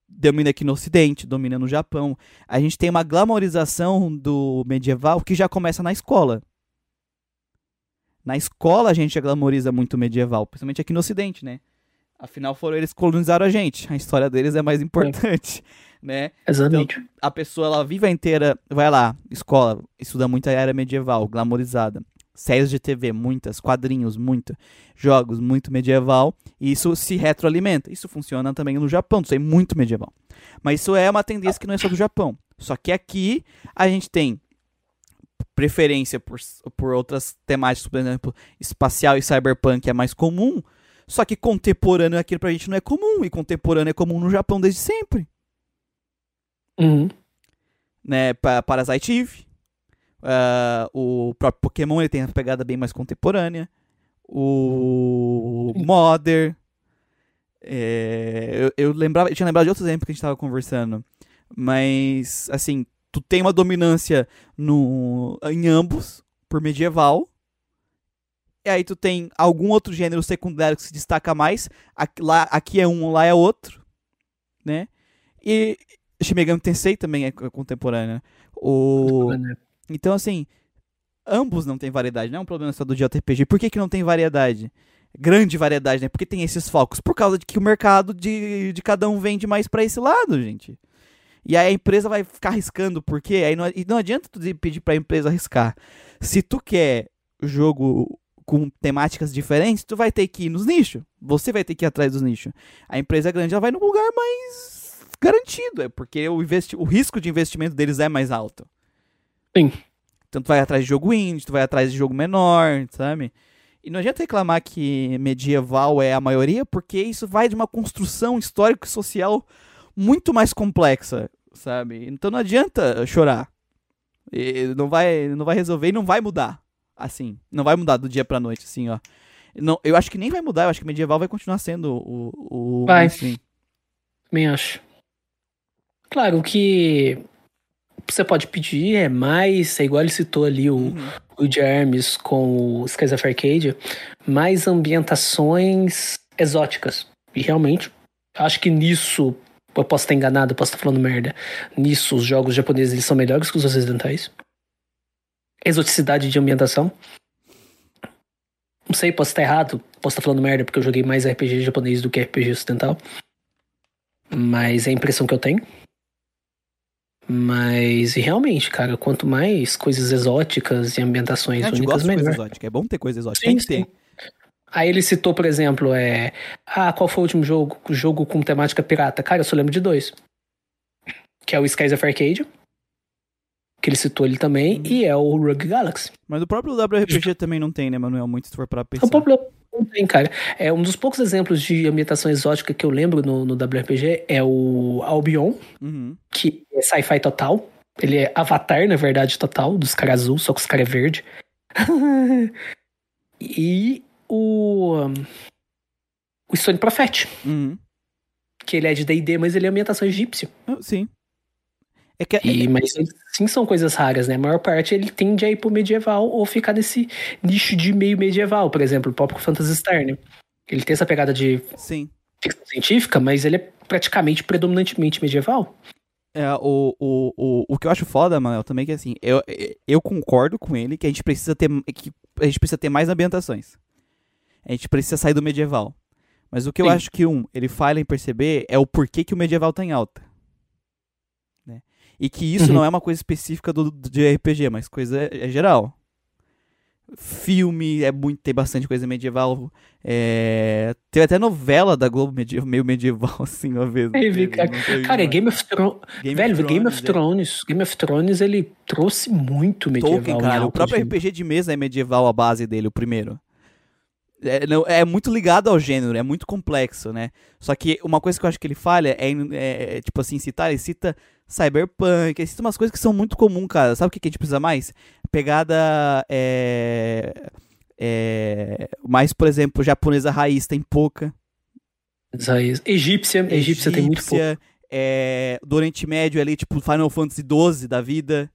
Domina aqui no Ocidente, domina no Japão. A gente tem uma glamorização do medieval que já começa na escola. Na escola a gente já glamoriza muito o medieval, principalmente aqui no Ocidente, né? Afinal, foram eles que colonizaram a gente. A história deles é mais importante, é. né? Exatamente. Então, a pessoa, ela vive inteira, vai lá, escola, estuda muito a era medieval, glamorizada séries de TV, muitas, quadrinhos, muito, jogos, muito medieval, e isso se retroalimenta. Isso funciona também no Japão, isso é muito medieval. Mas isso é uma tendência que não é só do Japão. Só que aqui a gente tem preferência por, por outras temáticas, por exemplo, espacial e cyberpunk é mais comum, só que contemporâneo aqui pra gente não é comum, e contemporâneo é comum no Japão desde sempre. Uhum. Né, Parasite Eve, Uh, o próprio Pokémon ele tem uma pegada bem mais contemporânea. O Modder. É, eu, eu, lembrava, eu tinha lembrado de outros exemplos que a gente estava conversando. Mas, assim, tu tem uma dominância no, em ambos, por medieval. E aí tu tem algum outro gênero secundário que se destaca mais. Aqui, lá, aqui é um, lá é outro. Né? E Shimegami Tensei também é contemporâneo. O... Então, assim, ambos não têm variedade. Não é um problema só do JRPG. Por que, que não tem variedade? Grande variedade, né? Porque tem esses focos. Por causa de que o mercado de, de cada um vende mais para esse lado, gente. E aí a empresa vai ficar arriscando, por quê? Aí não, e não adianta tu pedir pra empresa arriscar. Se tu quer jogo com temáticas diferentes, tu vai ter que ir nos nichos. Você vai ter que ir atrás dos nichos. A empresa grande ela vai no lugar mais garantido, é porque o, o risco de investimento deles é mais alto. Sim. Então tu vai atrás de jogo indie, tu vai atrás de jogo menor, sabe? E não adianta reclamar que medieval é a maioria, porque isso vai de uma construção histórica e social muito mais complexa, sabe? Então não adianta chorar. E não vai, não vai resolver e não vai mudar. Assim, não vai mudar do dia pra noite, assim, ó. Não, eu acho que nem vai mudar, eu acho que medieval vai continuar sendo o. o vai. Também acho. Claro que você pode pedir é mais, é igual ele citou ali o, uhum. o Jermes com o Skies of Arcadia, mais ambientações exóticas. E realmente, acho que nisso, eu posso estar enganado, posso estar falando merda, nisso os jogos japoneses eles são melhores que os ocidentais. Exoticidade de ambientação. Não sei, posso estar errado, posso estar falando merda porque eu joguei mais RPG japonês do que RPG ocidental. Mas é a impressão que eu tenho. Mas realmente, cara, quanto mais coisas exóticas e ambientações gente únicas, de coisa melhor. exótica. É bom ter coisa exótica. Sim, Tem que ter. sim. Aí ele citou, por exemplo, é. Ah, qual foi o último jogo, jogo com temática pirata? Cara, eu só lembro de dois. Que é o Skies of Arcadia. Que ele citou ele também. Uhum. E é o Rogue Galaxy. Mas o próprio WRPG também não tem, né, Manuel? Muito se for pra O pensar. problema não tem, cara. É um dos poucos exemplos de ambientação exótica que eu lembro no, no WRPG é o Albion, Uhum. que é sci-fi total. Ele é avatar, na verdade, total, dos caras azul, só que os caras é verde. e o. um, O Stone Prophet, Uhum. que ele é de DD, mas ele é ambientação egípcia. Ah, Sim. É que E, mas eles, sim são coisas raras, né? A maior parte ele tende a ir pro medieval ou ficar nesse nicho de meio medieval, por exemplo, o próprio Phantasy Star, né? Ele tem essa pegada de sim. ficção científica, mas ele é praticamente predominantemente medieval. É, o, o, o, o que eu acho foda, Manuel, também é que assim, eu, eu concordo com ele que a gente precisa ter que a gente precisa ter mais ambientações. A gente precisa sair do medieval. Mas o que eu Sim. acho que um, ele falha em perceber é o porquê que o medieval tá em alta. E que isso Uhum. não é uma coisa específica do, do- de RPG, mas coisa é geral. Filme é muito, tem bastante coisa medieval. É, teve até novela da Globo medie- meio medieval, assim, uma vez. Teve, teve? cara. Cara, é Game of Thrones. Game Velho, Game of é. Thrones. Game of Thrones, ele trouxe muito medieval. Tolkien, cara. O próprio RPG de mesa é medieval a base dele, o primeiro. É, não- é muito ligado ao gênero, é muito complexo, né? Só que uma coisa que eu acho que ele falha é, é, é, tipo assim, citar, ele cita cyberpunk, cita umas coisas que são muito comuns, cara. Sabe o que que a gente precisa mais? Pegada é, é, mais, por exemplo, japonesa raiz tem pouca. Raiz. Egípcia. Egípcia tem muito pouco. Egípcia, é, do Oriente Médio ali, tipo Final Fantasy XII da vida.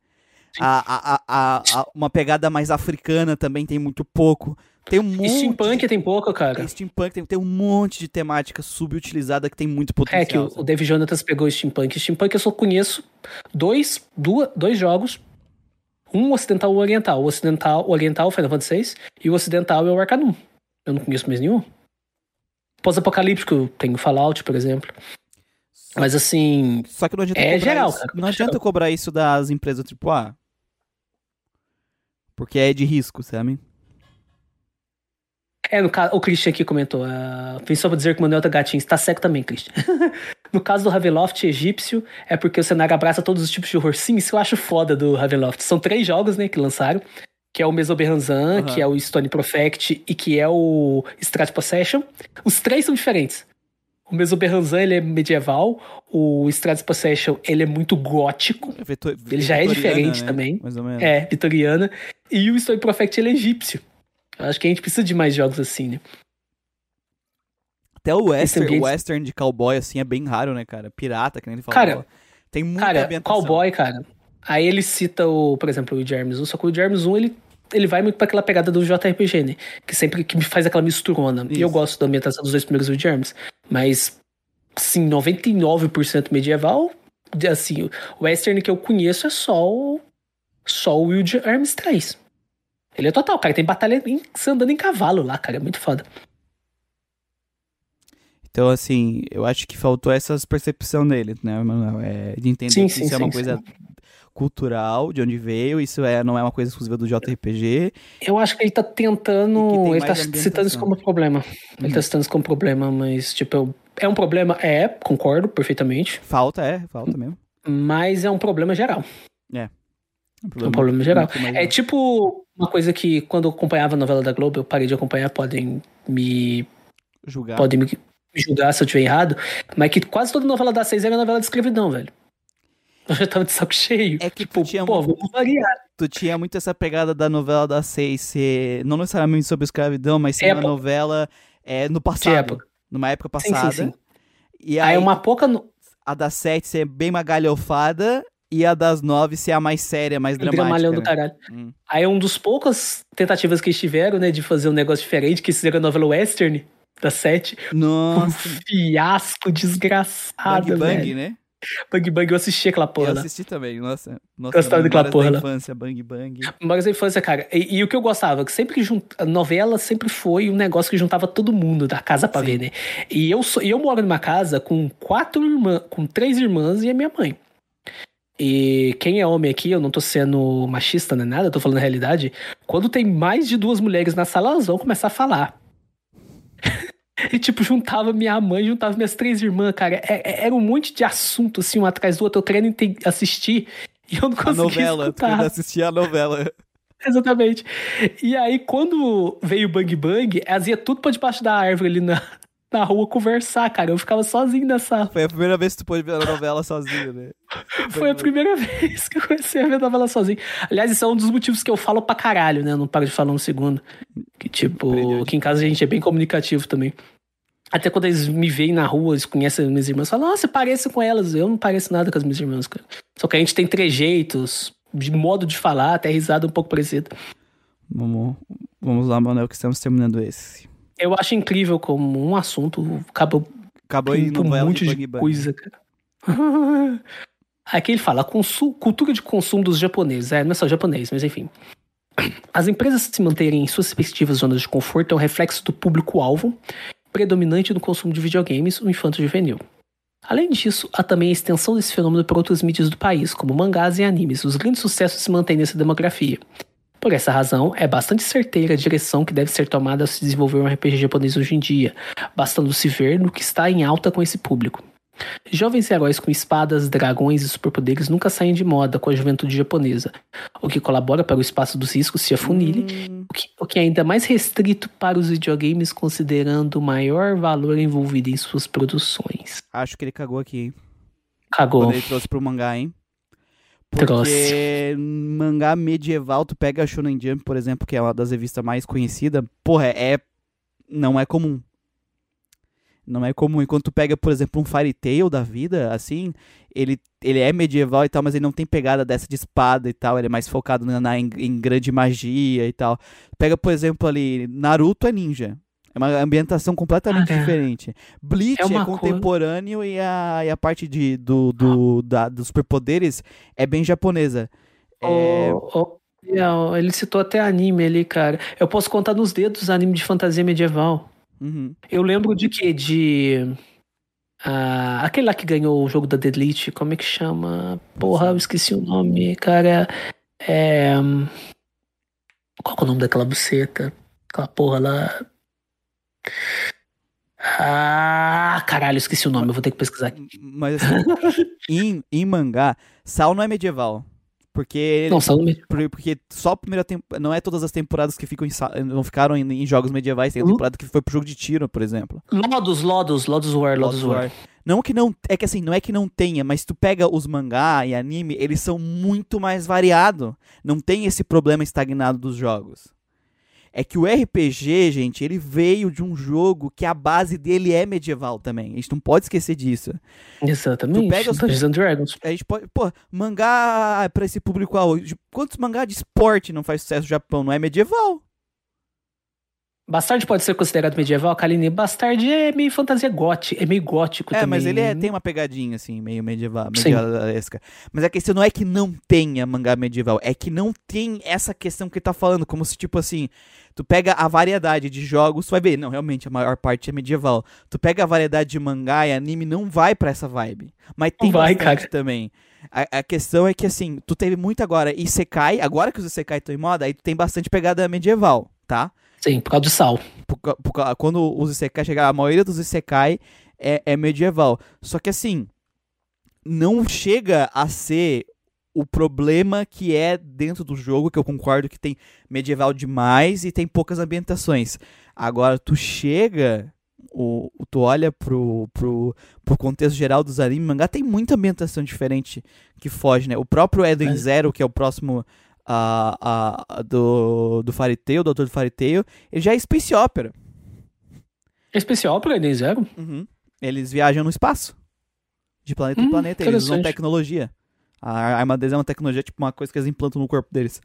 A, a- a- uma pegada mais africana também tem muito pouco. Tem um monte. Steampunk tem pouco, cara. de, steampunk tem, tem um monte de temática subutilizada que tem muito potencial. É que o, o sabe? Dave Jonatas pegou o steampunk. Steampunk eu só conheço dois, duas, dois jogos. Um ocidental e um oriental. O ocidental, o oriental Final Fantasy VI e o ocidental é o Arcanum. Eu não conheço mais nenhum. Pós-apocalíptico, tem o Fallout, por exemplo. Mas assim, Só que não adianta É geral, isso. cara, Não é adianta geral. cobrar isso das empresas AAA. Porque é de risco, sabe? É, no caso, o Christian aqui comentou. Uh, só pra dizer que o Manuel tá gatinho. Está seco também, Christian. no caso do Ravenloft egípcio, é porque o cenário abraça todos os tipos de horror. Sim, isso eu acho foda do Ravenloft. São três jogos, né, que lançaram. Que é o Mesoberranzan, Aham. que é o Stone Prophet e que é o Strat Possession. Os três são diferentes. O Mesoberranzan, ele é medieval. O Strat Possession, ele é muito gótico. Vetor- Ele já é diferente né? também. Mais ou menos. É, vitoriana. E o Stone Prophet, ele é egípcio. Acho que a gente precisa de mais jogos assim, né? Até o western, ambiente- western de cowboy, assim, é bem raro, né, cara? Pirata, que nem ele falou. Cara, tem muita Cara, ambientação. cowboy, cara. Aí ele cita o, por exemplo, o Germs 1, só que o Germs 1 ele, ele vai muito pra aquela pegada do JRPG, né? Que sempre que faz aquela misturona. E eu Isso. gosto da ambientação dos dois primeiros do Germs. Mas, sim, 99% medieval, assim, o western que eu conheço é só o, só o Will Germs 3. Ele é total, cara. Tem batalha em, andando em cavalo lá, cara. É muito foda. Então, assim, eu acho que faltou essa percepção dele, né, Manuel? É, de entender Sim, que sim, isso é uma sim, coisa cultural, de onde veio, isso é, não é uma coisa exclusiva do JRPG. Eu acho que ele tá tentando. Ele tá citando isso como problema. Ele Uhum. tá citando isso como problema, mas, tipo, eu- é um problema? É, concordo perfeitamente. Falta, é, falta mesmo. Mas é um problema geral. É É um problema geral. É tipo uma coisa que, quando eu acompanhava a novela da Globo, eu parei de acompanhar, podem me. julgar. Podem me julgar se eu estiver errado. Mas que quase toda novela da seis era novela de escravidão, velho. Eu já tava de saco cheio. É que tipo, tu tinha, pô, muito, vamos variar. tu tinha muito essa pegada da novela da seis ser, não necessariamente sobre escravidão, mas ser uma novela é, no passado. época. Numa época Sim, sim, passada. sim. E Aí aí, uma pouca. no- a das sete ser bem uma galhofada e a das nove ser a mais séria, mais dramática. Dramalhão do né? caralho. Hum. Aí é um dos poucas tentativas que eles tiveram, né, de fazer um negócio diferente, que fizeram a novela western da sete. Um Nossa, fiasco desgraçado, Bang Bang, velho. né? Bang Bang, eu assisti aquela porra eu lá. assisti também, nossa. nossa Gostava daquela memórias porra da infância, Bang Bang. Mas a infância, cara. E, e o que eu gostava, que sempre jun... a novela sempre foi um negócio que juntava todo mundo da casa pra Sim. ver, né? E eu, sou... e eu moro numa casa com quatro irmãs, com três irmãs e a minha mãe. E quem é homem aqui, eu não tô sendo machista nem nada, eu tô falando a realidade. Quando tem mais de duas mulheres na sala, elas vão começar a falar. e, tipo, juntava minha mãe, juntava minhas três irmãs, cara. É, é, era um monte de assunto, assim, um atrás do outro, eu querendo assistir. E eu não conseguia A novela, escutar. tu assistir a novela. Exatamente. E aí, quando veio o Bang Bang, elas iam tudo pra debaixo da árvore ali na, na rua conversar, cara. Eu ficava sozinho na sala. Foi a primeira vez que tu pôde ver a novela sozinho, né? Foi a primeira vez que eu comecei a ver a novela sozinho. Aliás, isso é um dos motivos que eu falo pra caralho, né? Eu não paro de falar um segundo. Que, tipo, aqui em casa a gente é bem comunicativo também. Até quando eles me veem na rua, eles conhecem as minhas irmãs, falam, nossa, parece com elas. Eu não pareço nada com as minhas irmãs, cara. Só que a gente tem trejeitos, de modo de falar, até risada um pouco parecida. Vamos, vamos lá, Manuel, que estamos terminando esse. Eu acho incrível como um assunto acaba Acabou em um monte de Bang. coisa, cara. Aqui ele fala, cultura de consumo dos japoneses. É, não é só japonês, mas enfim. As empresas se manterem em suas respectivas zonas de conforto é um reflexo do público-alvo predominante no consumo de videogames, o infanto juvenil. Além disso, há também a extensão desse fenômeno para outras mídias do país, como mangás e animes. Os grandes sucessos se mantêm nessa demografia. Por essa razão, é bastante certeira a direção que deve ser tomada ao se desenvolver um RPG japonês hoje em dia, bastando se ver no que está em alta com esse público. Jovens heróis com espadas, dragões e superpoderes nunca saem de moda com a juventude japonesa, o que colabora para o espaço dos riscos se afunile, Hum, o que, o que é ainda mais restrito para os videogames, considerando o maior valor envolvido em suas produções. acho que ele cagou aqui, hein? Cagou. Quando ele trouxe pro mangá, hein? Porque Trouxe. mangá medieval, tu pega a Shonen Jump, por exemplo, que é uma das revistas mais conhecidas, porra, é. Não é comum. Não é comum. Enquanto tu pega, por exemplo, um Fairy Tail da vida, assim, ele, ele é medieval e tal, mas ele não tem pegada dessa de espada e tal, ele é mais focado na, na- em, em grande magia e tal. Pega, por exemplo, ali, Naruto é ninja. É uma ambientação completamente Ah, é. diferente. Bleach É é, coisa- contemporâneo e, a, e a parte de, do, do, da, dos superpoderes é bem japonesa. É, ô, Biel, ele citou até anime ali, cara. Eu posso contar nos dedos anime de fantasia medieval. uhum. Eu lembro de quê? De. ah, aquele lá que ganhou o jogo da Delete, como é que chama? Porra, eu esqueci o nome, cara. É. Qual que é o nome daquela buceta? Aquela porra lá. Ah, caralho, esqueci o nome, eu vou ter que pesquisar aqui. Mas assim, em, em mangá, Sal não é medieval. Porque Não, só no meio. por- porque só a primeira temporada. Não é todas as temporadas que ficam em, não ficaram em, em jogos medievais. Tem a Uhum. temporada que foi pro jogo de tiro, por exemplo. Lodos, Lodos, Lodos War, Lodos War. Não que não. É que assim, não é que não tenha, mas tu pega os mangá e anime, eles são muito mais variados. Não tem esse problema estagnado dos jogos. É que o RPG, gente, ele veio de um jogo que a base dele é medieval também. A gente não pode esquecer disso. Exatamente. Tu pega os- Dungeons and Dragons. A gente pode. Pô, mangá pra esse público. Quantos mangá de esporte não faz sucesso no Japão? Não é medieval? Bastard pode ser considerado medieval, Kaline. Bastard é meio fantasia gótica, é meio gótico É, também. mas ele é- tem uma pegadinha, assim, meio medieval, medievalesca. Mas a questão não é que não tenha mangá medieval, é que não tem essa questão que ele tá falando, como se, tipo assim, tu pega a variedade de jogos, tu vai ver, não, realmente, a maior parte é medieval. Tu pega a variedade de mangá e anime, não vai pra essa vibe. Mas tem Não vai, cara. também. A, a questão é que, assim, tu teve muito agora Isekai, agora que os Isekai estão em moda, aí tu tem bastante pegada medieval, tá? Sim, por causa do sal. Por por quando os Isekai chegar, a maioria dos Isekai é, é medieval. Só que assim, não chega a ser o problema que é dentro do jogo, que eu concordo que tem medieval demais e tem poucas ambientações. Agora, tu chega, o, o- tu olha pro, pro, pro contexto geral dos animes, mangá tem muita ambientação diferente que foge, né? O próprio Eden É. Zero, que é o próximo a, a- do, do Fairy Tail, do autor do Fairy Tail, ele já é Space Opera. É especial pra Eden Zero? Uhum. Eles viajam no espaço. De planeta em Hum, planeta. Eles usam tecnologia. A arma deles é uma tecnologia, tipo uma coisa que eles implantam no corpo deles.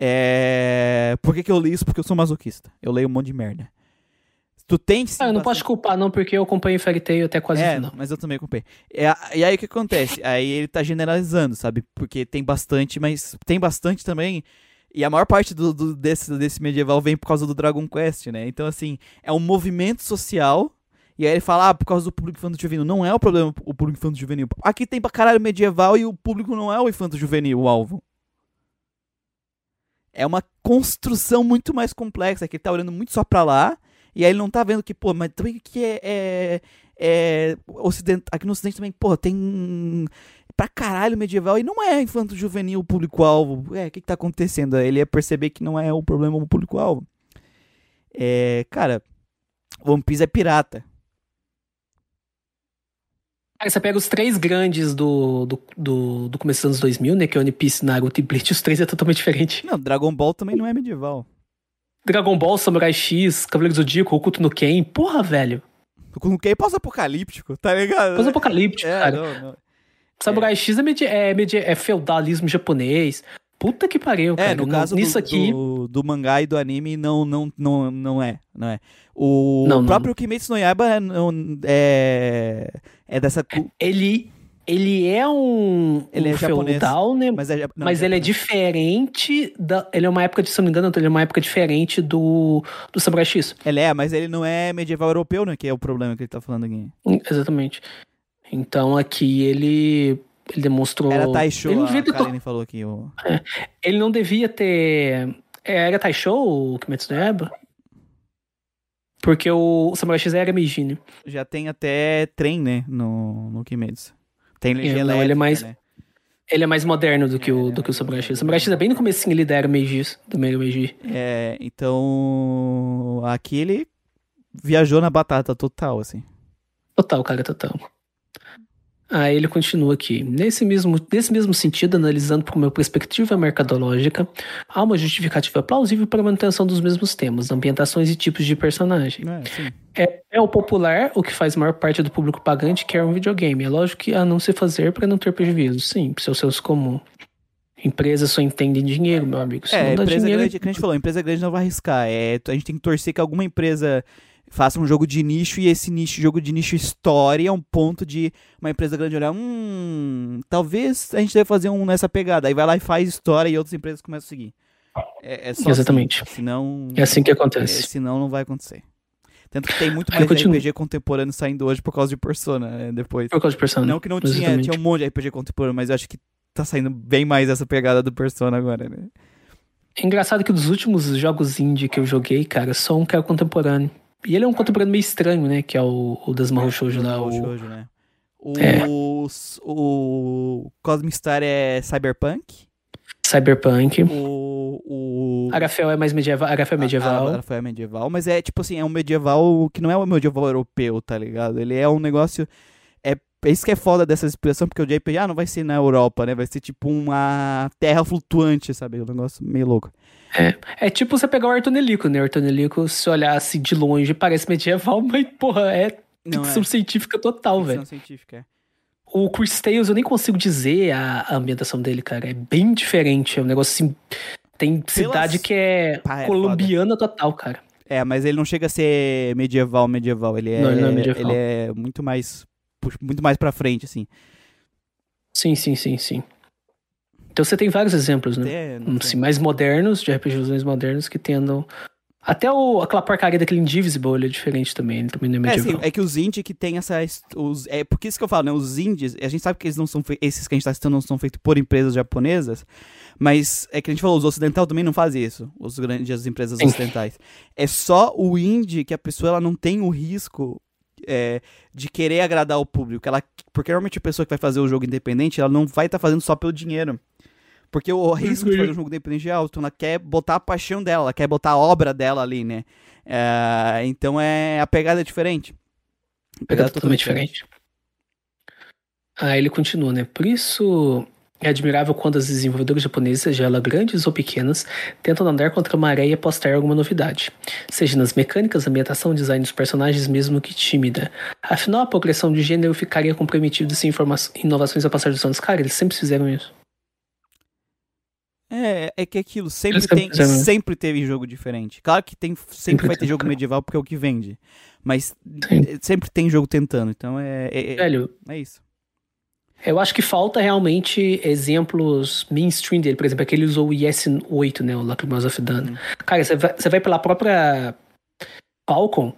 É... Por que, que eu li isso? Porque eu sou masoquista. Eu leio um monte de merda. Tu tem sim. Ah, eu não posso bastante- te culpar, não, porque eu acompanhei Fairy Tail até quase o É, final. mas eu também comprei. É, e aí o que acontece? Aí ele tá generalizando, sabe? Porque tem bastante, mas tem bastante também. E a maior parte do, do- desse, desse medieval vem por causa do Dragon Quest, né? Então, assim, é um movimento social E aí ele fala, ah, por causa do público infanto juvenil. Não é o problema o público infanto juvenil. Aqui tem pra caralho medieval e o público não é o infanto juvenil, o alvo. É uma construção muito mais complexa, que ele tá olhando muito só pra lá, e aí ele não tá vendo que, pô, mas também que é, é, é ocident... aqui no ocidente também, pô, tem pra caralho medieval e não é infanto juvenil público-alvo. É, o que que tá acontecendo? Ele ia perceber que não é o problema o público-alvo. É, cara, One Piece é pirata. Aí você pega os três grandes do, do, do, do começo dos anos 2000, né? Que é One Piece, Naruto e Bleach. Os três é totalmente diferente. Não, Dragon Ball também não é medieval. Dragon Ball, Samurai X, Cavaleiro do Zodíaco, Oculto no Ken. Porra, velho. Com que é pós-apocalíptico, tá ligado? Pós-apocalíptico, É, cara. não, não. Samurai X é, medi é, medi é feudalismo japonês. Puta que pariu, cara. É, no Não- caso Nisso do, aqui... do, do mangá e do anime, não, não, não, não é. Não é. O Não, não. próprio Kimetsu no Yaiba é, não- é, é dessa... cu- Ele, ele é um, Ele um é japonês. feudal, né? Mas, é, não, Mas ele é japonês. diferente da. Ele é uma época, de, se não me engano, ele é uma época diferente do, do Samurai X. Ele é, mas ele não é medieval europeu, né? Que é o problema que ele tá falando aqui. Exatamente. Então aqui ele. Ele demonstrou. Era Taisho, ele não, a devia ter to- falou aqui. O... ele não devia ter. É, Era Taisho o Kimetsu no Yaiba? Porque o, o Samurai X era Meiji, né? Já tem até trem, né? No, no Kimetsu. Tem energia É, não, ele é mais- né? Ele é mais moderno do que o, do que o Samurai X. O Samurai X é bem no comecinho ele era Meiji, do meio Meiji. É, então... Aqui ele viajou na batata total, assim. Total, cara, total. Aí ele continua aqui. Nesse mesmo, nesse mesmo sentido, analisando por uma perspectiva mercadológica, há uma justificativa plausível para a manutenção dos mesmos temas, ambientações e tipos de personagem. É. É, é o popular o que faz maior parte do público pagante quer um videogame. É lógico que a não se fazer para não ter prejuízo. Sim, o senso comum. Empresas só entendem dinheiro, meu amigo. Se É, não dá empresa dinheiro, grande, que a gente falou, empresa grande não vai arriscar. É, a gente tem que torcer que alguma empresa faça um jogo de nicho e esse nicho, jogo de nicho estoure a um ponto de uma empresa grande olhar, hum, talvez a gente deve fazer um nessa pegada. Aí vai lá e faz história e outras empresas começam a seguir. É, é só Exatamente. Assim, senão, É assim que é, acontece. senão não vai acontecer. Tanto que tem muito mais. RPG contemporâneo saindo hoje por causa de Persona, né, depois. Por causa de personagem. Não que não tinha, Exatamente. tinha um monte de RPG contemporâneo, mas eu acho que tá saindo bem mais essa pegada do Persona agora, né? É engraçado que dos últimos jogos indie que eu joguei, cara, só um que é o contemporâneo. E ele é um contemporâneo meio estranho, né? Que é o, o das Mahou Shoujo lá. o shoujo, né? O, É. o Cosmic Star é Cyberpunk. Cyberpunk. O. o Arafel é mais medieval. Arafel é medieval. A, a, foi medieval, mas é tipo assim, é um medieval que não é um medieval europeu, tá ligado? Ele é um negócio. É, é isso que é foda dessa expressão, porque o JPG ah, não vai ser na Europa, né? Vai ser tipo uma terra flutuante, sabe? Um negócio meio louco. É tipo você pegar o Artonelico, né? O Artonelico, se olhar assim de longe, parece medieval, mas, porra, é Não ficção é. científica total, Ficção velho. científica, é. O Chris Tales, eu nem consigo dizer a, a ambientação dele, cara. É bem diferente. É um negócio assim. Tem cidade que é Pá, é colombiana total, cara. É, mas ele não chega a ser medieval, medieval. Ele é, Não, ele não é medieval. ele é muito mais puxa, muito mais pra frente, assim. Sim, sim, sim, sim. Então você tem vários exemplos, né? Até, assim, mais modernos, de RPGs mais modernos, que tendam. Até o, aquela porcaria daquele Indivisible, ele é diferente também, ele também não é É, medieval. assim, é que os indie que tem essa. Os, é por isso que eu falo, né? Os indies, a gente sabe que eles não são esses que a gente tá citando não são feitos por empresas japonesas, mas é que a gente falou, os ocidentais também não fazem isso, os grandes as empresas Sim. ocidentais. É só o indie que a pessoa ela não tem o risco é, de querer agradar o público. Ela, porque normalmente a pessoa que vai fazer o jogo independente, ela não vai estar fazendo só pelo dinheiro. Porque o risco de fazer um jogo independente é alto, ela quer botar a paixão dela, ela quer botar a obra dela ali, né? É, então é a pegada é diferente. A Pegada totalmente diferente. Aí ele continua, né? Por isso é admirável quando as desenvolvedoras japonesas, seja elas grandes ou pequenas, tentam nadar contra a maré e apostar alguma novidade. Seja nas mecânicas, ambientação, design dos personagens, mesmo que tímida. Afinal, a progressão de gênero ficaria comprometida se informa- inovações ao passar dos anos. Cara, eles sempre fizeram isso. É, é que aquilo sempre, sempre tem, sempre teve jogo diferente. Claro que tem, sempre, Sempre vai ter jogo cara. medieval porque é o que vende. Mas Sim. sempre tem jogo tentando. Então é, é, é, Velho, é isso. Eu acho que falta realmente exemplos mainstream dele. Por exemplo, aquele usou o IS-8, né? O Lacrimosa of Dawn. Uhum. Cara, você vai, você vai pela própria Falcon,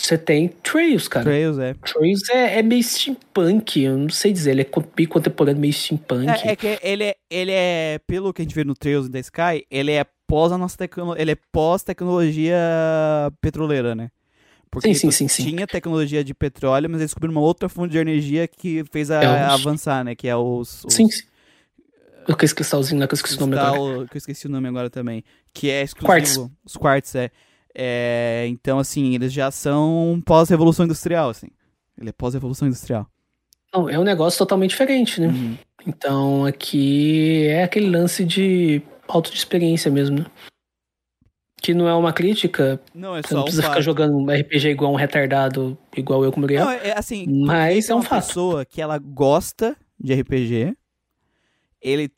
Você tem Trails, cara. Trails, é. Trails é, é meio steampunk, eu não sei dizer, ele é meio contemporâneo, meio steampunk. É, é que ele é, ele é, pelo que a gente vê no Trails da Sky, ele é pós a nossa tecnologia, ele é pós tecnologia petroleira, né? Porque sim, sim, sim, tinha tecnologia de petróleo, mas eles descobriram uma outra fonte de energia que fez a, É os- avançar, né? Que é os, os Sim, sim. Eu esqueci cristalzinho lá, que eu esqueci o nome agora. que eu esqueci o nome agora também, que é exclusivo. Os quartz, é. É, Então, assim, eles já são pós-revolução industrial, assim. Ele é pós-revolução industrial. Não, é um negócio totalmente diferente, né? Uhum. Então aqui é aquele lance de auto de experiência mesmo, né? Que não é uma crítica, Não, é você só não um precisa ficar fato. jogando um RPG igual um retardado, igual eu como Gabriel. Não, é assim, Mas Ele é um uma fato. pessoa que ela gosta de RPG. Ele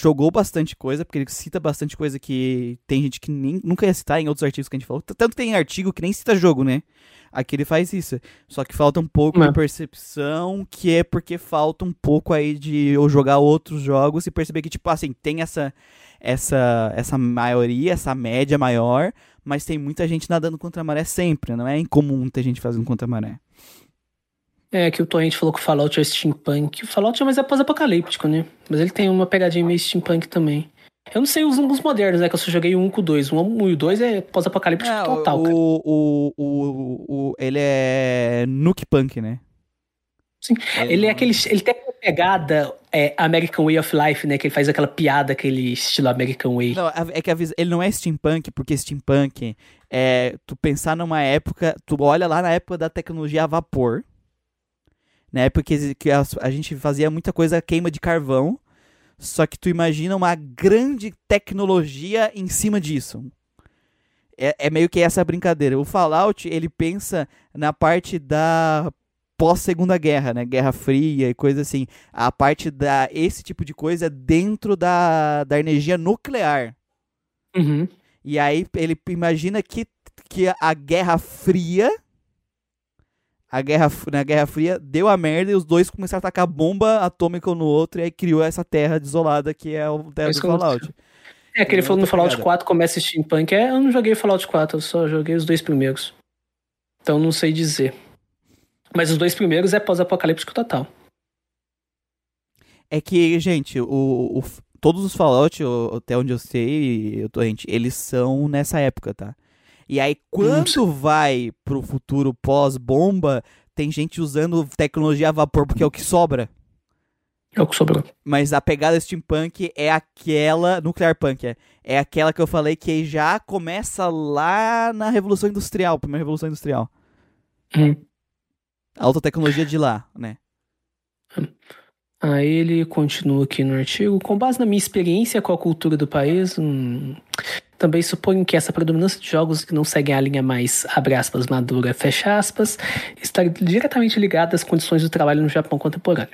jogou bastante coisa, porque ele cita bastante coisa que tem gente que nem, nunca ia citar em outros artigos que a gente falou. Tanto que tem artigo que nem cita jogo, né? Aqui ele faz isso. Só que falta um pouco É. de percepção, que é porque falta um pouco aí de eu jogar outros jogos e perceber que, tipo, assim, tem essa, essa, essa maioria, essa média maior, mas tem muita gente nadando contra a maré sempre. Não é incomum ter gente fazendo contra a maré. É, que o Torrent falou que o Fallout é steampunk. O Fallout é mais é pós-apocalíptico, né? Mas ele tem uma pegadinha meio steampunk também. Eu não sei os os modernos, né? Que eu só joguei o 1 com o 2. O 1 e o 2 é pós-apocalíptico É, total, cara. o, o, o, o, ele é Nuke Punk, né? Sim, Ele é não- aquele. Ele tem aquela pegada é, American Way of Life, né? Que ele faz aquela piada, aquele estilo American Way. Não, a- é que a ele não é steampunk, porque steampunk é tu pensar numa época, tu olha lá na época da tecnologia a vapor, na época que, as- a, gente fazia muita coisa a queima de carvão, só que tu imagina uma grande tecnologia em cima disso. É, é meio que essa brincadeira. O Fallout, ele pensa na parte da pós-segunda guerra, né? Guerra Fria e coisa assim. A parte da esse tipo de coisa dentro da, da energia nuclear. Uhum. E aí ele imagina que, que a Guerra Fria. A guerra, na Guerra Fria deu a merda e os dois começaram a atacar bomba atômica um no outro e aí criou essa terra desolada que é o terra Isso do Fallout. É que ele Tem falou no Fallout pegada. 4 começa steampunk. É, eu não joguei Fallout 4, eu só joguei os dois primeiros. Então não sei dizer. Mas os dois primeiros é pós-apocalíptico total. É que, gente, o, o- todos os Fallout, até onde eu sei, eu tô, gente, eles são nessa época, tá? E aí, quando vai pro futuro pós-bomba, tem gente usando tecnologia a vapor, porque é o que sobra. É o que sobrou. Mas a pegada steampunk é aquela. Nuclear punk, é. É aquela que eu falei que já começa lá na Revolução Industrial, primeira Revolução Industrial. Hum. A alta tecnologia de lá, né? Aí ele continua aqui no artigo. Com base na minha experiência com a cultura do país, hum, também suponho que essa predominância de jogos que não seguem a linha mais, abre aspas, madura, fecha aspas, está diretamente ligada às condições do trabalho no Japão contemporâneo.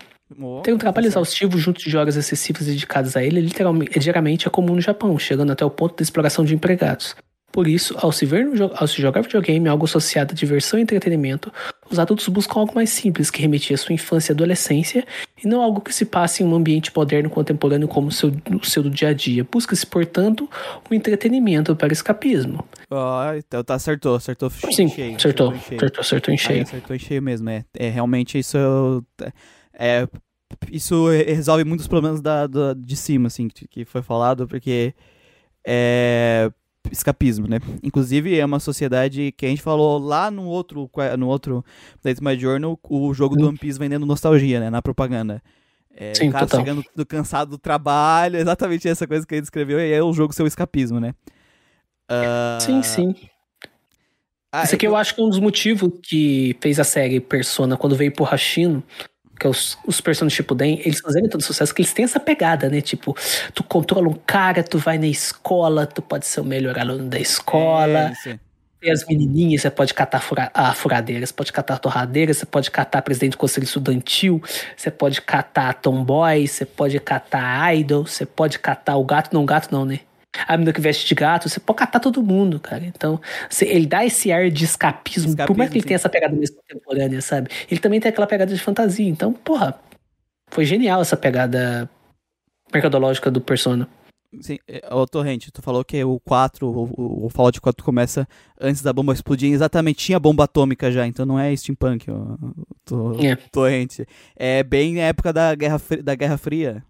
Ter um trabalho exaustivo junto de horas excessivas dedicadas a ele, literalmente, geralmente é comum no Japão, chegando até o ponto da exploração de empregados. Por isso, ao se, ver no ao se jogar videogame, algo associado a diversão e entretenimento, os adultos buscam algo mais simples que remetia à sua infância e adolescência, e não algo que se passe em um ambiente moderno contemporâneo como o seu, o seu do dia a dia. Busca-se, portanto, o entretenimento para escapismo. Ó, então tá, acertou, acertou Sim, cheio. acertou, cheio. acertou, acertou em cheio. acertou em cheio mesmo, é. É realmente isso é, isso resolve muitos problemas da, da- de cima, assim, que foi falado, porque é escapismo, né? Inclusive é uma sociedade que a gente falou lá no outro no outro Play My Journal, o jogo do One Piece vendendo nostalgia, né, na propaganda. É, Sim, o cara total. chegando do cansado do trabalho, exatamente essa coisa que ele descreveu, e é o jogo seu escapismo, né? Ah, Sim, sim. ah, Esse aqui é eu acho que é um dos motivos que fez a série Persona quando veio pro Hashino, que é os, os Persona Shippuden, eles fazerem todo sucesso, que eles têm essa pegada, né? Tipo, tu controla um cara, tu vai na escola, tu pode ser o melhor aluno da escola, É, tem as menininhas, você pode catar fura, a furadeira, você pode catar a torradeira, você pode catar presidente do conselho estudantil, você pode catar tomboy, você pode catar idol, você pode catar o gato, não gato não, né? A menina que veste de gato, você pode catar todo mundo, cara. Então, você- ele dá esse ar de escapismo, por mais Escapismo, que ele sim. tenha essa pegada mais contemporânea, sabe? Ele também tem aquela pegada de fantasia. Então, porra, foi genial essa pegada mercadológica do Persona. Sim, o Torrente, tu falou que o 4, o, o Fallout 4 começa antes da bomba explodir, exatamente tinha bomba atômica já, então não é steampunk, o, o, é. Torrente. É bem na época da Guerra, da Guerra Fria,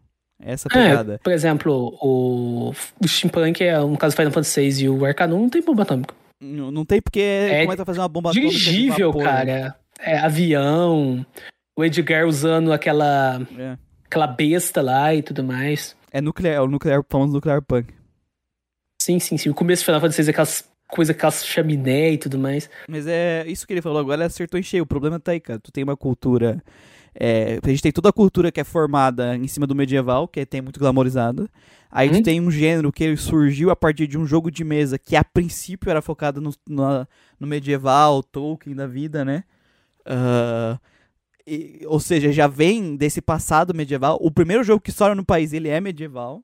essa é, pegada. É, por exemplo, o, o steampunk, é, no caso do Final Fantasy VI e o Arcanum, não tem bomba atômica. Não, não tem porque é começa a fazer uma bomba dirigível, atômica. Dirigível, né? cara. É, avião, o Edgar usando aquela, é. aquela besta lá e tudo mais. É nuclear, é o nuclear, famoso nuclear punk. Sim, sim, sim. O começo do Final Fantasy VI, aquelas coisas, aquelas chaminé e tudo mais. Mas é isso que ele falou agora, acertou em cheio. O problema tá aí, cara. Tu tem uma cultura. É, a gente tem toda a cultura que é formada em cima do medieval, que tem muito glamorizada. Aí hum? tu tem um gênero que surgiu a partir de um jogo de mesa que a princípio era focado no, no, no medieval, Tolkien da vida, né? Uh, e, ou seja, já vem desse passado medieval. O primeiro jogo que estoura no país, ele é medieval.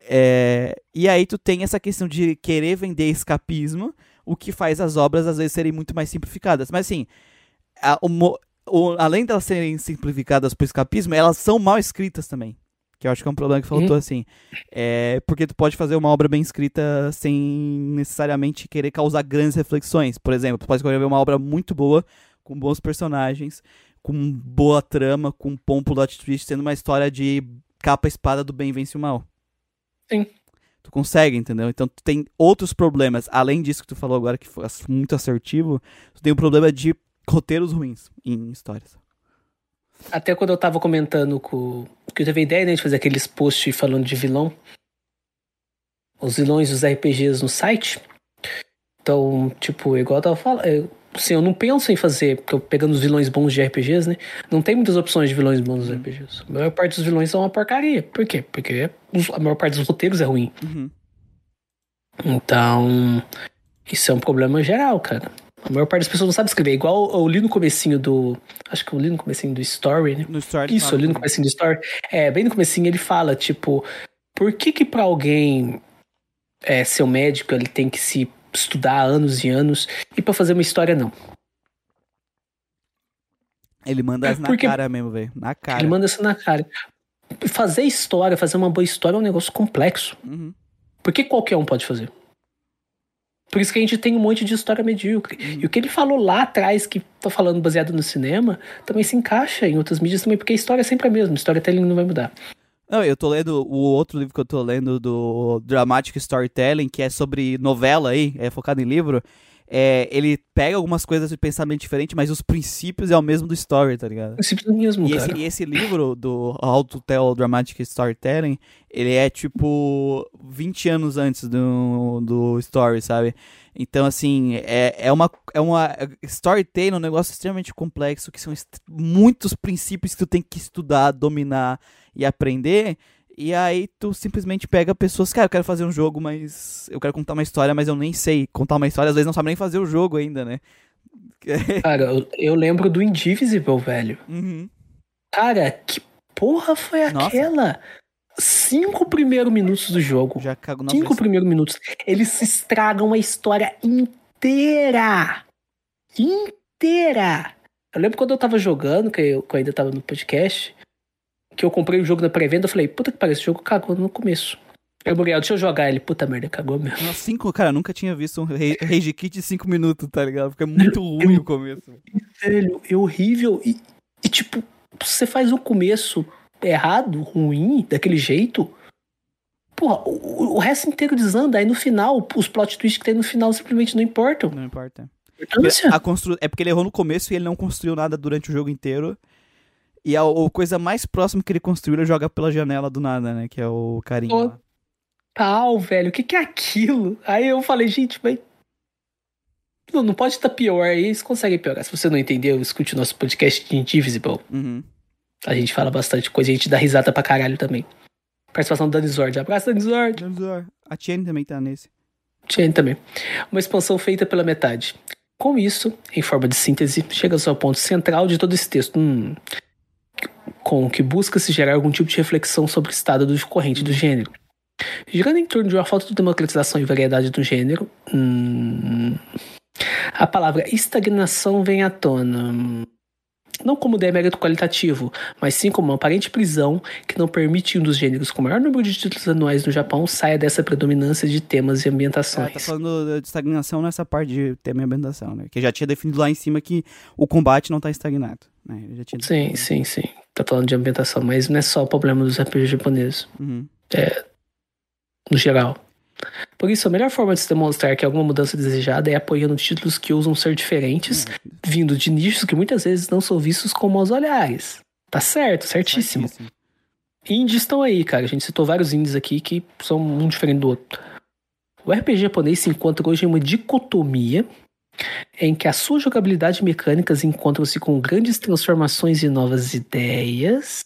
É, e aí tu tem essa questão de querer vender escapismo, o que faz as obras às vezes serem muito mais simplificadas. Mas assim, a, o, o, além de elas serem simplificadas por escapismo, elas são mal escritas também. Que eu acho que é um problema que faltou, uhum. assim. É, porque tu pode fazer uma obra bem escrita sem necessariamente querer causar grandes reflexões. Por exemplo, tu pode escrever uma obra muito boa, com bons personagens, com boa trama, com bom plot twist, sendo uma história de capa espada do bem vence o mal. Sim. Tu consegue, entendeu? Então tu tem outros problemas. Além disso que tu falou agora, que foi muito assertivo, tu tem um problema de roteiros ruins em histórias. Até quando eu tava comentando com. que eu teve a ideia né, de fazer aqueles posts falando de vilão. Os vilões dos RPGs no site. Então, tipo, igual eu tava falando assim, eu não penso em fazer, porque eu pegando os vilões bons de RPGs, né? Não tem muitas opções de vilões bons dos RPGs. A maior parte dos vilões são uma porcaria. Por quê? Porque a maior parte dos roteiros é ruim. Uhum. Então, isso é um problema geral, cara. A maior parte das pessoas não sabe escrever. Igual eu li no comecinho do. Acho que eu li no comecinho do Story, né? No Story. Isso, eu li no comecinho do Story. É, bem no comecinho ele fala, tipo, por que que pra alguém é, ser um médico ele tem que se estudar anos e anos e para fazer uma história não. Ele manda essa na cara mesmo, velho. Na cara. Ele manda isso na cara. Fazer história, fazer uma boa história é um negócio complexo. Uhum. Porque qualquer um pode fazer. Por isso que a gente tem um monte de história medíocre. Uhum. E o que ele falou lá atrás, que tá falando baseado no cinema, também se encaixa em outras mídias também, porque a história é sempre a mesma, storytelling não vai mudar. Não, eu tô lendo o outro livro que eu tô lendo do Dramatic Storytelling, que é sobre novela aí, é focado em livro. É, ele pega algumas coisas de pensamento diferente, mas os princípios é o mesmo do story, tá ligado? Princípios é o mesmo, e cara. Esse, e esse livro do How to Tell Dramatic Storytelling, ele é tipo 20 anos antes do, do story, sabe? Então, assim, é, é uma. É uma storytelling é um negócio extremamente complexo, que são muitos princípios que tu tem que estudar, dominar e aprender. E aí tu simplesmente pega pessoas, cara, eu quero fazer um jogo, mas eu quero contar uma história, mas eu nem sei contar uma história, às vezes não sabe nem fazer o jogo ainda, né? Cara, eu, eu lembro do Indivisible, velho. Uhum. Cara, que porra foi Nossa. aquela? Cinco primeiros minutos do jogo. Já cago Cinco primeiros minutos. Eles estragam a história inteira. Inteira. Eu lembro quando eu tava jogando, que eu, que eu ainda tava no podcast, que eu comprei o jogo na pré-venda, eu falei, puta que pariu, esse jogo cagou no começo. Eu Muriel, deixa eu jogar ele. Puta merda, cagou mesmo. Nossa, cinco, cara, nunca tinha visto um Rage Kit de cinco minutos, tá ligado? Fica muito ruim o começo. Velho, é horrível. E, e, tipo, você faz o começo errado, ruim, daquele jeito. Porra, o, o resto inteiro desanda. Aí no final, os plot twists que tem no final simplesmente não importam. Não importa. A constru... É porque ele errou no começo e ele não construiu nada durante o jogo inteiro. E a, a, coisa mais próxima que ele construiu, ele joga pela janela do nada, né? Que é o carinho. Total, velho. O que, que é aquilo? Aí eu falei, gente, mas. Não, não pode estar pior. Aí eles conseguem piorar. Se você não entendeu, escute o nosso podcast de Indivisible. Uhum. A gente fala bastante coisa, a gente dá risada pra caralho também. Participação do Dani Zord. Abraço, Dani Zord. Dani Zord. A Tiene também tá nesse. Tiene também. Uma expansão feita pela metade. Com isso, em forma de síntese, chega ao ponto central de todo esse texto. Hum, com que busca-se gerar algum tipo de reflexão sobre o estado do corrente do gênero. Girando em torno de uma falta de democratização e variedade do gênero, hum, a palavra estagnação vem à tona. Não como demérito qualitativo, mas sim como uma aparente prisão que não permite um dos gêneros com maior número de títulos anuais no Japão saia dessa predominância de temas e ambientações. É, tá falando de estagnação nessa parte de tema e ambientação, né? Que já tinha definido lá em cima que o combate não tá estagnado. Né? Já tinha sim, sim, sim. Tá falando de ambientação, mas não é só o problema dos RPGs japoneses. Uhum. É, no geral. Por isso, a melhor forma de se demonstrar que alguma mudança desejada é apoiando títulos que usam ser diferentes, é. vindo de nichos que muitas vezes não são vistos com maus olhares. Tá certo, certíssimo. certíssimo. Indies estão aí, cara. A gente citou vários indies aqui que são um diferente do outro. O RPG japonês se encontra hoje em uma dicotomia em que a sua jogabilidade e mecânicas encontram-se com grandes transformações e novas ideias,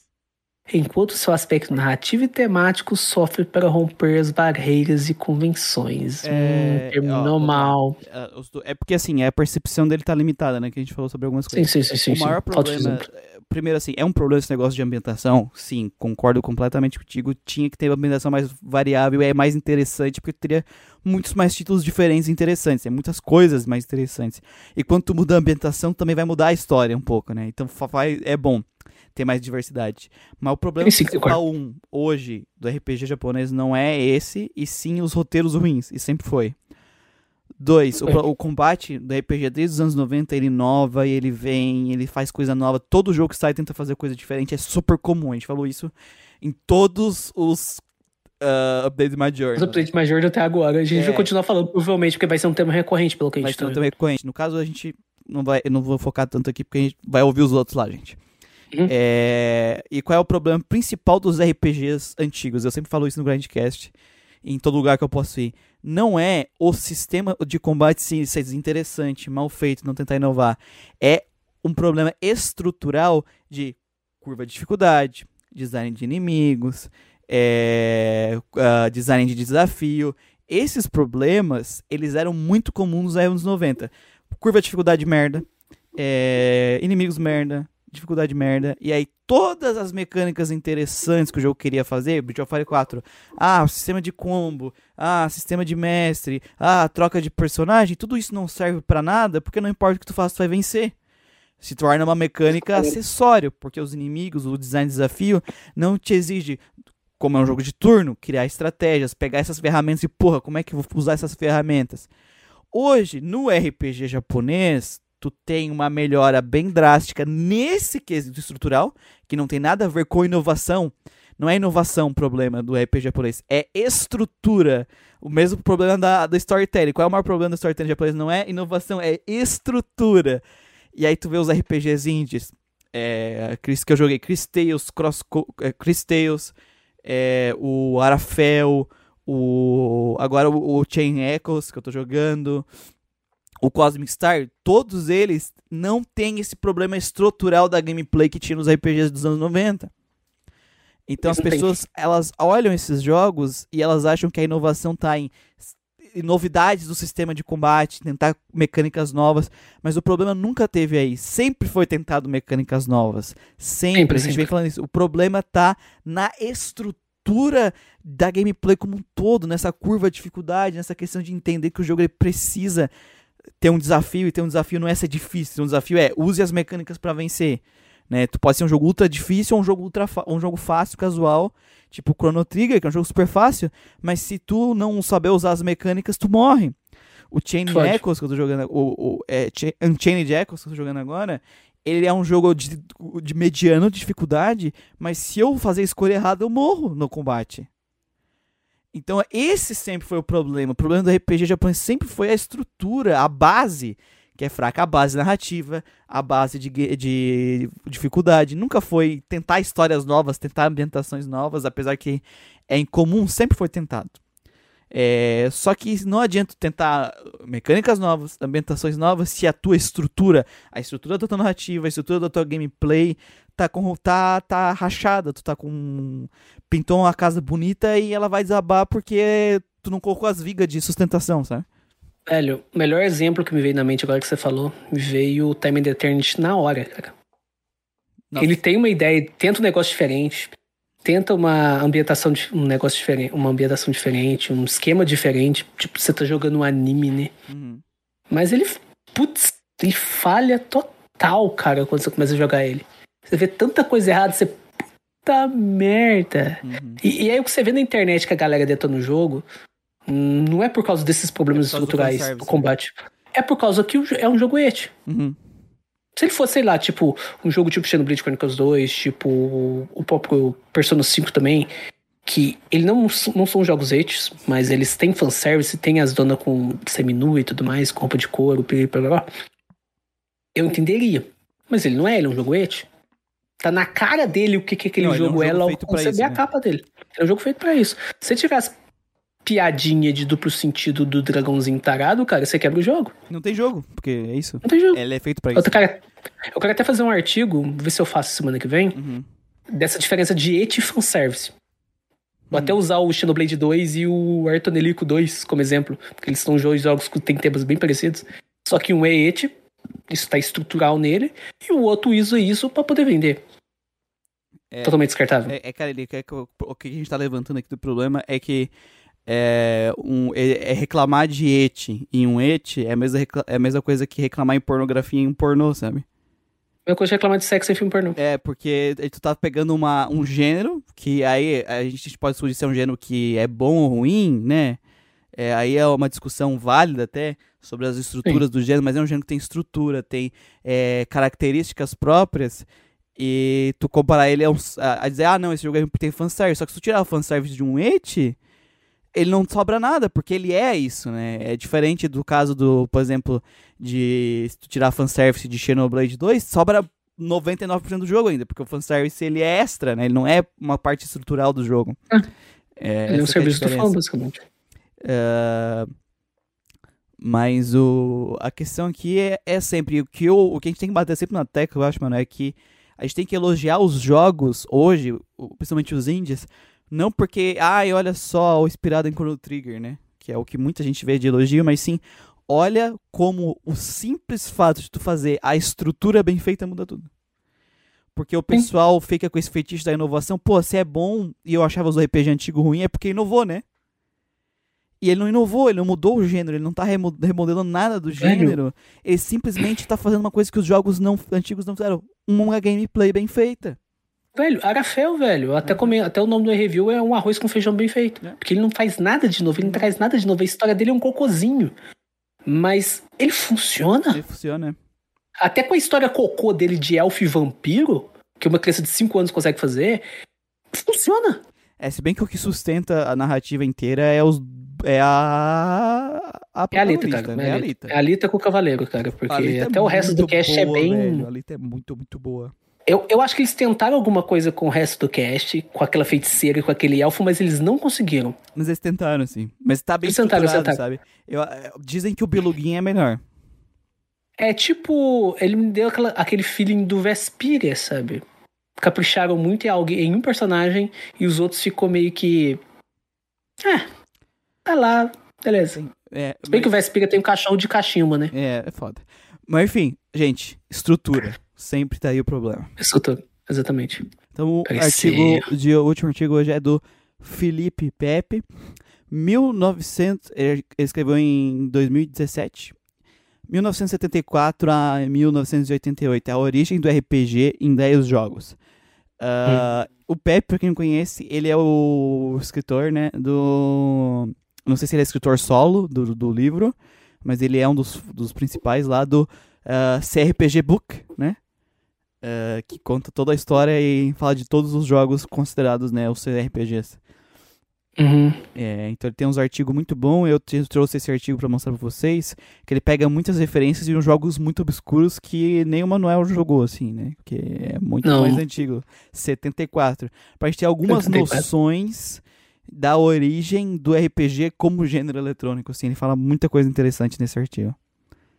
enquanto seu aspecto narrativo e temático sofre para romper as barreiras e convenções. É, hum, normal. É, é porque assim, a percepção dele tá limitada, né? Que a gente falou sobre algumas coisas. Sim, sim, sim. O sim, maior sim. problema. Primeiro, assim, é um problema esse negócio de ambientação? Sim, concordo completamente contigo. Tinha que ter uma ambientação mais variável, é mais interessante, porque teria muitos mais títulos diferentes e interessantes. Tem muitas coisas mais interessantes. E quando tu muda a ambientação, também vai mudar a história um pouco, né? Então é bom ter mais diversidade. Mas o problema principal um, hoje do RPG japonês não é esse, e sim os roteiros ruins, e sempre foi. Dois, o, o, combate do RPG desde os anos 90, ele inova e ele vem, ele faz coisa nova. Todo jogo que sai tenta fazer coisa diferente, é super comum. A gente falou isso em todos os uh, updates major. Os updates major até agora. A gente é. vai continuar falando, provavelmente, porque vai ser um tema recorrente, pelo que a gente Vai ser um tá tema recorrente. No caso, a gente não vai, eu não vou focar tanto aqui, porque a gente vai ouvir os outros lá, gente. Uhum. É, e qual é o problema principal dos RPGs antigos? Eu sempre falo isso no Grandcast, em todo lugar que eu posso ir. Não é o sistema de combate ser desinteressante, mal feito, não tentar inovar. É um problema estrutural de curva de dificuldade, design de inimigos, é, uh, design de desafio. Esses problemas, eles eram muito comuns nos anos 90. Curva de dificuldade merda, é, inimigos merda, dificuldade merda. E aí todas as mecânicas interessantes que o jogo queria fazer, Breath of Fire 4, ah, sistema de combo, ah, sistema de mestre, ah, troca de personagem, tudo isso não serve para nada, porque não importa o que tu faça, tu vai vencer. Se torna uma mecânica acessório, porque os inimigos, o design de desafio, não te exige, como é um jogo de turno, criar estratégias, pegar essas ferramentas e, porra, como é que eu vou usar essas ferramentas? Hoje, no RPG japonês, tu tem uma melhora bem drástica nesse quesito estrutural, que não tem nada a ver com inovação. Não é inovação o problema do RPG japonês, é estrutura. O mesmo problema da, da storytelling. Qual é o maior problema do storytelling japonês? Não é inovação, é estrutura. E aí tu vê os RPGs indies, é, que eu joguei, Chris Tales, Cross, é, Chris Tales, é, o Arafel, o, agora o, o Chain Echoes que eu tô jogando, o Cosmic Star, todos eles não têm esse problema estrutural da gameplay que tinha nos RPGs dos anos 90. Então as pessoas, elas olham esses jogos e elas acham que a inovação está em, novidades do sistema de combate, tentar mecânicas novas, mas o problema nunca teve aí. Sempre foi tentado mecânicas novas. Sempre, sempre a gente sempre. vem falando isso. O problema está na estrutura da gameplay como um todo, nessa curva de dificuldade, nessa questão de entender que o jogo ele precisa ter um desafio e ter um desafio não é ser difícil, um desafio é use as mecânicas para vencer. Né? Tu pode ser um jogo ultra difícil ou um jogo, ultra um jogo fácil, casual, tipo Chrono Trigger, que é um jogo super fácil, mas se tu não saber usar as mecânicas, tu morre. O Chain Echoes que eu tô jogando, o, o é, Unchained Echoes que eu tô jogando agora, ele é um jogo de, de mediano dificuldade, mas se eu fazer a escolha errada, eu morro no combate. Então, esse sempre foi o problema. O problema do RPG japonês sempre foi a estrutura, a base, que é fraca. A base narrativa, a base de, de dificuldade. Nunca foi tentar histórias novas, tentar ambientações novas, apesar que é incomum, sempre foi tentado. É, só que não adianta tentar mecânicas novas, ambientações novas, se a tua estrutura, a estrutura da tua narrativa, a estrutura da tua gameplay tá com tá tá rachada, tu tá com pintou uma casa bonita e ela vai desabar porque tu não colocou as vigas de sustentação, sabe? Velho, o melhor exemplo que me veio na mente agora que você falou, veio o Time and Eternity na hora, cara. Nossa. Ele tem uma ideia, tenta um negócio diferente, tenta uma ambientação, um negócio diferente, uma ambientação diferente, um esquema diferente. Tipo, você tá jogando um anime, né? Uhum. Mas ele, putz, ele falha total cara, quando você começa a jogar ele. Você vê tanta coisa errada, você. Puta merda. Uhum. E, e aí o que você vê na internet que a galera detona no jogo, não é por causa desses problemas É causa do estruturais fanservice, do combate. É por causa que é um jogo et. Uhum. Se ele fosse, sei lá, tipo, um jogo tipo Xenoblade Chronicles 2, tipo o próprio Persona 5 também, que ele não, não são jogos etes, mas eles têm fanservice, tem as donas com seminua e tudo mais, com roupa de couro, blá, blá, blá. eu entenderia. Mas ele não é, ele é um jogo et. Tá na cara dele o que, que aquele Não, é um jogo é, logo quando você isso, vê a né? capa dele. É um jogo feito pra isso. Se tivesse piadinha de duplo sentido do dragãozinho tarado, cara, você quebra o jogo. Não tem jogo, porque é isso. Não tem jogo. Ele é feito pra isso. Outra cara, eu quero até fazer um artigo, ver se eu faço semana que vem, Uhum. dessa diferença de et e fanservice. Vou até usar o Xenoblade 2 e o Artonelico 2 como exemplo, porque eles são jogos que têm temas bem parecidos. Só que um é et, isso tá estrutural nele, e o outro usa isso pra poder vender. É. Totalmente descartável. É, é, cara, ele, é o, que a gente tá levantando aqui do problema é que é, um, é, é reclamar de et em um et é a, mesma, é a mesma coisa que reclamar em pornografia em um pornô, sabe? Mesma coisa de reclamar de sexo em filme pornô. É, porque tu tá pegando uma, um gênero, que aí a gente pode discutir se é um gênero que é bom ou ruim, né? É, aí é uma discussão válida até sobre as estruturas do gênero, mas é um gênero que tem estrutura, tem é, características próprias, e tu comparar ele a, um, a, a dizer, ah, não, esse jogo é porque tem fanservice, só que se tu tirar o fanservice de um et, ele não sobra nada, porque ele é isso, né? É diferente do caso do, por exemplo, de se tu tirar fanservice de Xenoblade 2, sobra 99% do jogo ainda, porque o fanservice ele é extra, né? Ele não é uma parte estrutural do jogo. Ah. É, Ele é um é a serviço do fã, basicamente. É, mas o, a questão aqui é, é sempre o que, eu, o que a gente tem que bater sempre na tecla, eu acho, mano, é que a gente tem que elogiar os jogos hoje, principalmente os indies, não porque, ai, olha só, o inspirado em Chrono Trigger, né? Que é o que muita gente vê de elogio, mas sim, olha como o simples fato de tu fazer a estrutura bem feita muda tudo. Porque o pessoal fica com esse fetiche da inovação. Pô, se é bom e eu achava os RPG antigo ruim, é porque inovou, né? E ele não inovou, ele não mudou o gênero, ele não tá remo- remodelando nada do gênero. Ele simplesmente tá fazendo uma coisa que os jogos não, antigos não fizeram. Uma gameplay bem feita. Velho, Arafel, velho. Até, come... Até o nome do review é um arroz com feijão bem feito. É. Porque ele não faz nada de novo, ele não traz nada de novo. A história dele é um cocôzinho. Mas ele funciona. Ele funciona. Até com a história cocô dele de elfo e vampiro, que uma criança de 5 anos consegue fazer, funciona. É, se bem que o que sustenta a narrativa inteira é os. É a. A É a Alita, cara. né? É É a a Alita. É a Alita com o Cavaleiro, cara. Porque é até o resto do cast é boa, bem. velho. A Alita é muito, muito boa. Eu, eu acho que eles tentaram alguma coisa com o resto do cast, com aquela feiticeira e com aquele elfo, mas eles não conseguiram. Mas eles tentaram, sim. Mas tá bem Eles tentaram, sabe? Eu- é, dizem que o Beluguin é melhor. É tipo. Ele me deu aquela- aquele feeling do Vespiria, sabe? Capricharam muito em alguém, em um personagem e os outros ficou meio que. É. Tá lá, beleza. É, Se bem que o Vespiria tem um cachorro de cachimbo, né? é, é foda. Mas enfim, gente, estrutura. Sempre tá aí o problema. Escuta, exatamente. Então o artigo de, o último artigo hoje é do Felipe Pepe. 1900, ele escreveu em 2017. 1974 a 1988, a origem do RPG em 10 jogos. Ah, O Pepe, pra quem não conhece, ele é o escritor, né, do... Não sei se ele é escritor solo do, do livro, mas ele é um dos, dos principais lá do ah, CRPG Book, né? Ah, que conta toda a história e fala de todos os jogos considerados, né, os CRPGs. Uhum. É, então ele tem uns artigos muito bons. Eu trouxe esse artigo pra mostrar pra vocês. Que ele pega muitas referências de uns jogos muito obscuros que nem o Manuel jogou, assim, né? Que é muito Não. mais antigo. 74. Pra gente ter algumas 74. noções da origem do RPG como gênero eletrônico, assim. Ele fala muita coisa interessante nesse artigo.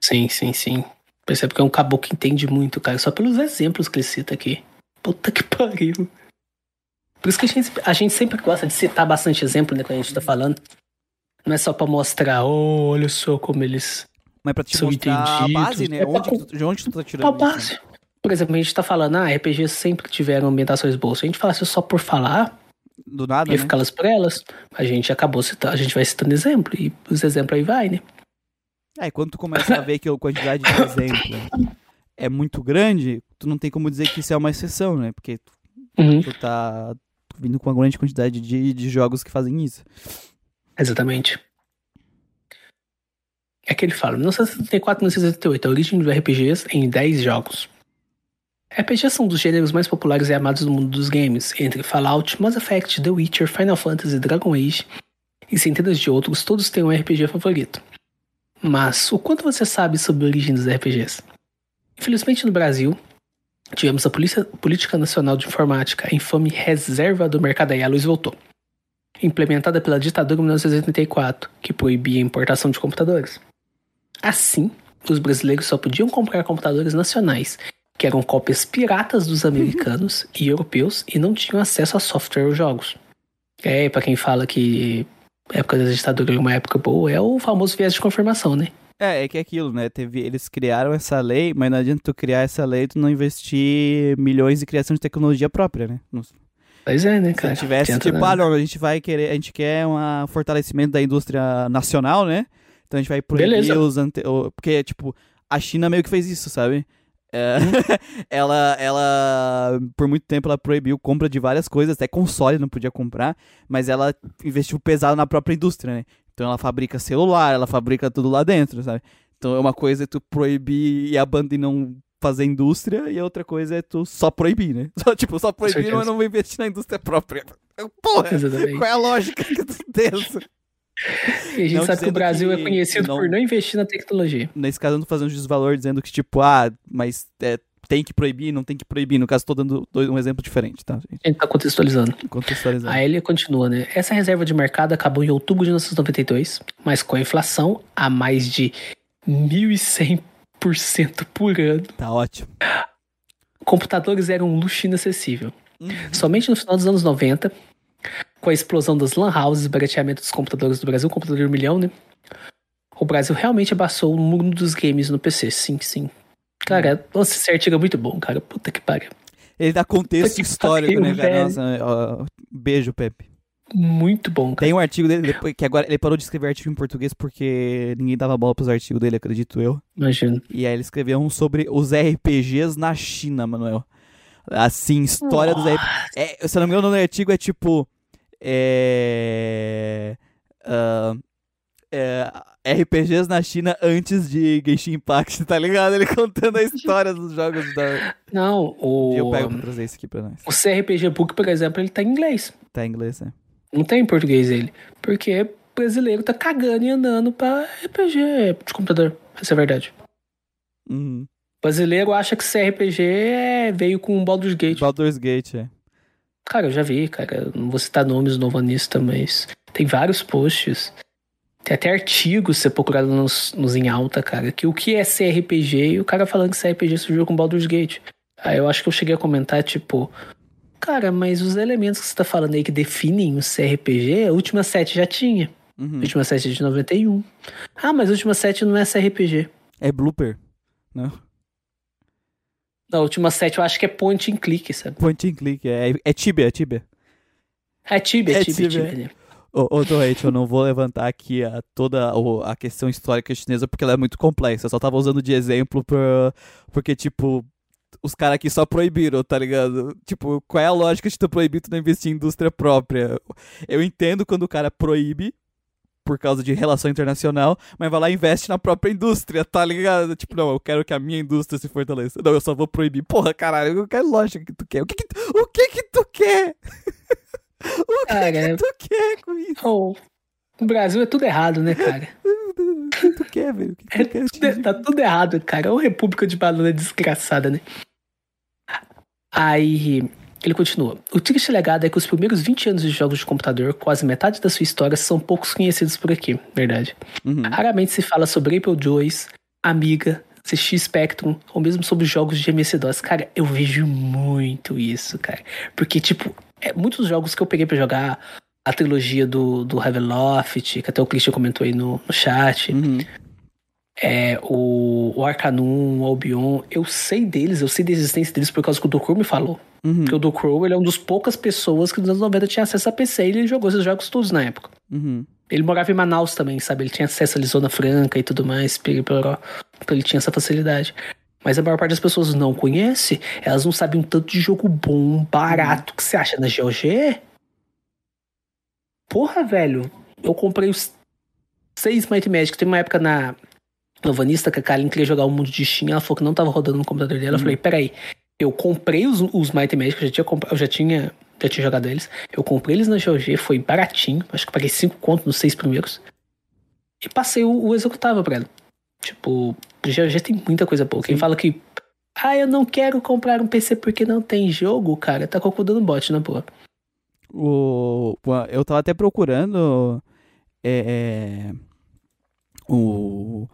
Sim, sim, sim. Percebe que é um caboclo que entende muito, cara. Só pelos exemplos que ele cita aqui. Puta que pariu. Por isso que a gente, a gente sempre gosta de citar bastante exemplo, né, quando a gente tá falando. Não é só pra mostrar, oh, olha só como eles. Mas pra te São mostrar a entendidos. base, né? É pra Onde, tu- de onde tu tá A tirando isso? base. Por exemplo, a gente tá falando, ah, RPGs sempre tiveram ambientações boas. Se a gente falasse só por falar, Do nada, ia né? ficar elas por elas, a gente acabou citando, a gente vai citando exemplo, e os exemplos aí vai, né? É, quando tu começa a ver que a quantidade de exemplo é muito grande, tu não tem como dizer que isso é uma exceção, né? Porque tu, Uhum. tu tá vindo com uma grande quantidade de, de jogos que fazem isso. Exatamente. É que ele fala, 1974 e 1978, a origem do RPGs em 10 jogos. RPGs são um dos gêneros mais populares e amados do mundo dos games, entre Fallout, Mass Effect, The Witcher, Final Fantasy, Dragon Age e centenas de outros, todos têm um RPG favorito. Mas o quanto você sabe sobre a origem dos RPGs? Infelizmente no Brasil, tivemos a Polícia- Política Nacional de Informática, a infame Reserva do Mercado aí a luz voltou implementada pela ditadura em 1984, que proibia a importação de computadores. Assim, os brasileiros só podiam comprar computadores nacionais, que eram cópias piratas dos americanos e europeus e não tinham acesso a software ou jogos. É, pra quem fala que a época da ditadura é uma época boa, é o famoso viés de confirmação, né? É, é que é aquilo, né? Teve, eles criaram essa lei, mas não adianta tu criar essa lei e tu não investir milhões em criação de tecnologia própria, né? Não- Pois é, né, Se cara? tivesse, Adianta tipo, nada. ah, não, a gente vai querer, a gente quer um fortalecimento da indústria nacional, né? Então a gente vai proibir Beleza. os ante... Porque, tipo, a China meio que fez isso, sabe? É, Uhum. ela, ela, por muito tempo, ela proibiu compra de várias coisas, até console não podia comprar, mas ela investiu pesado na própria indústria, né? Então ela fabrica celular, ela fabrica tudo lá dentro, sabe? Então é uma coisa é tu proibir e abandonar e não fazer indústria, e a outra coisa é tu só proibir, né? Só, tipo, só proibir, mas não investir na indústria própria. Porra! Exatamente. Qual é a lógica que tu tem? E a gente Não sabe que o Brasil que é conhecido não- por não investir na tecnologia. Nesse caso, eu não tô fazendo desvalor dizendo que, tipo, ah, mas é, tem que proibir, não tem que proibir. No caso, tô dando um exemplo diferente, tá, gente? A gente tá contextualizando. Contextualizando. Aí ele continua, né? Essa reserva de mercado acabou em outubro de 1992, mas com a inflação a mais de 1.100% por ano, Tá ótimo. computadores eram um luxo inacessível. Somente no final dos anos 90, com a explosão das lan houses e barateamento dos computadores do Brasil, computador um milhão, né? O Brasil realmente abaçou o mundo dos games no PC, sim, sim. Cara, nossa, esse artigo é muito bom, cara. Puta que pariu. Ele dá contexto Que histórico, pariu, né, velho. Nossa, ó, beijo, Pepe. Muito bom, cara. Tem um artigo dele, depois, que agora ele parou de escrever artigo em português porque ninguém dava bola pros artigos dele, acredito eu. Imagino. E aí ele escreveu um sobre os RPGs na China, Manuel. Assim, história dos RPGs. É, se eu não me engano, o nome do artigo é tipo. É. ah, é, RPGs na China antes de Genshin Impact, tá ligado? Ele contando a história dos jogos da. Não, o. Eu pego pra trazer isso aqui pra nós. O CRPG Book, por exemplo, ele tá em inglês. Tá em inglês, né? Não tem em português ele. Porque brasileiro tá cagando e andando pra RPG de computador. Essa é a verdade. Uhum. Brasileiro acha que CRPG é... veio com Baldur's Gate. Baldur's Gate, é. Cara, eu já vi, cara. Não vou citar nomes novanistas, mas tem vários posts. Tem até artigos, se você procurar nos, nos em alta, cara, que o que é CRPG e o cara falando que CRPG surgiu com Baldur's Gate. Aí eu acho que eu cheguei a comentar, tipo, cara, mas os elementos que você tá falando aí que definem o CRPG, a última 7 já tinha. Uhum. A última 7 é de 91. Ah, mas a última 7 não é CRPG. É blooper. Não? Não, a última 7 eu acho que é point and click, sabe? Point and click. É, é Tibia, é Tibia. É Tibia, É Tibia, Tibia. Tibia. né? Ô, ô Torrente, eu não vou levantar aqui a, toda o- a questão histórica chinesa porque ela é muito complexa. Eu só tava usando de exemplo pra, porque, tipo, os caras aqui só proibiram, tá ligado? Tipo, qual é a lógica de tu proibir tu não investir em indústria própria? Eu entendo quando o cara proíbe por causa de relação internacional, mas vai lá e investe na própria indústria, tá ligado? Tipo, não, eu quero que a minha indústria se fortaleça. Não, eu só vou proibir. Porra, caralho, eu quero lógica que tu quer. O que que tu, o que que tu quer? o que Cara, que tu quer com isso? Oh, no Brasil é tudo errado, né, cara? O que tu quer, velho? O que É tu quer? tudo- tá tudo errado, cara. É uma república de banana desgraçada, né? Aí ele continua. O triste legado é que os primeiros 20 anos de jogos de computador, quase metade da sua história, são poucos conhecidos por aqui, verdade. Uhum. Raramente se fala sobre Apple IIs, Amiga, CX Spectrum, ou mesmo sobre jogos de MS-DOS. Cara, eu vejo muito isso, cara. Porque, tipo, é, muitos jogos que eu peguei pra jogar, a trilogia do, do Haveloft, que até o Christian comentou aí no, no chat, Uhum. É, o, o Arcanum, o Albion, eu sei deles, eu sei da existência deles por causa que o Docrow me falou. Uhum. Porque o Docrow, ele é um dos poucas pessoas que nos anos 90 tinha acesso a PC e ele jogou esses jogos todos na época. Uhum. Ele morava em Manaus também, sabe? Ele tinha acesso a Lisona Franca e tudo mais, pelo Poró. Então ele tinha essa facilidade. Mas a maior parte das pessoas não conhece. Elas não sabem um tanto de jogo bom, barato que você acha na GOG. Porra, velho. Eu comprei os seis Might Magic. Tem uma época na Novanista que a Kalin queria jogar o mundo de Steam. Ela falou que não tava rodando no computador dela. Eu Uhum. falei, peraí. Eu comprei os, os Might Magic, eu já tinha, eu já tinha, já tinha jogado eles. Eu comprei eles na GOG, foi baratinho. Acho que paguei cinco contos nos seis primeiros. E passei o, o executável pra ela. Tipo, GOG tem muita coisa boa. Quem Sim. fala que. Ah, eu não quero comprar um PC porque não tem jogo, cara, tá concordando bot, na boa. O- eu tava até procurando é, é, o,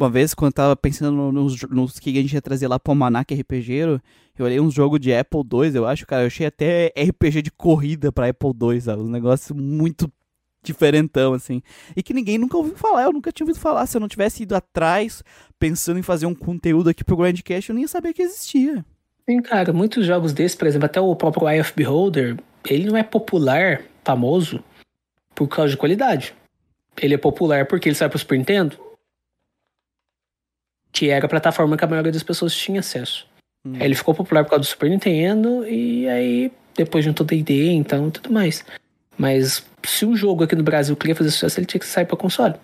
uma vez quando eu tava pensando no- nos, nos que a gente ia trazer lá pro Almanac RPGero, eu olhei uns jogos de Apple II, eu acho, cara, eu achei até RPG de corrida pra Apple II, sabe? Um negócio muito diferentão, assim. E que ninguém nunca ouviu falar, eu nunca tinha ouvido falar. Se eu não tivesse ido atrás, pensando em fazer um conteúdo aqui pro Grandcast, eu nem ia saber que existia. Sim, cara, muitos jogos desses, por exemplo, até o próprio Eye of Beholder, ele não é popular, famoso, por causa de qualidade. Ele é popular porque ele sai pro Super Nintendo, que era a plataforma que a maioria das pessoas tinha acesso. Hum. Aí ele ficou popular por causa do Super Nintendo e aí depois juntou D&D, então e tudo mais. Mas se um jogo aqui no Brasil queria fazer sucesso, ele tinha que sair pra console.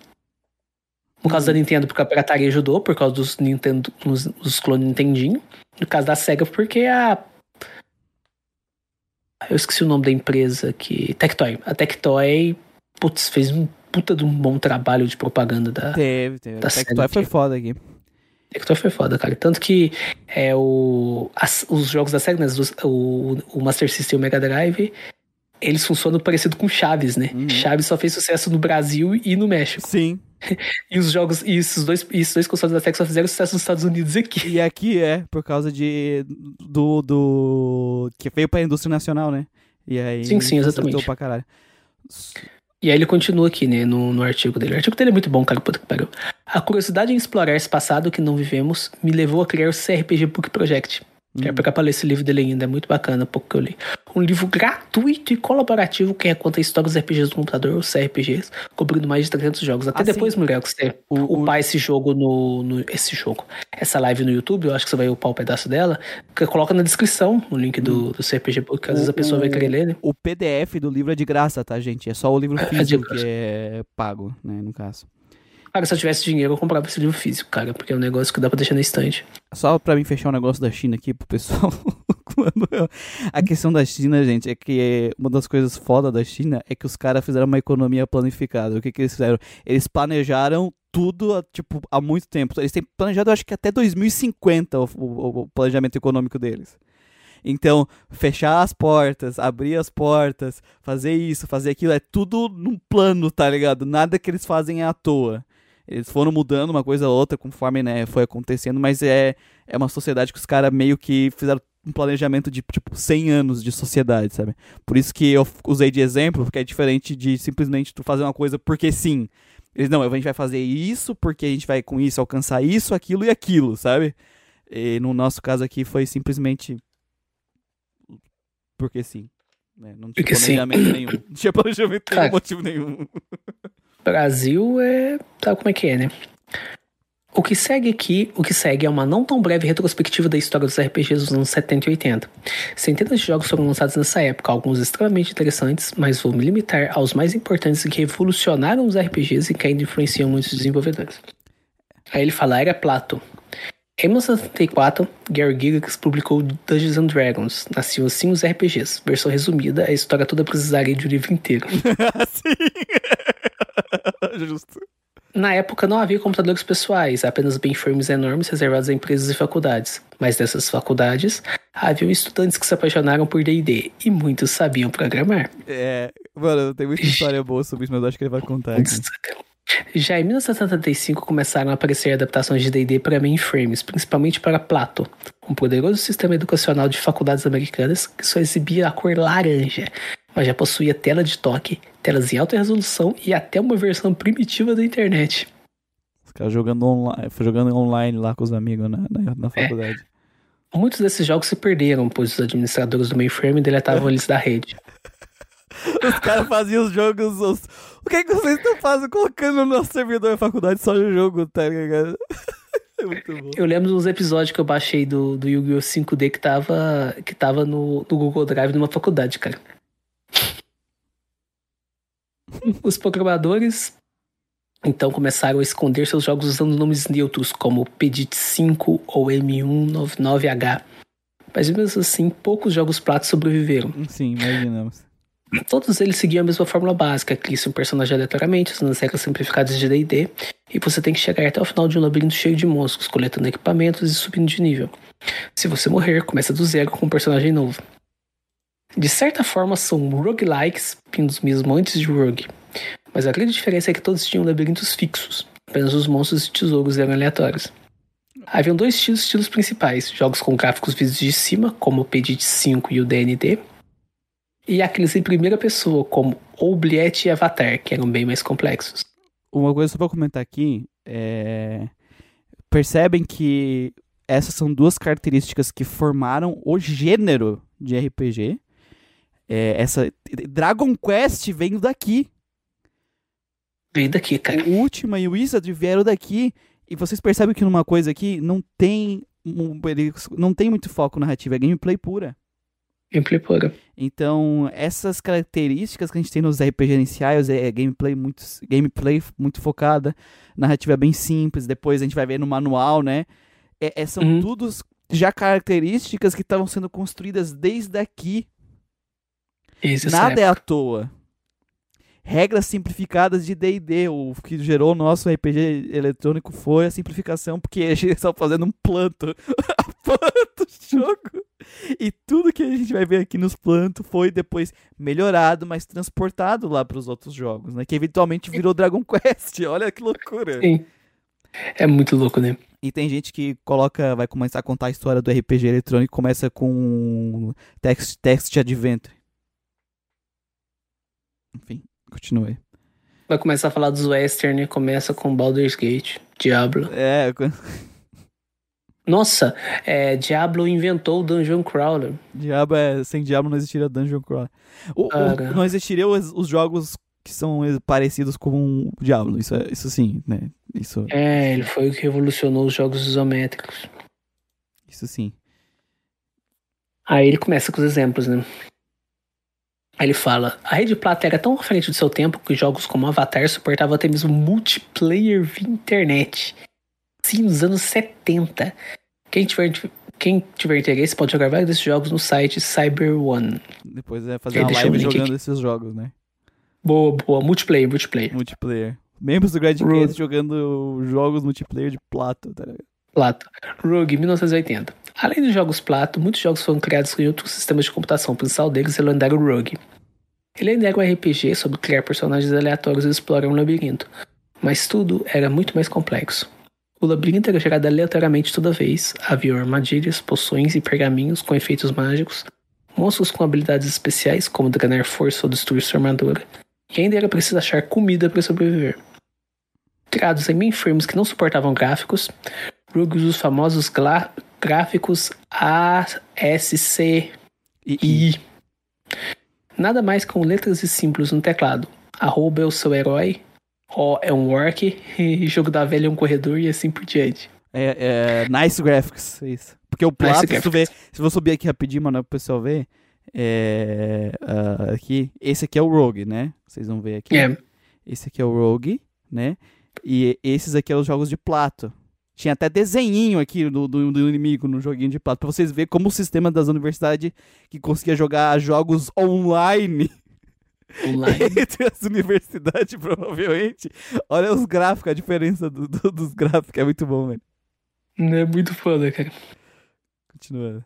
No caso da Nintendo, porque a pirataria ajudou, por causa dos Nintendo, dos, dos clones Nintendinho. No caso da SEGA, porque a. Eu esqueci o nome da empresa que. Tectoy. A Tectoy, putz, fez um puta de um bom trabalho de propaganda da. Teve, teve. Tá Tectoy certo. foi foda aqui. Tectoy foi foda, cara. Tanto que é, o, as- os jogos da SEGA, né, o, o Master System e o Mega Drive, eles funcionam parecido com Chaves, né? Uhum. Chaves só fez sucesso no Brasil e no México. Sim. E os jogos, e esses dois, e esses dois consoles da SEGA só fizeram sucesso nos Estados Unidos e aqui. E aqui é por causa de do, do que veio pra indústria nacional, né? E aí Sim, sim, exatamente. pra caralho. E aí ele continua aqui, né, no, no artigo dele. O artigo dele é muito bom, cara, puta que pariu. A curiosidade em explorar esse passado que não vivemos me levou a criar o CRPG Book Project. Quero pegar pra ler esse livro dele ainda, é muito bacana, pouco que eu li. Um livro gratuito e colaborativo que conta a história dos RPGs do computador, os CRPGs, cobrindo mais de 300 jogos. Até Ah, depois, sim. Muriel, que você O- upar esse jogo no, no- Esse jogo. Essa live no YouTube, eu acho que você vai upar o pedaço dela. Que coloca na descrição o link do, do CRPG Book, que às vezes a pessoa vai querer ler, né? O PDF do livro é de graça, tá, gente? É só o livro É físico graça. que é pago, né, no caso. Cara, se eu tivesse dinheiro, eu comprava esse livro físico, cara, porque é um negócio que dá pra deixar na estante. Só pra mim fechar o negócio da China aqui pro pessoal. A questão da China, gente, é que uma das coisas foda da China é que os caras fizeram uma economia planificada. O que que eles fizeram? Eles planejaram tudo, tipo, há muito tempo. Eles têm planejado, acho que até 2050 o, o- o planejamento econômico deles. Então, fechar as portas, abrir as portas, fazer isso, fazer aquilo, é tudo num plano, tá ligado? Nada que eles fazem é à toa. Eles foram mudando uma coisa ou outra conforme né, foi acontecendo, mas é, é uma sociedade que os caras meio que fizeram um planejamento de tipo 100 anos de sociedade, sabe? Por isso que eu usei de exemplo, porque é diferente de simplesmente tu fazer uma coisa porque sim. Eles não, a gente vai fazer isso porque a gente vai com isso alcançar isso, aquilo e aquilo, sabe? E no nosso caso aqui foi simplesmente porque sim. né? Não tinha Porque sim. planejamento nenhum. Não tinha planejamento nenhum, motivo nenhum. Brasil é. Sabe como é que é, né? O que segue aqui, o que segue é uma não tão breve retrospectiva da história dos RPGs dos anos 70 e 80. Centenas de jogos foram lançados nessa época, alguns extremamente interessantes, mas vou me limitar aos mais importantes que revolucionaram os RPGs e que ainda influenciam muitos desenvolvedores. Aí ele fala, era Plato. Em 1974, Gary Gygax publicou Dungeons and Dragons. Nasciam assim os RPGs. Versão resumida, a história toda precisaria de um livro inteiro. Sim. Justo. Na época não havia computadores pessoais, apenas mainframes enormes reservados a empresas e faculdades. Mas dessas faculdades, haviam estudantes que se apaixonaram por D&D e muitos sabiam programar. É, mano, tem muita história boa sobre isso, mas eu acho que ele vai contar. Já em 1975 começaram a aparecer adaptações de D&D para mainframes, principalmente para Plato, um poderoso sistema educacional de faculdades americanas que só exibia a cor laranja, mas já possuía tela de toque, telas em alta resolução e até uma versão primitiva da internet. Os caras jogando online, jogando online lá com os amigos na, na, na faculdade. Muitos desses jogos se perderam, pois os administradores do mainframe deletavam eles da rede. Os caras faziam os jogos. os- O que, é que vocês estão fazendo colocando no nosso servidor da faculdade só o jogo, tá ligado? Muito bom. Eu lembro dos episódios que eu baixei do, do Yu-Gi-Oh! 5D que tava, que tava no, no Google Drive numa faculdade, cara. Os programadores então começaram a esconder seus jogos usando nomes neutros como Pedit 5 ou M199H. Mas mesmo assim, poucos jogos platos sobreviveram. Sim, imaginamos. Todos eles seguiam a mesma fórmula básica, crie um personagem aleatoriamente, usando as regras simplificadas de D&D, e você tem que chegar até o final de um labirinto cheio de monstros, coletando equipamentos e subindo de nível. Se você morrer, começa do zero com um personagem novo. De certa forma, são roguelikes, vindos mesmo antes de rogue. Mas a grande diferença é que todos tinham labirintos fixos, apenas os monstros e tesouros eram aleatórios. Haviam dois estilos, estilos principais, jogos com gráficos vistos de cima, como o Pedit 5 e o DND, e aqueles em primeira pessoa, como Oubliette e Avatar, que eram bem mais complexos. Uma coisa só pra comentar aqui, é... percebem que essas são duas características que formaram o gênero de RPG. É, essa Dragon Quest veio daqui. Veio daqui, cara. O Ultima e o Wizard vieram daqui. E vocês percebem que numa coisa aqui não tem não tem muito foco narrativo, é gameplay pura. Gameplay pura. Então, essas características que a gente tem nos RPG iniciais é, gameplay muito, gameplay muito focada, narrativa bem simples, depois a gente vai ver no manual, né? É, é são uhum. todos já características que estavam sendo construídas desde aqui. Isso, Nada é à toa regras simplificadas de D&D. O que gerou o nosso RPG eletrônico foi a simplificação, porque a gente estava fazendo um planto. planto jogo. E tudo que a gente vai ver aqui nos plantos foi depois melhorado, mas transportado lá para os outros jogos, né? Que eventualmente virou Dragon Quest. Olha que loucura. Sim. É muito louco, né? E tem gente que coloca, vai começar a contar a história do RPG eletrônico, começa com text, text adventure. Enfim, Continue. Vai começar a falar dos western e começa com Baldur's Gate, Diablo. É. Nossa, é, Diablo inventou o Dungeon Crawler. Diablo é, sem Diablo não existiria Dungeon Crawler. O, o, não existiriam os, os, jogos que são parecidos com o Diablo, isso, é, isso sim, né? Isso... É, ele foi o que revolucionou os jogos isométricos. Isso sim. Aí ele começa com os exemplos, né? Aí ele fala: a rede plata era tão à frente do seu tempo que jogos como Avatar suportavam até mesmo multiplayer via internet. Sim, nos anos 70. Quem tiver, quem tiver interesse pode jogar vários desses jogos no site Cyber One. Depois é fazer uma live jogando aqui. esses jogos, né? Boa, boa. Multiplayer, multiplayer. Multiplayer. Membros do Gradcast jogando jogos multiplayer de Plato, tá ligado? Plato. Rogue, 1980. Além dos jogos Plato, muitos jogos foram criados em outros sistemas de computação, o principal deles é o lendário Rogue. Ele ainda era um RPG sobre criar personagens aleatórios e explorar um labirinto, mas tudo era muito mais complexo. O labirinto era gerado aleatoriamente toda vez, havia armadilhas, poções e pergaminhos com efeitos mágicos, monstros com habilidades especiais, como drenar força ou destruir sua armadura, e ainda era preciso achar comida para sobreviver. Criados em mainframes que não suportavam gráficos, Rogue usa os famosos gráficos ASCII. Nada mais com letras e símbolos no teclado. Arroba é o seu herói, O é um e jogo da velha é um corredor e assim por diante. É, é nice graphics, é isso. Porque o plato, nice se, tu vê, se eu subir aqui rapidinho, mano, pro pessoal ver, é, uh, aqui, esse aqui é o Rogue, né? Vocês vão ver aqui. É. Esse aqui é o Rogue, né? E esses aqui são os jogos de plato. Tinha até desenhinho aqui do, do, do, inimigo no joguinho de plato, pra vocês verem como o sistema das universidades que conseguia jogar jogos online. Online. Entre as universidades, provavelmente. Olha os gráficos, a diferença do, do, dos gráficos. É muito bom, velho. É muito foda, cara. Continua.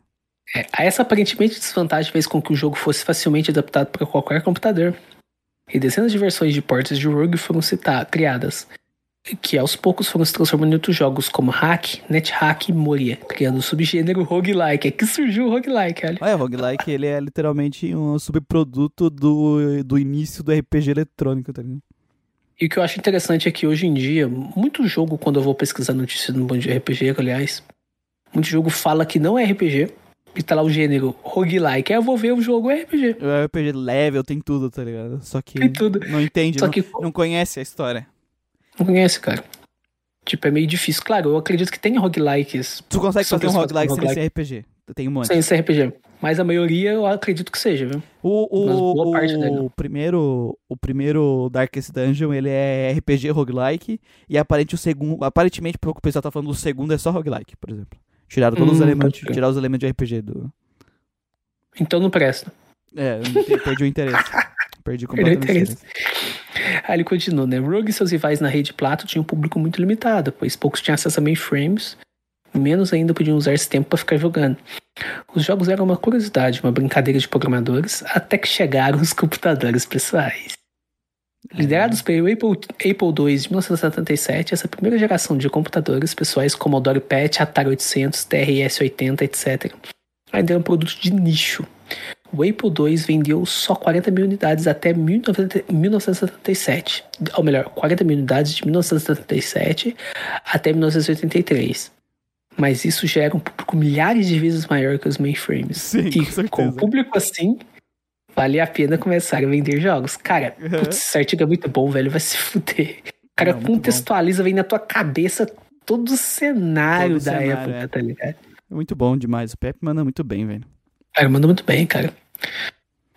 É, essa aparentemente desvantagem fez com que o jogo fosse facilmente adaptado para qualquer computador. E dezenas de versões de portas de Rogue foram citadas, criadas, que aos poucos foram se transformando em outros jogos como Hack, NetHack e Moria, criando o subgênero roguelike. É que surgiu o roguelike, olha. É, o roguelike ele é literalmente um subproduto do, do início do RPG eletrônico, tá ligado? E o que eu acho interessante é que hoje em dia, muito jogo, quando eu vou pesquisar notícias no bando de RPG, aliás, muito jogo fala que não é RPG, e tá lá o gênero roguelike. Aí eu vou ver o jogo é RPG. O RPG level, tem tudo, tá ligado? Só que tem tudo. não entende, Só não, que... não conhece a história. Não conhece, cara. Tipo, é meio difícil. Claro, eu acredito que tem roguelikes. Tu consegue fazer um roguelike sem ser RPG. Tem um monte. Sem ser RPG. Mas a maioria eu acredito que seja, viu? O, Mas o, boa parte o dele. primeiro, o primeiro Darkest Dungeon, ele é RPG roguelike, e aparente o segundo, aparentemente, pelo que o pessoal tá falando, o segundo é só roguelike, por exemplo. Tiraram todos os Hum, elementos, pode crer. tiraram os elementos de RPG do... Então não presta. É, perdi o interesse. Perdi Perdeu completamente interesse. Aí ele continua, né? Rogue e seus rivais na rede Plato tinham um público muito limitado, pois poucos tinham acesso a mainframes, menos ainda podiam usar esse tempo para ficar jogando. Os jogos eram uma curiosidade, uma brincadeira de programadores, até que chegaram os computadores pessoais. Liderados pelo Apple, Apple II de 1977, essa primeira geração de computadores pessoais Commodore PET, Atari 800, TRS-80, etc. ainda era um produto de nicho. O Apple II vendeu só 40 mil unidades até 19- 1977. Ou melhor, 40 mil unidades de 1977 até 1983. Mas isso já era um público milhares de vezes maior que os mainframes. Sim, e com certeza. com o público assim, vale a pena começar a vender jogos. Cara, Uhum. putz, esse artigo é muito bom, velho. Vai se fuder. O cara Não, contextualiza, vem na tua cabeça todo o cenário Todo da cenário, época, é. tá ligado? Muito bom demais, o Pepe manda muito bem, velho. Cara, mandou muito bem, cara.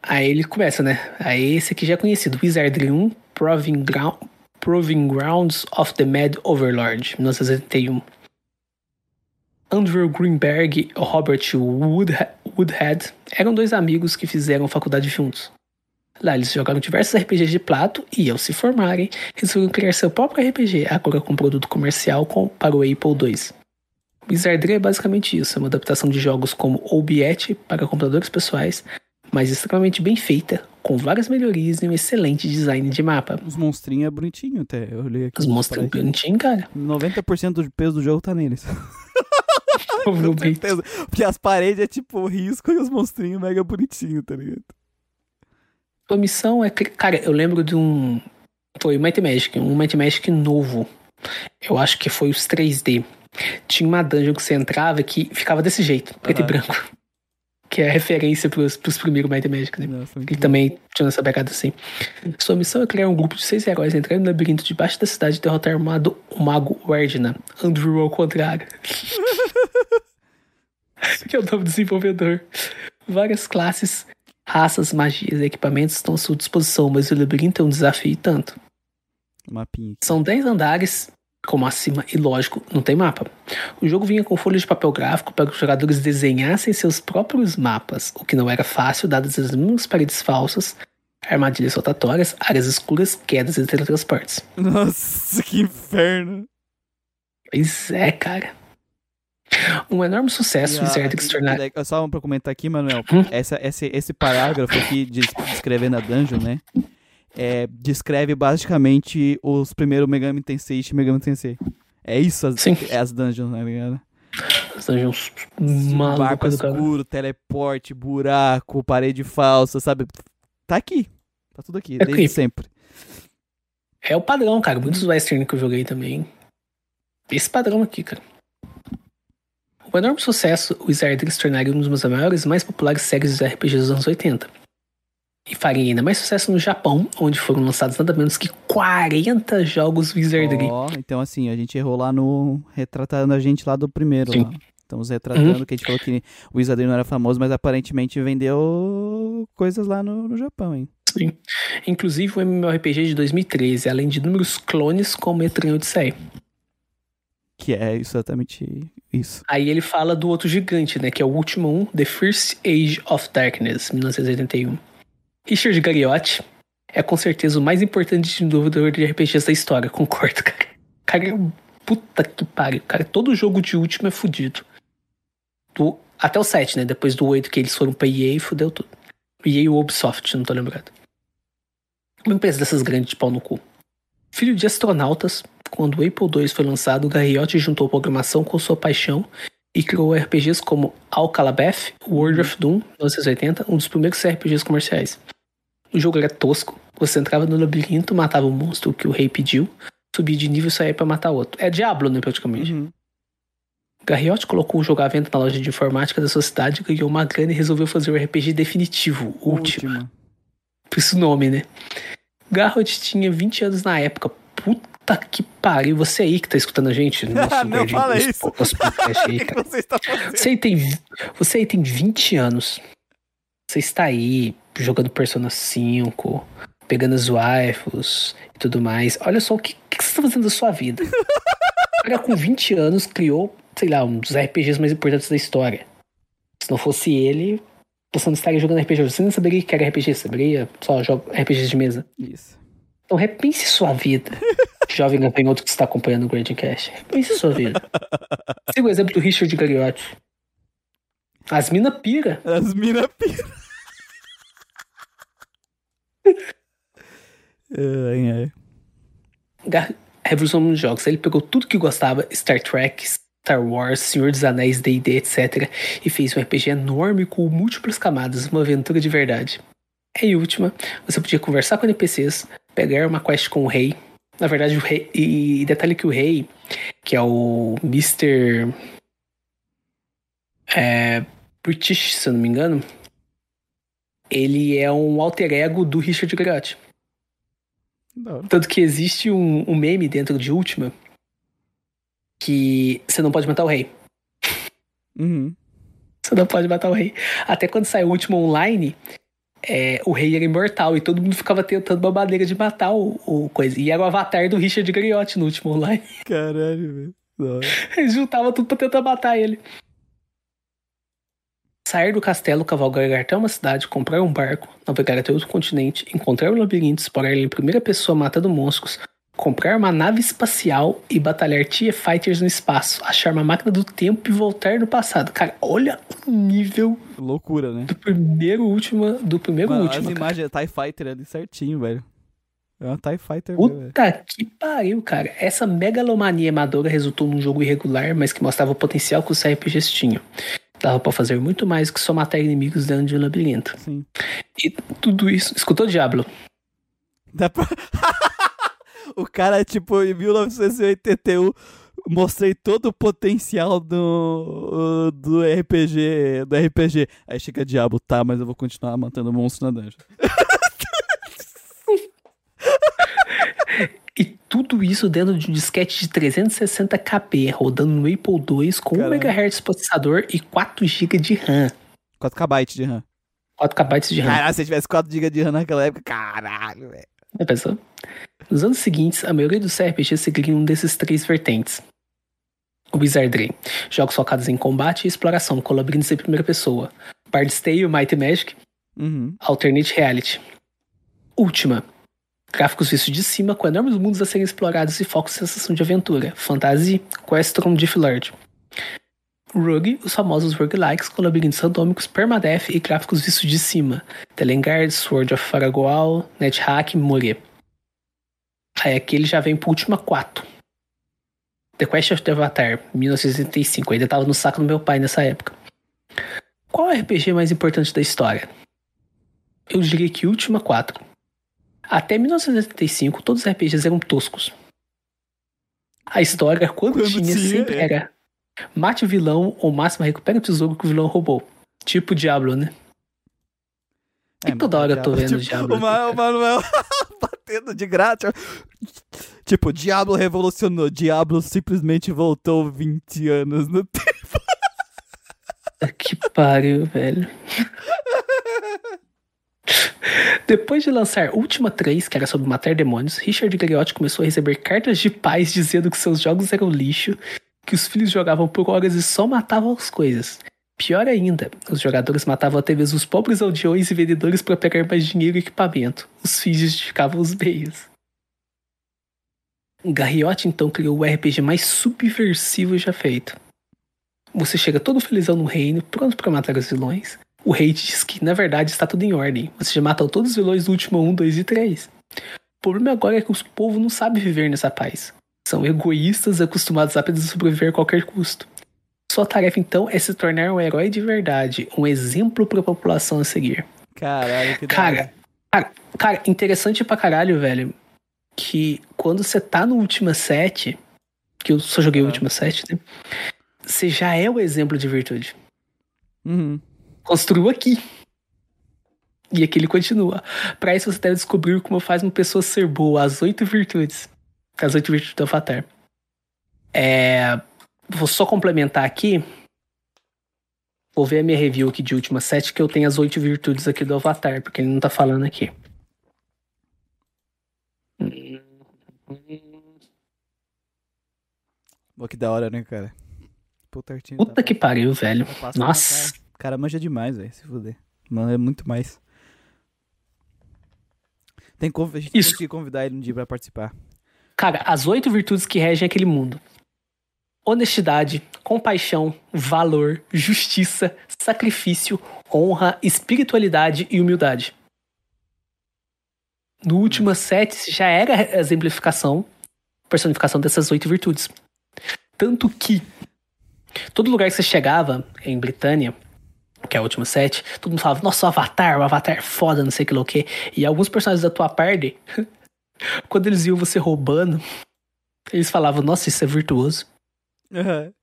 Aí ele começa, né? Aí esse aqui já é conhecido. Wizardry 1, Proving, Ground, Proving Grounds of the Mad Overlord, 1971. Andrew Greenberg e Robert Woodhead eram dois amigos que fizeram faculdade juntos. Lá eles jogaram diversos RPGs de plato e, ao se formarem, resolveram criar seu próprio RPG, agora com produto comercial com, para o Apple II. Wizardry é basicamente isso, é uma adaptação de jogos como Obiet para computadores pessoais, mas extremamente bem feita, com várias melhorias e um excelente design de mapa. Os monstrinhos é bonitinho até, eu olhei aqui. Os monstros bonitinhos, cara. 90% do peso do jogo tá neles. Provavelmente. certeza. Porque as paredes é tipo risco e os monstrinhos mega bonitinho, tá ligado? Sua missão é. Cara, eu lembro de um. Foi o Might Magic, um Might Magic novo. Eu acho que foi os 3D. Tinha uma dungeon que você entrava que ficava desse jeito, preto e branco. Que é referência pros, pros primeiros Might Magic, né? Nossa, Ele também tinha essa pegada assim. Sua missão é criar um grupo de seis heróis entrando no labirinto debaixo da cidade e derrotar o, mago- o mago Werdna. Andrew ao contrário. que é o nome do desenvolvedor. Várias classes, raças, magias e equipamentos estão à sua disposição, mas o labirinto é um desafio e tanto. Mapinha. São 10 andares, como acima, e lógico, não tem mapa. O jogo vinha com folhas de papel gráfico para que os jogadores desenhassem seus próprios mapas, o que não era fácil, dadas as inúmeras paredes falsas, armadilhas rotatórias, áreas escuras, quedas e teletransportes. Nossa, que inferno. Pois é, cara. Um enorme sucesso, E Wizard se e- tornar. e- Só pra comentar aqui, Manuel. Hum? Essa, esse, esse parágrafo aqui des- descrevendo a dungeon, né? É, descreve basicamente os primeiros Megami Tensei e Megami Tensei. É isso as, Sim. é as dungeons, né, ligado? As dungeons Barco malucas cara. escuro, teleporte, buraco, parede falsa, sabe? Tá aqui. Tá tudo aqui, É desde sempre. É o padrão, cara. Muitos western que eu joguei também. Esse padrão aqui, cara. O enorme sucesso, o Wizardry se tornaria uma das maiores e mais populares séries de RPGs dos anos 80. E faria ainda mais sucesso no Japão, onde foram lançados nada menos que 40 jogos Wizardry. Ó, então assim, a gente errou lá no. Retratando a gente lá do primeiro. Sim. Lá. Estamos retratando Uhum. que a gente falou que o Wizardry não era famoso, mas aparentemente vendeu coisas lá no, no Japão, hein? Sim. Inclusive o MMORPG de 2013, além de inúmeros clones como Etrian Odyssey. Que é exatamente isso. Aí ele fala do outro gigante, né? Que é o último um, The First Age of Darkness, 1981. Richard Garriotti é com certeza o mais importante desenvolvedor de RPGs da história, concordo, cara. Cara, é um puta que pariu. Cara, todo jogo de último é fudido. Do, até o 7, né? Depois do 8 que eles foram pra EA, fudeu tudo. EA e o Ubisoft, não tô lembrado. Uma empresa dessas grandes de pau no cu. Filho de astronautas, quando o Apple II foi lançado, Garriotti juntou programação com sua paixão e criou RPGs como Alcalabeth, World of Doom, 1980, um dos primeiros RPGs comerciais. O jogo era tosco, você entrava no labirinto, matava o monstro que o rei pediu, subia de nível e saía pra matar outro. É Diablo, né, praticamente. Uhum. Garriotti colocou o jogo à venda na loja de informática da sua cidade, ganhou uma grana e resolveu fazer o RPG definitivo, último. Última. Por isso o nome, né? Garrett tinha 20 anos na época. Puta que pariu. Você aí que tá escutando a gente. No nosso não fala isso. nos podcasts aí, cara. você está fazendo? Você aí, tem, você aí tem 20 anos. Você está aí jogando Persona 5, pegando as waifus e tudo mais. Olha só o que, que você está fazendo da sua vida. O cara com 20 anos criou, sei lá, um dos RPGs mais importantes da história. Se não fosse ele, você não estaria jogando RPG. Você não saberia o que era RPG, saberia só joga RPGs de mesa. Isso. Então repense sua vida. Jovem gafanhoto que está acompanhando o Grading Cash. Repense sua vida. Siga o exemplo do Richard Gariotti. As mina pira. As mina pira. Ai, ai. Revolução nos jogos. Ele pegou tudo que gostava, Star Trek, Star Wars, Senhor dos Anéis, D&D, etc. E fez um RPG enorme com múltiplas camadas, uma aventura de verdade. E última, você podia conversar com NPCs, pegar uma quest com o rei. Na verdade, o rei... E detalhe que o rei, que é o Mr... É, British, se eu não me engano, ele é um alter ego do Richard hora. Tanto que existe um, um meme dentro de Ultima que você não pode matar o rei. Uhum. Você não pode matar o rei. Até quando saiu o Ultima Online, é, o rei era imortal e todo mundo ficava tentando uma maneira de matar o, o coisa. E era o avatar do Richard Gariotti no Ultima Online. Caralho, velho. Eles juntavam tudo pra tentar matar ele. Sair do castelo, cavalgar até uma cidade, comprar um barco, navegar até outro continente, encontrar o labirinto, explorar ele em primeira pessoa matando monstros, comprar uma nave espacial e batalhar TIE Fighters no espaço, achar uma máquina do tempo e voltar no passado. Cara, olha o nível Loucura, né? do primeiro último, do primeiro Mano, último. as imagens é TIE Fighter ali certinho, velho. É uma TIE Fighter, velho. Puta que pariu, cara. Essa megalomania amadora resultou num jogo irregular, mas que mostrava o potencial que os RPGs tinham. Dava pra fazer muito mais que só matar inimigos dentro de um labirinto. Sim. E tudo isso. Escutou, Diablo? Dá pra... o cara, tipo, em 1981, mostrei todo o potencial do, do RPG. Do RPG. Aí chega Diabo, tá, mas eu vou continuar matando monstro na dungeon. E tudo isso dentro de um disquete de 360kp, rodando no Apple II com Caralho. 1 MHz processador e 4 GB de RAM. 4KB de RAM. 4 KB de RAM. Caralho, se eu tivesse 4GB de RAM naquela época, caralho, velho. Já pensou? Nos anos seguintes, a maioria dos RPGs seguiria um desses três vertentes. O Wizardry, jogos focados em combate e exploração, com labirintos em primeira pessoa. Bard's Tale, Might Magic, Uhum. Alternate Reality. Última, gráficos vistos de cima, com enormes mundos a serem explorados e foco sensação de aventura. Fantasy, Questron, Diff Lord. Rogue, os famosos roguelikes com labirintos randômicos, permadeath e gráficos vistos de cima. Telengard, Sword of Faragoal, NetHack, Moria. Aí aqui ele já vem pro última 4. The Quest of the Avatar, 1985. Eu ainda tava no saco do meu pai nessa época. Qual é o RPG mais importante da história? Eu diria que Última 4. Até 1985, todos os RPGs eram toscos. A história, quando, Quando tinha, tinha, sempre é. era mate o vilão ou máximo recupera o tesouro que o vilão roubou. Tipo Diablo, né? E toda hora eu tô vendo Diablo O, Ma- o Manuel batendo de graça. Tipo, Diablo revolucionou. Diablo simplesmente voltou 20 anos no tempo. Que pariu, velho. Depois de lançar Última 3, que era sobre matar demônios, Richard Gariotti começou a receber cartas de pais dizendo que seus jogos eram lixo, que os filhos jogavam por horas e só matavam as coisas. Pior ainda, os jogadores matavam até mesmo os pobres aldeões e vendedores para pegar mais dinheiro e equipamento. Os fins justificavam os meios. Garriotti então criou o RPG mais subversivo já feito. Você chega todo felizão no reino, pronto para matar os vilões. O rei diz que, na verdade, está tudo em ordem. Você já matou todos os vilões do último 1, 2 e 3. O problema agora é que o povo não sabe viver nessa paz. São egoístas acostumados apenas a sobreviver a qualquer custo. Sua tarefa, então, é se tornar um herói de verdade, um exemplo para a população a seguir. Caralho, que Cara, cara, cara, interessante pra caralho, velho. Que quando você tá no Ultima 7, que eu só joguei o Ah. Ultima 7, né? Você já é o exemplo de virtude. Uhum. Construiu aqui. E aqui ele continua. Pra isso você deve descobrir como faz uma pessoa ser boa, as oito virtudes. As oito virtudes do Avatar. É, vou só complementar aqui. Vou ver a minha review aqui de última sete, que eu tenho as oito virtudes aqui do Avatar, porque ele não tá falando aqui. Pô, que da hora, né, cara? Puta, Puta que pariu, velho. Nossa. O cara manja demais, velho, se fuder. Mano, é muito mais. Tem que a gente Isso. tem que convidar ele um dia pra participar. Cara, as oito virtudes que regem aquele mundo: honestidade, compaixão, valor, justiça, sacrifício, honra, espiritualidade e humildade. No último sete já era a exemplificação, personificação dessas oito virtudes. Tanto que todo lugar que você chegava em Britânia, que é a última sete, todo mundo falava, nossa, o Avatar, o Avatar é foda, não sei o que lá o que. E alguns personagens da tua parte, quando eles viam você roubando, eles falavam, nossa, isso é virtuoso.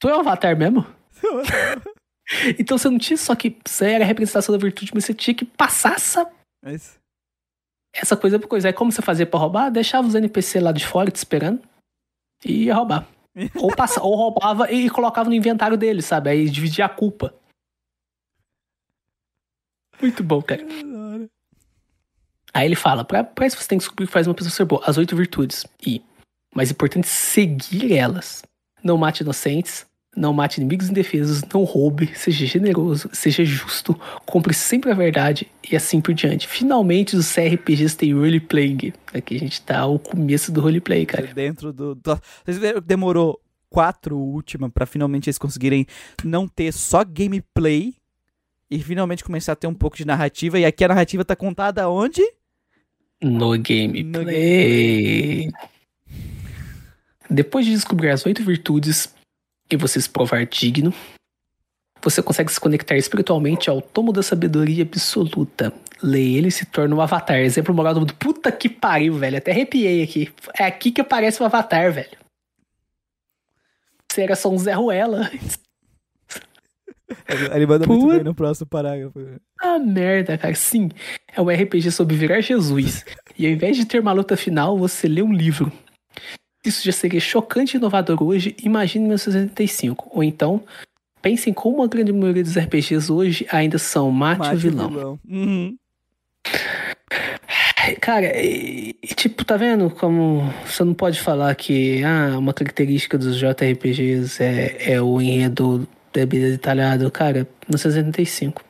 Tu é o Avatar mesmo? Então você não tinha só que. Você era a representação da virtude, mas você tinha que passar essa, Mas, essa coisa por coisa. Aí como você fazia pra roubar? Deixava os NPC lá de fora te esperando e ia roubar. Ou, passa, ou roubava e colocava no inventário dele, sabe? Aí dividia a culpa. Muito bom, cara. Aí ele fala, pra, pra isso você tem que descobrir o que faz uma pessoa ser boa. As oito virtudes. E, mais importante, seguir elas. Não mate inocentes, não mate inimigos indefesos, não roube, seja generoso, seja justo, compre sempre a verdade e assim por diante. Finalmente os CRPGs têm roleplaying. Aqui a gente tá ao começo do roleplay, cara. Dentro do. do- Vocês viram que demorou quatro última pra finalmente eles conseguirem não ter só gameplay e finalmente começar a ter um pouco de narrativa. E aqui a narrativa tá contada onde? No gameplay. Depois de descobrir as oito virtudes e você se provar digno, você consegue se conectar espiritualmente ao tomo da sabedoria absoluta. Lê ele e se torna um avatar. Exemplo moral do mundo. Puta que pariu, velho. Até arrepiei aqui. É aqui que aparece o avatar, velho. Você era só um Zé Ruela. Ele manda muito Puta. bem no próximo parágrafo. Ah, merda, cara. Sim, é um RPG sobre virar Jesus. E ao invés de ter uma luta final, você lê um livro. Isso já seria chocante e inovador hoje, imagine em 1985. Ou então, pensem como a grande maioria dos RPGs hoje ainda são mate, Mate o o vilão. Uhum. Cara, e, tipo, tá vendo como você não pode falar que ah, uma característica dos JRPGs é, é o enredo da vida detalhado. Cara, 1985.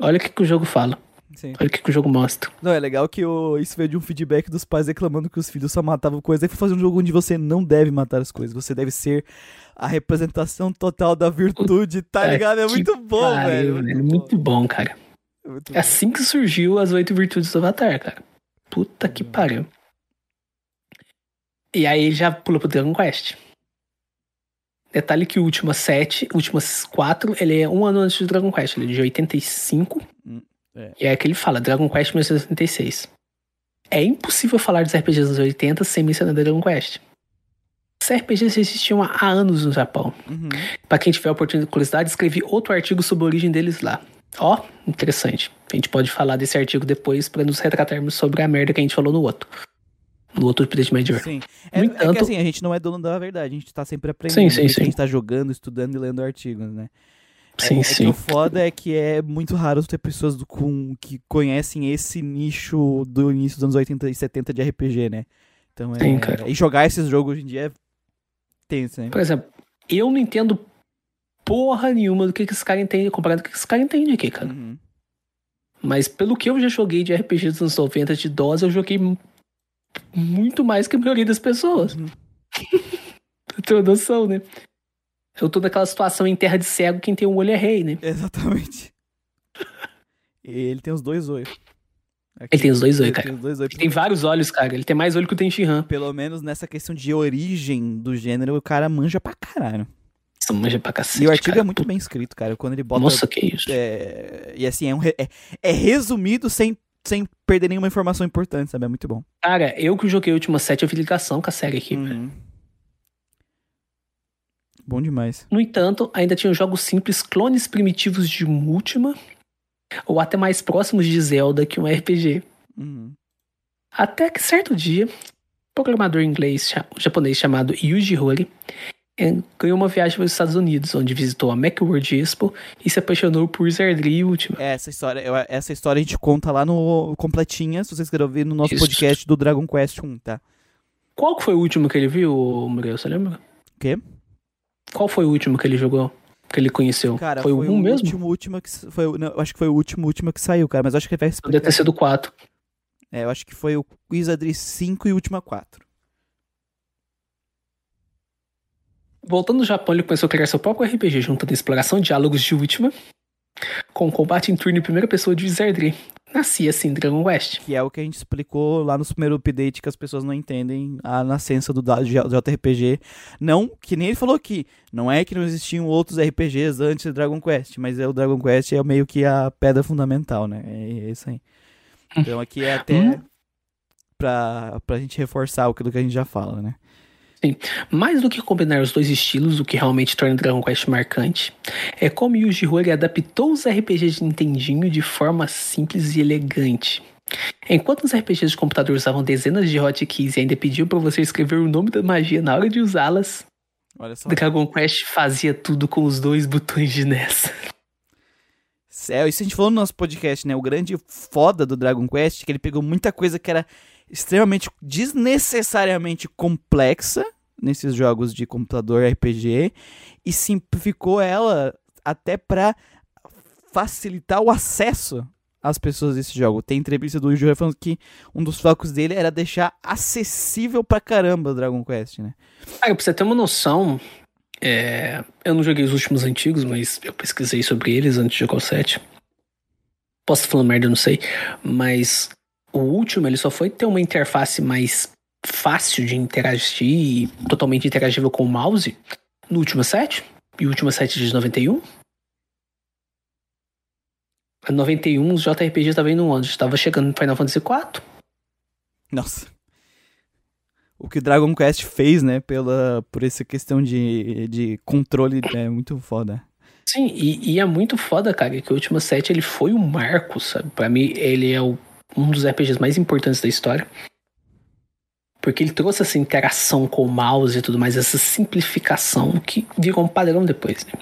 Olha o que, que o jogo fala. Sim. Olha o que, que o jogo mostra. Não, é legal que o, isso veio de um feedback dos pais reclamando que os filhos só matavam coisas. Aí foi fazer um jogo onde você não deve matar as coisas. Você deve ser a representação total da virtude, tá Puta ligado? É muito bom, Pariu, velho. velho, Muito bom, cara. É muito É bom. assim que surgiu as oito virtudes do Avatar, cara. Puta que pariu. E aí já pula pro Dragon Quest. Detalhe que o última sete, últimas quatro, ele é um ano antes do Dragon Quest, ele é de 85. Hum, é. E é que ele fala, Dragon Quest 1986. É impossível falar dos RPGs dos 80 sem mencionar Dragon Quest. Os RPGs existiam há anos no Japão. Uhum. Pra quem tiver oportunidade de curiosidade, escrevi outro artigo sobre a origem deles lá. Ó, interessante. A gente pode falar desse artigo depois pra nos retratarmos sobre a merda que a gente falou no outro. No outro Update Major. Sim. É, No é que entanto- assim, a gente não é dono da verdade, a gente tá sempre aprendendo. Sim, sim, a sim. gente tá jogando, estudando e lendo artigos, né? Sim, é, sim. É que o foda é que é muito raro ter pessoas do, com, que conhecem esse nicho do início dos anos 80 e 70 de RPG, né? Então é. Sim, cara. E jogar esses jogos hoje em dia é tenso, né? Por exemplo, eu não entendo porra nenhuma do que, que esse cara entende comparado com o que esse cara entende aqui, cara. Uhum. Mas pelo que eu já joguei de RPG dos anos 90 de DOS, eu joguei mu- muito mais que a maioria das pessoas. Uhum. uma noção, né? Eu tô naquela situação em terra de cego, quem tem um olho é rei, né? Exatamente. Ele tem os dois olhos. Aqui, Ele tem os dois olhos, cara. Tem dois olhos. Tem vários olhos, cara. Ele tem mais olho que o Tenshinhan. Pelo menos nessa questão de origem do gênero, o cara manja pra caralho. Isso manja pra cacete, E o artigo cara. é muito bem escrito, cara. Quando ele bota. Nossa, que isso. é, e assim, é, um é, é resumido sem, sem perder nenhuma informação importante, sabe? É muito bom. Cara, eu que joguei a última sete, eu fiz ligação com a série aqui. velho. Bom demais. No entanto, ainda tinham jogos simples, clones primitivos de Ultima, ou até mais próximos de Zelda que um RPG. Uhum. Até que certo dia, um programador inglês japonês chamado Yuji Horii ganhou uma viagem para os Estados Unidos, onde visitou a Macworld Expo e se apaixonou por Zardri Ultima. É, essa história, essa história a gente conta lá no completinha, se vocês querem ouvir no nosso Isso. podcast do Dragon Quest 1, tá? Qual foi o último que ele viu, Muriel? Você lembra? O quê? Qual foi o último que ele jogou? Que ele conheceu? Cara, foi, foi o 1 mesmo? Último, último que foi, não, acho que foi o último, último que saiu, cara, mas acho que vai explicar. Deve ter sido o 4. É, eu acho que foi o Wizardry 5 e Última 4. Voltando ao Japão, ele começou a criar seu próprio RPG, juntando exploração, diálogos de última, com combate em turno em primeira pessoa de Wizardry. Nascia assim Dragon Quest. Que é o que a gente explicou lá no primeiro update que as pessoas não entendem a nascença do JRPG. Não, que nem ele falou aqui, não é que não existiam outros RPGs antes do Dragon Quest, mas é o Dragon Quest é meio que a pedra fundamental, né? É, é isso aí. Então aqui é até hum? pra, pra gente reforçar aquilo que a gente já fala, né? Sim. Mais do que combinar os dois estilos, o que realmente torna Dragon Quest marcante, é como Yuji Horii adaptou os RPGs de Nintendinho de forma simples e elegante. Enquanto os RPGs de computador usavam dezenas de hotkeys e ainda pediam para você escrever o nome da magia na hora de usá-las, Dragon Quest fazia tudo com os dois botões de NES. Céu, isso a gente falou no nosso podcast, né? O grande foda do Dragon Quest é que ele pegou muita coisa que era extremamente desnecessariamente complexa nesses jogos de computador RPG e simplificou ela até para facilitar o acesso às pessoas desse jogo. Tem entrevista do Yuji falando que um dos focos dele era deixar acessível pra caramba o Dragon Quest, né? Ah, pra você ter uma noção, é... eu não joguei os últimos antigos, mas eu pesquisei sobre eles antes de jogar o 7. Posso falando merda, eu não sei, mas o último, ele só foi ter uma interface mais fácil de interagir e totalmente interagível com o mouse no último set. E o último set de 91. Em 91, os JRPGs estavam indo onde? Estava chegando no Final Fantasy IV. Nossa. O que Dragon Quest fez, né, pela, por essa questão de, de controle é muito foda. Sim, e, e é muito foda, cara, que o último set ele foi um marco, sabe? Pra mim, ele é o um dos RPGs mais importantes da história. Porque ele trouxe essa interação com o mouse e tudo mais, essa simplificação que virou um padrão depois. Né?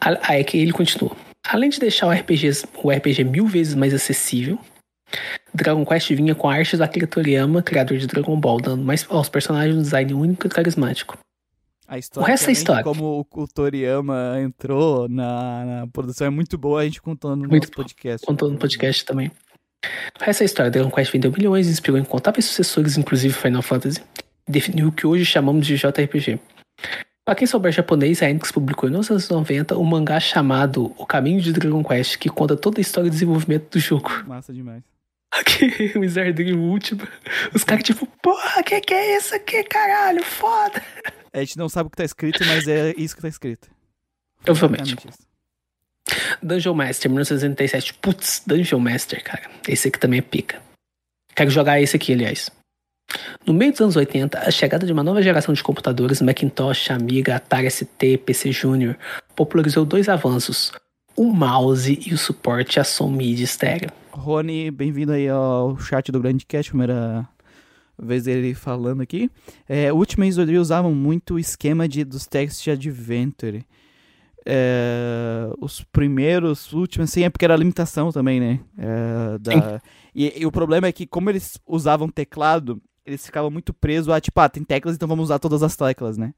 Aí é que ele continua. Além de deixar o RPG, o RPG mil vezes mais acessível, Dragon Quest vinha com a arte do Akira Toriyama, criador de Dragon Ball, dando mais aos personagens um design único e carismático. A história o resto é história. Como o Toriyama entrou na, na, produção é muito boa, a gente contou no muito nosso podcast. Contou no podcast também. O resto é história. Dragon Quest vendeu milhões, inspirou incontáveis sucessores, inclusive Final Fantasy. Definiu o que hoje chamamos de JRPG. Para quem souber japonês, a Enix publicou em 1990 um mangá chamado O Caminho de Dragon Quest, que conta toda a história e desenvolvimento do jogo. Massa demais. Aqui, o Wizard Dream último. Os caras, tipo, porra, que que é isso aqui, caralho? Foda! A gente não sabe o que tá escrito, mas é isso que tá escrito. Obviamente. Dungeon Master, 1987. Putz, Dungeon Master, cara. Esse aqui também é pica. Quero jogar esse aqui, aliás. No meio dos anos 80, a chegada de uma nova geração de computadores, Macintosh, Amiga, Atari ST, PC Junior, popularizou dois avanços: o mouse e o suporte a som MIDI estéreo. Rony, bem-vindo aí ao chat do Grande Cast, primeira vez dele falando aqui. É, Ultimate Dream usavam muito o esquema de, dos Text Adventure. É, os primeiros, últimos, assim, é porque era a limitação também, né? É, da, e, e, o problema é que, como eles usavam teclado, eles ficavam muito presos a, tipo, ah, tem teclas, então vamos usar todas as teclas, né?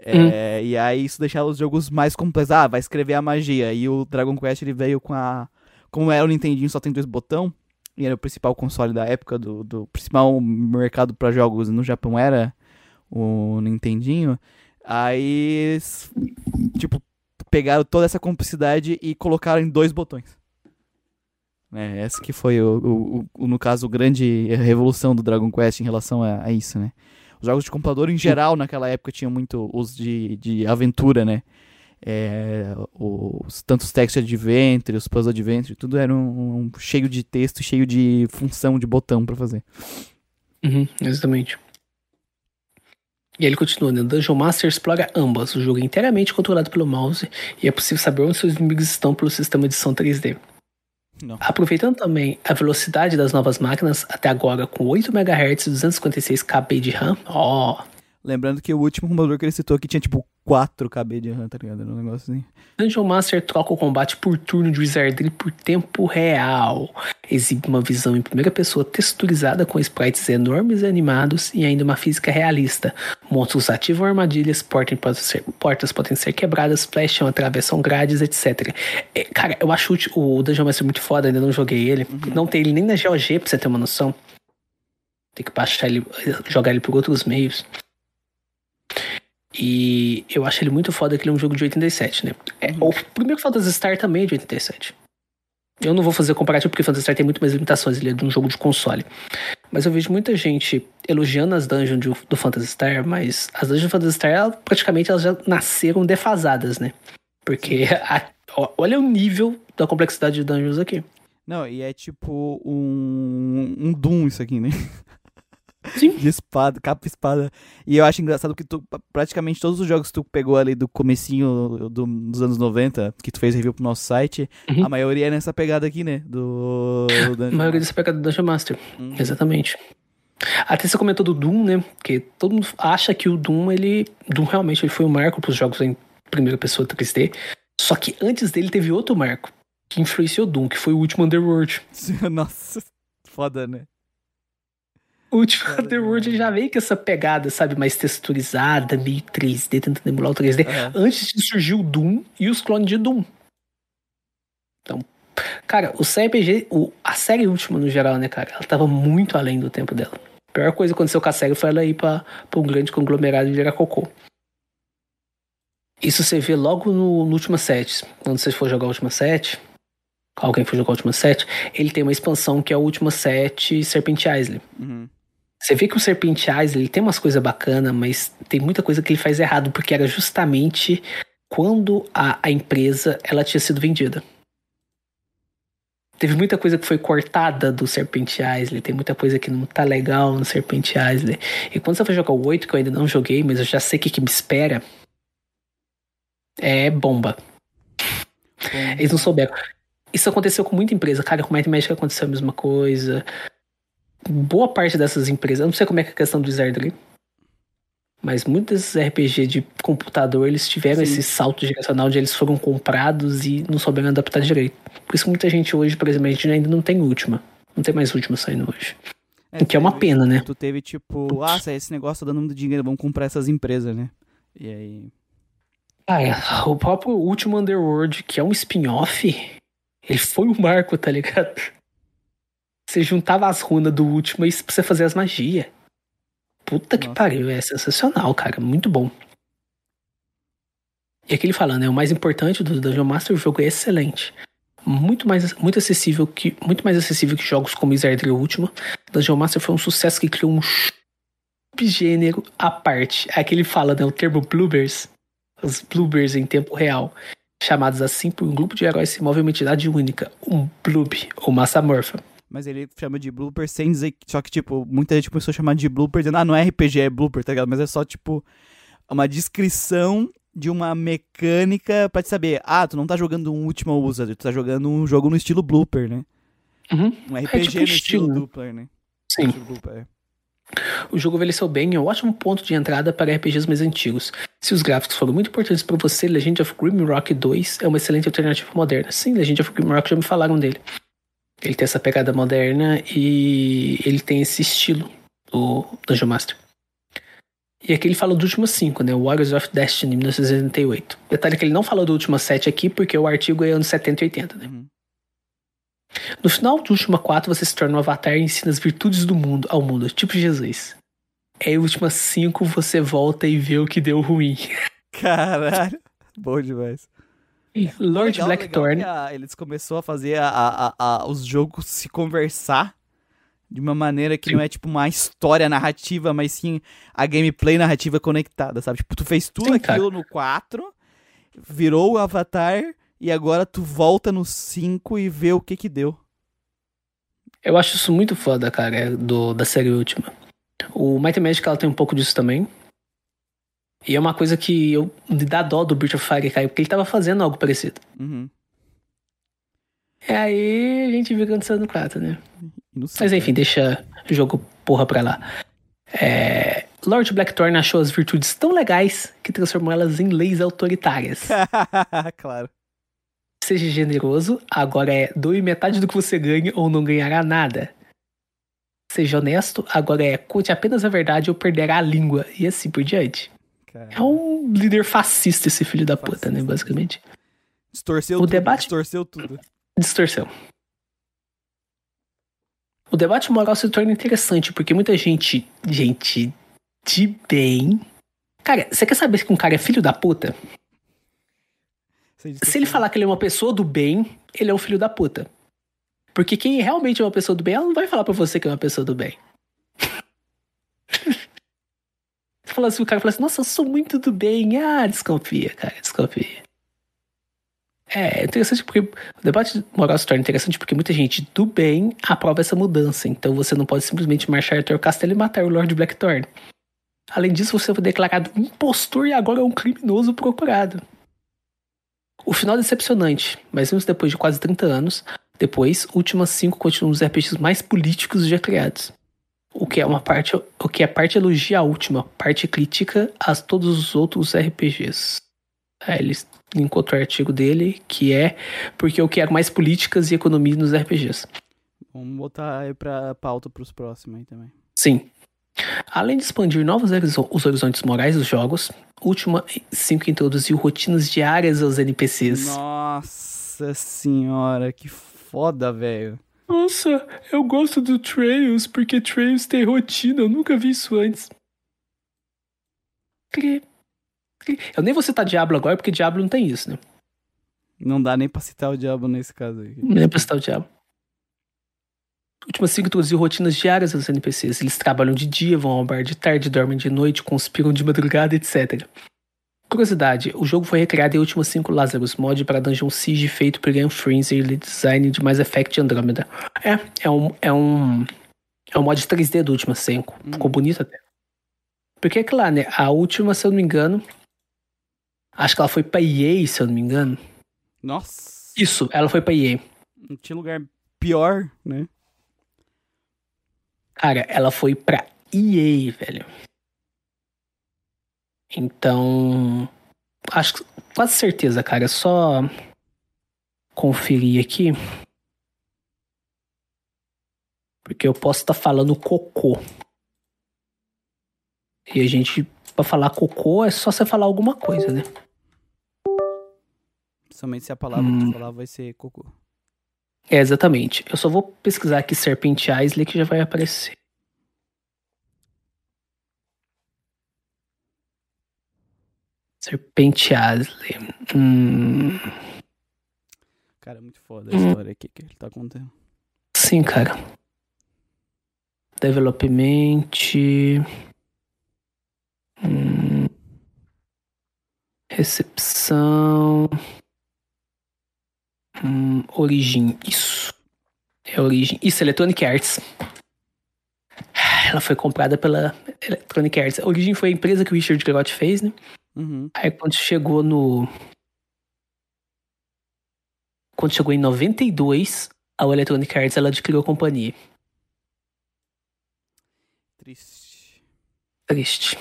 É, hum. E aí isso deixava os jogos mais complexos. Ah, vai escrever a magia. E o Dragon Quest ele veio com a. Como era o Nintendinho, só tem dois botão e era o principal console da época, do, do principal mercado para jogos no Japão era o Nintendinho. Aí, tipo, pegaram toda essa complexidade e colocaram em dois botões. É, essa que foi, o, o, o, no caso, a grande revolução do Dragon Quest em relação a, a isso, né? Os jogos de computador, em geral, naquela época, tinham muito os de, de aventura, né? É, os tantos text adventure, os puzzle adventure, tudo era um, um, cheio de texto, cheio de função de botão para fazer. Uhum, exatamente. E ele continua, né? Dungeon Master explora ambas. O jogo é inteiramente controlado pelo mouse e é possível saber onde seus inimigos estão pelo sistema de som 3D. Não. Aproveitando também a velocidade das novas máquinas, até agora com 8 MHz e 256 KB de RAM, ó, Lembrando que o último computador que ele citou aqui tinha tipo 4 KB de RAM, tá ligado? Era um negócio assim. Dungeon Master troca o combate por turno de Wizardry por tempo real. Exibe uma visão em primeira pessoa texturizada com sprites enormes e animados e ainda uma física realista. Monstros ativam armadilhas, portas podem ser, portas podem ser quebradas, flecham, atravessam grades, etc. É, cara, eu acho o, o Dungeon Master muito foda, ainda não joguei ele. Não tem ele nem na GOG pra você ter uma noção. Tem que baixar ele, jogar ele por outros meios. E eu acho ele muito foda que ele é um jogo de 87, né? É, o primeiro Phantasy Star também é de 87. Eu não vou fazer comparativo porque Phantasy Star tem muito mais limitações, ele é de um jogo de console. Mas eu vejo muita gente elogiando as dungeons do, do Phantasy Star, mas as dungeons do Phantasy Star, ela, praticamente, elas já nasceram defasadas, né? Porque a, olha o nível da complexidade de dungeons aqui. Não, e é tipo um, um Doom isso aqui, né? Sim. De espada, capa e espada. E eu acho engraçado que tu, praticamente todos os jogos que tu pegou ali do comecinho do- dos anos 90, que tu fez review pro nosso site, Uhum. a maioria é nessa pegada aqui, né? Do... do A maioria dessa pegada do Dungeon Master. Uhum. Exatamente. Até você comentou do Doom, né? Porque todo mundo acha que o Doom, ele. Doom realmente ele foi um marco pros jogos em primeira pessoa 3D. Só que antes dele teve outro marco que influenciou Doom, que foi o último Underworld. Nossa, foda, né? O último Underworld já veio com essa pegada, sabe, mais texturizada, meio 3D, tentando emular o 3D. Aham. Antes de surgir o Doom e os clones de Doom. Então, cara, o CRPG, o, a série última no geral, né, cara, ela tava muito além do tempo dela. A pior coisa que aconteceu com a série foi ela ir pra, pra um grande conglomerado e virar cocô. Isso você vê logo no, no Última Set. Quando você for jogar o Última Set, alguém for jogar o Última Set, ele tem uma expansão que é o Última Set Serpent Isle. Uhum. Você vê que o Serpent Isle ele tem umas coisas bacanas, mas tem muita coisa que ele faz errado, porque era justamente quando a, a empresa ela tinha sido vendida. Teve muita coisa que foi cortada do Serpent Isle, tem muita coisa que não tá legal no Serpent Isle. E quando você vai jogar o 8, que eu ainda não joguei, mas eu já sei o que, que me espera, é bomba. Bom, Eles não souberam. Isso aconteceu com muita empresa. Cara, com Might Magic aconteceu a mesma coisa. Boa parte dessas empresas, eu não sei como é que é a questão do Wizardry, mas muitos desses RPG de computador, eles tiveram Sim. esse salto geracional de eles foram comprados e não souberam adaptar direito. Por isso que muita gente hoje, por exemplo, a gente ainda não tem última. Não tem mais última saindo hoje. O que é uma teve- pena, né? Tu teve tipo, ah, esse negócio tá dando muito dinheiro, vamos comprar essas empresas, né? E aí. Ah, é. o próprio último Underworld, que é um spin-off, ele foi um marco, tá ligado? Você juntava as runas do último e pra você fazer as magias. Puta que Nossa. pariu, é sensacional, cara. Muito bom. E aquele falando, né? O mais importante do Dungeon Master, o jogo é excelente. Muito mais, muito acessível que, muito mais acessível que jogos como Wizardry Ultima. Dungeon Master foi um sucesso que criou um subgênero à parte. Aquele fala, né? O termo bloopers os bloopers em tempo real, chamados assim por um grupo de heróis que move uma entidade única, um bloob, ou massa morfa. Mas ele chama de blooper sem dizer. Só que, tipo, muita gente começou a chamar de blooper, dizendo, ah, não é RPG, é blooper, tá ligado? Mas é só, tipo, uma descrição de uma mecânica pra te saber, ah, tu não tá jogando um Ultima Wizard, tu tá jogando um jogo no estilo blooper, né? Uhum. Um RPG tipo no estilo, estilo né? né? Sim, Estilo blooper, é. o jogo envelheceu bem, é um ótimo ponto de entrada para RPGs mais antigos. Se os gráficos foram muito importantes para você, Legend of Grimrock 2 é uma excelente alternativa moderna. Sim, Legend of Grimrock já me falaram dele. Ele tem essa pegada moderna e ele tem esse estilo do Dungeon Master. E aqui ele fala do último 5, né? Warriors of Destiny, 1988. Detalhe que ele não falou do último 7 aqui, porque o artigo é anos 70 e 80, né? Uhum. No final do Última 4, você se torna um avatar e ensina as virtudes do mundo ao mundo, tipo Jesus. Aí, Última 5, você volta e vê o que deu ruim. Caralho. Bom demais. Lord Legal, Blackthorn. legal a- eles começou a fazer a- a- os jogos se conversar de uma maneira que Sim. não é tipo uma história narrativa, mas sim a gameplay narrativa conectada, sabe? Tipo, tu fez tudo Sim, cara. aquilo no 4, virou o Avatar e agora tu volta no 5 e vê o que que deu. Eu acho isso muito foda, cara, do, da série Última. O Might Magic ela tem um pouco disso também. E é uma coisa que eu me dá dó do Breath of Fire cair, porque ele tava fazendo algo parecido. Uhum. E aí a gente viu acontecendo no 4, né? Sei, Mas enfim, deixa o jogo porra pra lá. É... Lord Blackthorn achou as virtudes tão legais que transformou elas em leis autoritárias. claro. Seja generoso, agora é doe metade do que você ganha ou não ganhará nada. Seja honesto, agora é conte apenas a verdade ou perderá a língua. E assim por diante. É um líder fascista esse filho da puta, né? Fascista. Basicamente. Distorceu O tudo. debate- Distorceu tudo. Distorção. O debate moral se torna interessante porque muita gente, gente de bem. Cara, você quer saber que um cara é filho da puta? Se ele falar que ele é uma pessoa do bem, ele é um filho da puta. Porque quem realmente é uma pessoa do bem, ela não vai falar pra você que é uma pessoa do bem. Fala assim, o cara fala assim, nossa, eu sou muito do bem. Ah, desconfia, cara, desconfia. É interessante porque o debate moral se torna interessante porque muita gente do bem aprova essa mudança. Então você não pode simplesmente marchar o castelo e matar o Lord Blackthorn. Além disso, você foi declarado impostor e agora é um criminoso procurado. O final é decepcionante, mas mesmo depois de quase 30 anos, depois, Últimas 5 continuam os RPGs mais políticos já criados. O que é uma parte, o que é parte elogia a última, parte crítica a todos os outros RPGs. Aí ele linkou outro artigo dele, que é porque eu quero mais políticas e economia nos RPGs. Vamos botar aí pra pauta pros próximos aí também. Sim. Além de expandir novos os horizontes morais dos jogos, Última 5 introduziu rotinas diárias aos NPCs. Nossa senhora, que foda, velho. Nossa, eu gosto do Trails porque Trails tem rotina, eu nunca vi isso antes. Cri, cri. Eu nem vou citar Diablo agora porque Diablo não tem isso, né? Não dá nem pra citar o diabo nesse caso aí. Nem pra citar o Diablo. Última 5 introduziu rotinas diárias aos NPCs. Eles trabalham de dia, vão ao bar de tarde, dormem de noite, conspiram de madrugada, etc. Curiosidade, o jogo foi recriado em Última 5 Lazarus mod para Dungeon Siege feito por Ian Fraser e design de Mass Effect Andromeda. É, é um, é um, é um mod 3D do Última 5. Ficou bonito até. Porque é que lá, né, a última, se eu não me engano, acho que ela foi pra EA, se eu não me engano. Nossa, Isso, ela foi pra EA. não tinha lugar pior, né? Cara, ela foi pra EA, velho. Então. Acho que. Quase certeza, cara. É só. Conferir aqui. Porque eu posso estar falando cocô. E a gente. Pra falar cocô é só você falar alguma coisa, né? Somente se a palavra que Hum. tu falar vai ser cocô. É, exatamente. Eu só vou pesquisar aqui Serpente Isley que já vai aparecer. Serpente Isley. Hum, Cara, é muito foda a Hum. história aqui que ele tá contando. sim, cara. Development. Hum, recepção. Hum, origem. Isso. É origem. Isso, Electronic Arts. Ela foi comprada pela Electronic Arts. A origem foi a empresa que o Richard Garrott fez, né? Uhum. Aí quando chegou no. Quando chegou em 92, a Electronic Arts ela adquiriu a companhia. Triste. Triste.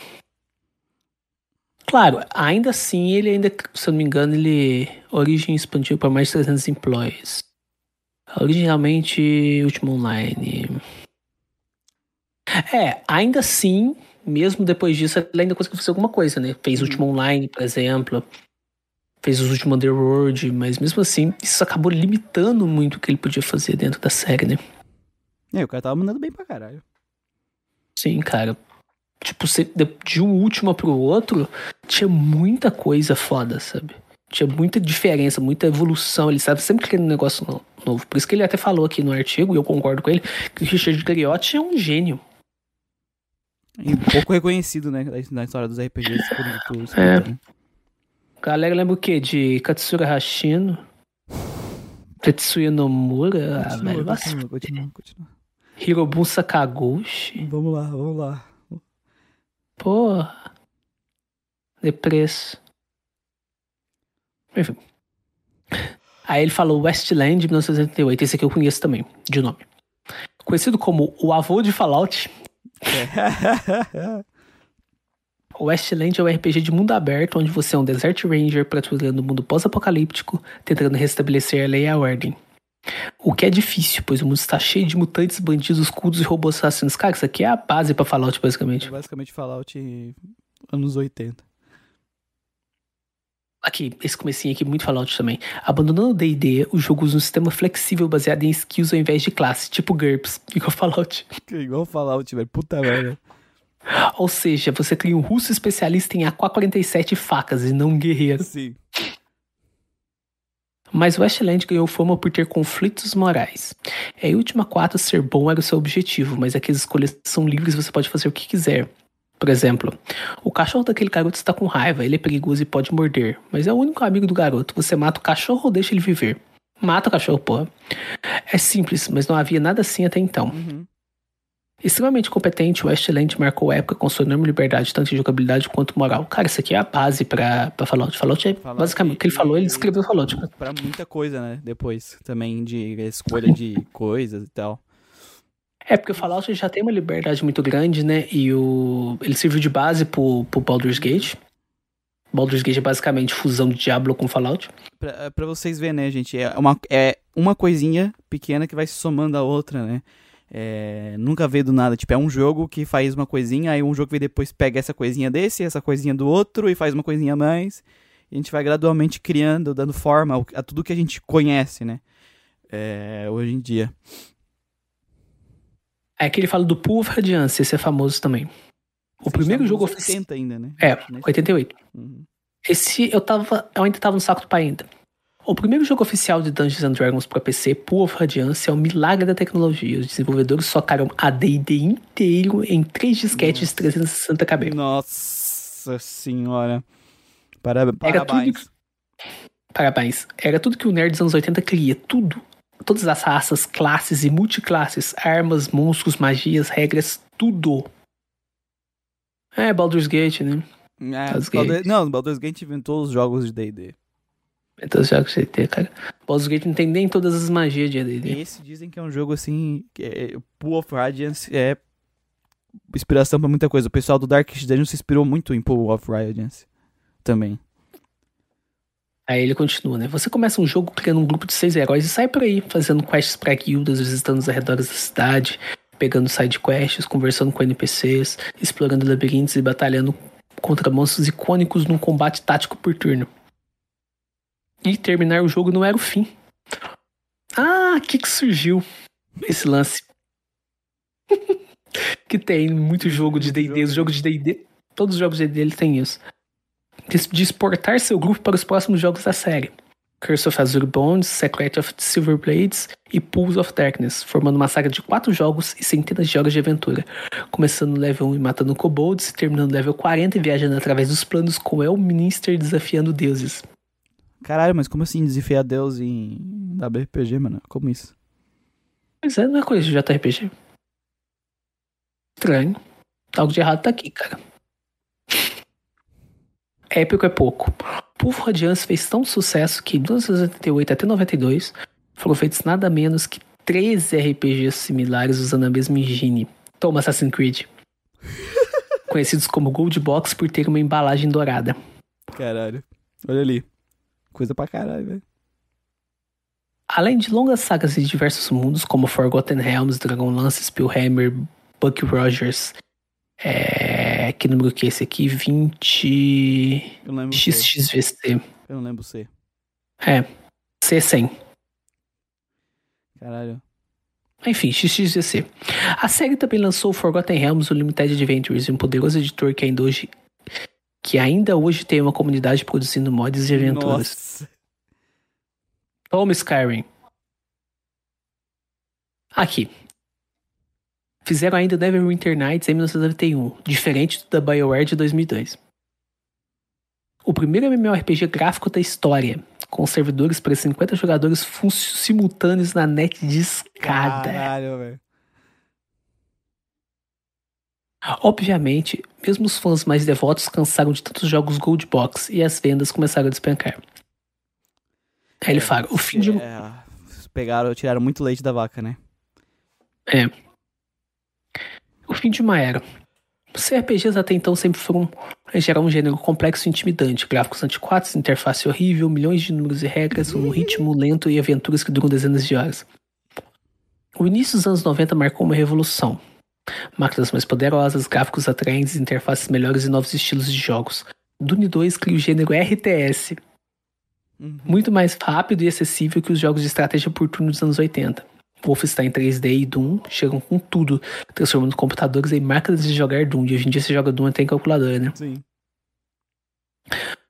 Claro, ainda assim, ele ainda, se eu não me engano, ele. A Origin expandiu para mais de 300 employees. Originalmente, Último Online. É, ainda assim, mesmo depois disso, ele ainda conseguiu fazer alguma coisa, né? Fez Uhum. Último Online, por exemplo. Fez os últimos Underworld, mas mesmo assim, isso acabou limitando muito o que ele podia fazer dentro da série, né? É, o cara tava mandando bem pra caralho. Sim, cara. Tipo, de um último pro outro, tinha muita coisa foda, sabe? Tinha muita diferença, muita evolução. Ele sabe sempre criando um negócio no- novo. Por isso que ele até falou aqui no artigo, e eu concordo com ele, que o Richard Garriotti é um gênio. E pouco reconhecido, né, na história dos RPGs por, É. né? Galera lembra o quê? De Katsura Hashino? Tetsuya Nomura? Ah, Continua, velho, vai se continua, continua, continua. Hirobun Sakaguchi? Vamos lá, vamos lá. Porra. Depress. Enfim. Aí ele falou Westland 1988. Esse aqui eu conheço também, de nome. Conhecido como o avô de Fallout. O Westland é um RPG de mundo aberto, onde você é um Desert Ranger patrulhando o mundo pós-apocalíptico, tentando restabelecer a lei e a ordem. O que é difícil, pois o mundo está cheio de mutantes, bandidos, cultos e robôs assassinos. Cara, isso aqui é a base pra Fallout, basicamente. É basicamente Fallout anos 80. Aqui, esse comecinho aqui, muito Fallout também. Abandonando o D&D, o jogo usa um sistema flexível baseado em skills ao invés de classe, tipo GURPS, igual Fallout. Igual Fallout, velho. Puta merda. Ou seja, você cria um russo especialista em AK-47 facas e não um guerreiro. Sim. Mas Westland ganhou fama por ter conflitos morais. Em Última 4, ser bom era o seu objetivo, mas aqui as escolhas são livres você pode fazer o que quiser. Por exemplo, o cachorro daquele garoto está com raiva, ele é perigoso e pode morder, mas é o único amigo do garoto. Você mata o cachorro ou deixa ele viver? Mata o cachorro, porra. É simples, mas não havia nada assim até então. Uhum. Extremamente competente, o Westland marcou a época com sua enorme liberdade, tanto em jogabilidade quanto moral. Cara, isso aqui é a base pra, pra Fallout. Fallout é Fallout basicamente o que ele falou, ele escreveu Fallout. Pra muita coisa, né? Depois. Também de escolha de coisas e tal. É, porque o Fallout já tem uma liberdade muito grande, né? E o ele serviu de base pro, pro Baldur's Gate. Baldur's Gate é basicamente fusão de Diablo com Fallout. Pra, pra vocês verem, né, gente? É uma, é uma coisinha pequena que vai se somando a outra, né? É, nunca veio do nada. Tipo, é um jogo que faz uma coisinha, aí um jogo que vem depois pega essa coisinha desse, essa coisinha do outro e faz uma coisinha a mais. E a gente vai gradualmente criando, dando forma a tudo que a gente conhece, né? É, hoje em dia. É que ele fala do Pool of Radiance, esse é famoso também. O primeiro jogo oficial. 80 ainda, né? É, Nesse- 88. Uhum. Esse eu tava. Eu ainda tava no saco do pai ainda. O primeiro jogo oficial de Dungeons and Dragons para PC, Pool of Radiance, é um milagre da tecnologia. Os desenvolvedores socaram a D&D inteiro em três disquetes de 360 KB. Nossa senhora. Para, Era parabéns. tudo Parabéns. Era tudo que o nerd dos anos 80 queria. Tudo. Todas as raças, classes e multiclasses, armas, monstros, magias, regras, tudo. É, Baldur's Gate, né? É, Baldur's Baldur- Gate. Não, Baldur's Gate inventou os jogos de D&D. Então, já que você tem, cara. Baldur's Gate não tem nem todas as magias de AD&D. Esse dizem que é um jogo assim. É, Pool of Radiance é inspiração pra muita coisa. O pessoal do Darkest Dungeon se inspirou muito em Pool of Radiance também. Aí ele continua, né? Você começa um jogo criando um grupo de seis heróis e sai por aí, fazendo quests pra guildas, visitando os arredores da cidade, pegando side quests, conversando com NPCs, explorando labirintos e batalhando contra monstros icônicos num combate tático por turno. E terminar o jogo não era o fim. Ah, o que que surgiu esse lance? que tem muito jogo de D&D, os jogos de D&D, todos os jogos de D&D tem isso de- exportar seu grupo para os próximos jogos da série. Curse of Azure Bones, Secret of the Silver Blades e Pools of Darkness, formando uma saga de quatro jogos e centenas de horas de aventura, começando no level 1 e matando kobolds, terminando no level 40 e viajando através dos planos com Elminster desafiando deuses. Caralho, mas como assim desafiar Deus em WRPG, mano? Como isso? Pois é, não é coisa de JRPG. Estranho. Algo de errado tá aqui, cara. Épico é pouco. Pulvo Radiance fez tão sucesso que, de 1988 até 92, foram feitos nada menos que 13 RPGs similares usando a mesma engine. Toma Assassin's Creed. Conhecidos como Gold Box por ter uma embalagem dourada. Caralho. Olha ali. Coisa pra caralho, velho. Além de longas sagas de diversos mundos, como Forgotten Realms, Dragonlance, Spellhammer, Buck Rogers, é... que número que é esse aqui? 20... Eu lembro. XXVC. Eu não lembro C. É, C100. Caralho. Enfim, XXVC. A série também lançou Forgotten Realms, o Limited Adventures, um poderoso editor que ainda hoje que ainda hoje tem uma comunidade produzindo mods e aventuras. Nossa. Toma Skyrim. Aqui. Fizeram ainda Neverwinter Nights em 1991, diferente do da BioWare de 2002. O primeiro MMORPG gráfico da história, com servidores para 50 jogadores simultâneos na net de escada. Caralho, velho. Obviamente, mesmo os fãs mais devotos cansaram de tantos jogos Gold Box e as vendas começaram a despencar. Aí ele fala, o fim de... É, pegaram, tiraram muito leite da vaca, né? É. O fim de uma era. Os RPGs até então sempre foram, em geral, um gênero complexo e intimidante. Gráficos antiquados, interface horrível, milhões de números e regras, um ritmo lento e aventuras que duram dezenas de horas. O início dos anos 90 marcou uma revolução. Máquinas mais poderosas, gráficos atraentes, interfaces melhores e novos estilos de jogos. Dune 2 cria o gênero RTS, Uhum. muito mais rápido e acessível que os jogos de estratégia por turno dos anos 80. Wolfenstein 3D e Doom chegam com tudo, transformando computadores em máquinas de jogar Doom. E hoje em dia você joga Doom até em calculadora, né? Sim.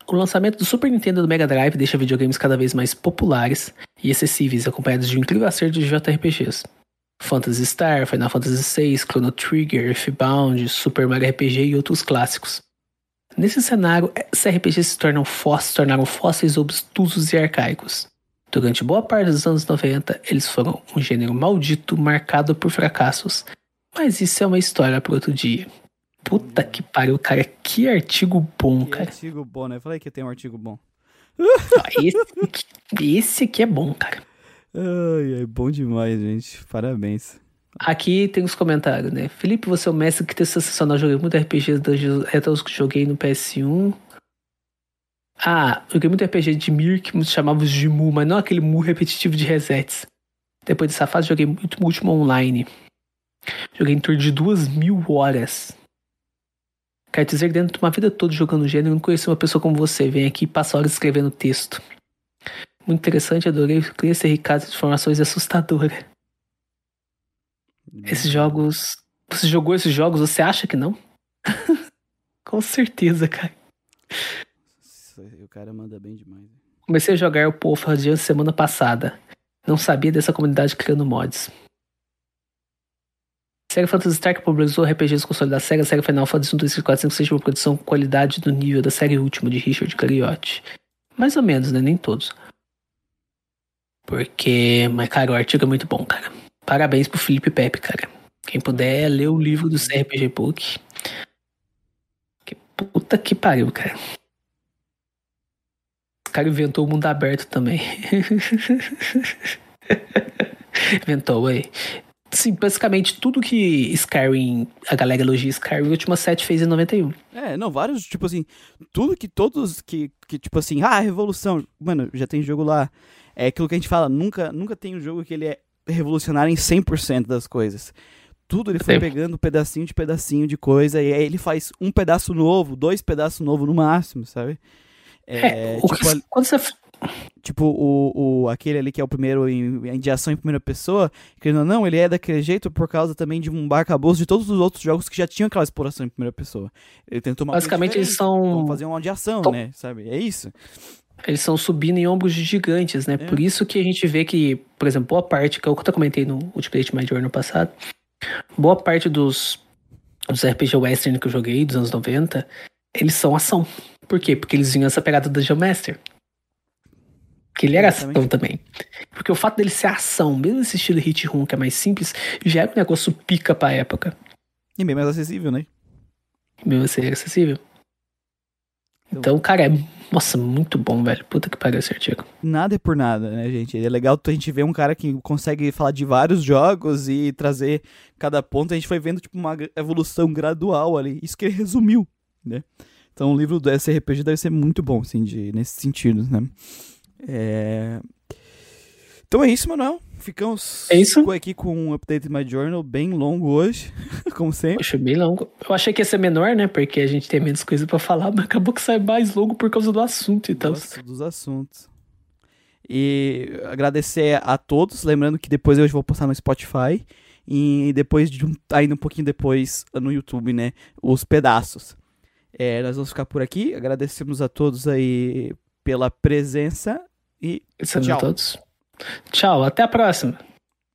O lançamento do Super Nintendo e do Mega Drive deixa videogames cada vez mais populares e acessíveis, acompanhados de um incrível acerto de JRPGs. Phantasy Star, Final Fantasy VI, Chrono Trigger, Earthbound, Super Mario RPG e outros clássicos. Nesse cenário, esses RPGs se tornam fósseis, se tornaram fósseis obtusos e arcaicos. Durante boa parte dos anos 90, eles foram um gênero maldito marcado por fracassos. Mas isso é uma história para outro dia. Puta que pariu, cara, que artigo bom, Que cara. artigo bom, né? Eu falei que tem um artigo bom. Ó, Esse, aqui- esse aqui é bom, cara. Ai, é bom demais, gente. Parabéns. Aqui tem os comentários, né? Felipe, você é o mestre que tem sensacional. Joguei muito RPGs da Retros que joguei no PS1. Ah, joguei muito RPG de Mir que chamávamos de Mu, mas não aquele Mu repetitivo de resets. Depois dessa fase, joguei muito último online. Joguei em torno de duas mil horas. Quero dizer que dentro de uma vida toda jogando gênero, eu não conheci uma pessoa como você. Vem aqui e passa horas escrevendo texto. Muito interessante, adorei. Esse ricaço de informações assustadora. Esses jogos. Você jogou esses jogos? Você acha que não? Com certeza, cara. O cara manda bem demais. Comecei a jogar o Path of Radiance semana passada. Não sabia dessa comunidade criando mods. Sega Phantasy Star popularizou RPGs console da Sega, Sega Final Fantasy 1, 2, 3, 4, 5, 6 uma produção com qualidade do nível da série última de Richard Garriotti. Mais ou menos, né? Nem todos. Porque, mas cara, o artigo é muito bom, cara. Parabéns pro Felipe Pepe, cara. Quem puder, lê o livro do CRPG Book. Que puta que pariu, cara. O cara inventou o mundo aberto também. inventou aí. Sim, basicamente tudo que Skyrim, a galera elogia Skyrim, o Última 7 fez em 91. É, não, vários, tipo assim, tudo que todos que, que tipo assim, ah, revolução, mano, já tem jogo lá. É aquilo que a gente fala, nunca, nunca tem um jogo que ele é revolucionário em 100% das coisas. Tudo ele foi Sim. pegando pedacinho de pedacinho de coisa, e aí ele faz um pedaço novo, dois pedaços novos no máximo, sabe? É, É, o tipo, que- quando você. tipo o, o, aquele ali que é o primeiro em, em de ação em primeira pessoa, querendo ou não, ele é daquele jeito por causa também de um arcabouço de todos os outros jogos que já tinham aquela exploração em primeira pessoa. Ele tentou uma Basicamente, eles são- fazer uma de ação, Tom- né? Sabe? É isso. Eles são subindo em ombros de gigantes, né? É. Por isso que a gente vê que, por exemplo, boa parte, que é o que eu até comentei no Ultimate Major no passado, boa parte dos, dos RPG Western que eu joguei, dos anos 90, eles são ação. Por quê? Porque eles vinham essa pegada do Dungeon Master. Que ele era ação também. Porque o fato dele ser ação, mesmo esse estilo hit room que é mais simples, já era um negócio pica pra época. E bem mais acessível, né? Mesmo ser acessível. Então, cara, é, nossa, muito bom, velho. Puta que pariu esse artigo. Nada é por nada, né, gente? É legal a gente ver um cara que consegue falar de vários jogos e trazer cada ponto. A gente foi vendo, tipo, uma evolução gradual ali. Isso que ele resumiu, né? Então o livro do SRPG deve ser muito bom, assim, de, nesse sentido, né? É... Então é isso, Manuel. Ficamos É isso? aqui com um Update My Journal bem longo hoje, como sempre. Poxa, bem longo. Eu achei que ia ser menor, né? Porque a gente tem menos coisa pra falar, mas acabou que sai mais longo por causa do assunto e tal. Gosto dos assuntos. E agradecer a todos, lembrando que depois eu vou postar no Spotify e depois de um, ainda um pouquinho depois no YouTube, né, os pedaços. É, nós vamos ficar por aqui, agradecemos a todos aí pela presença e Tchau. a todos. Tchau, até a próxima.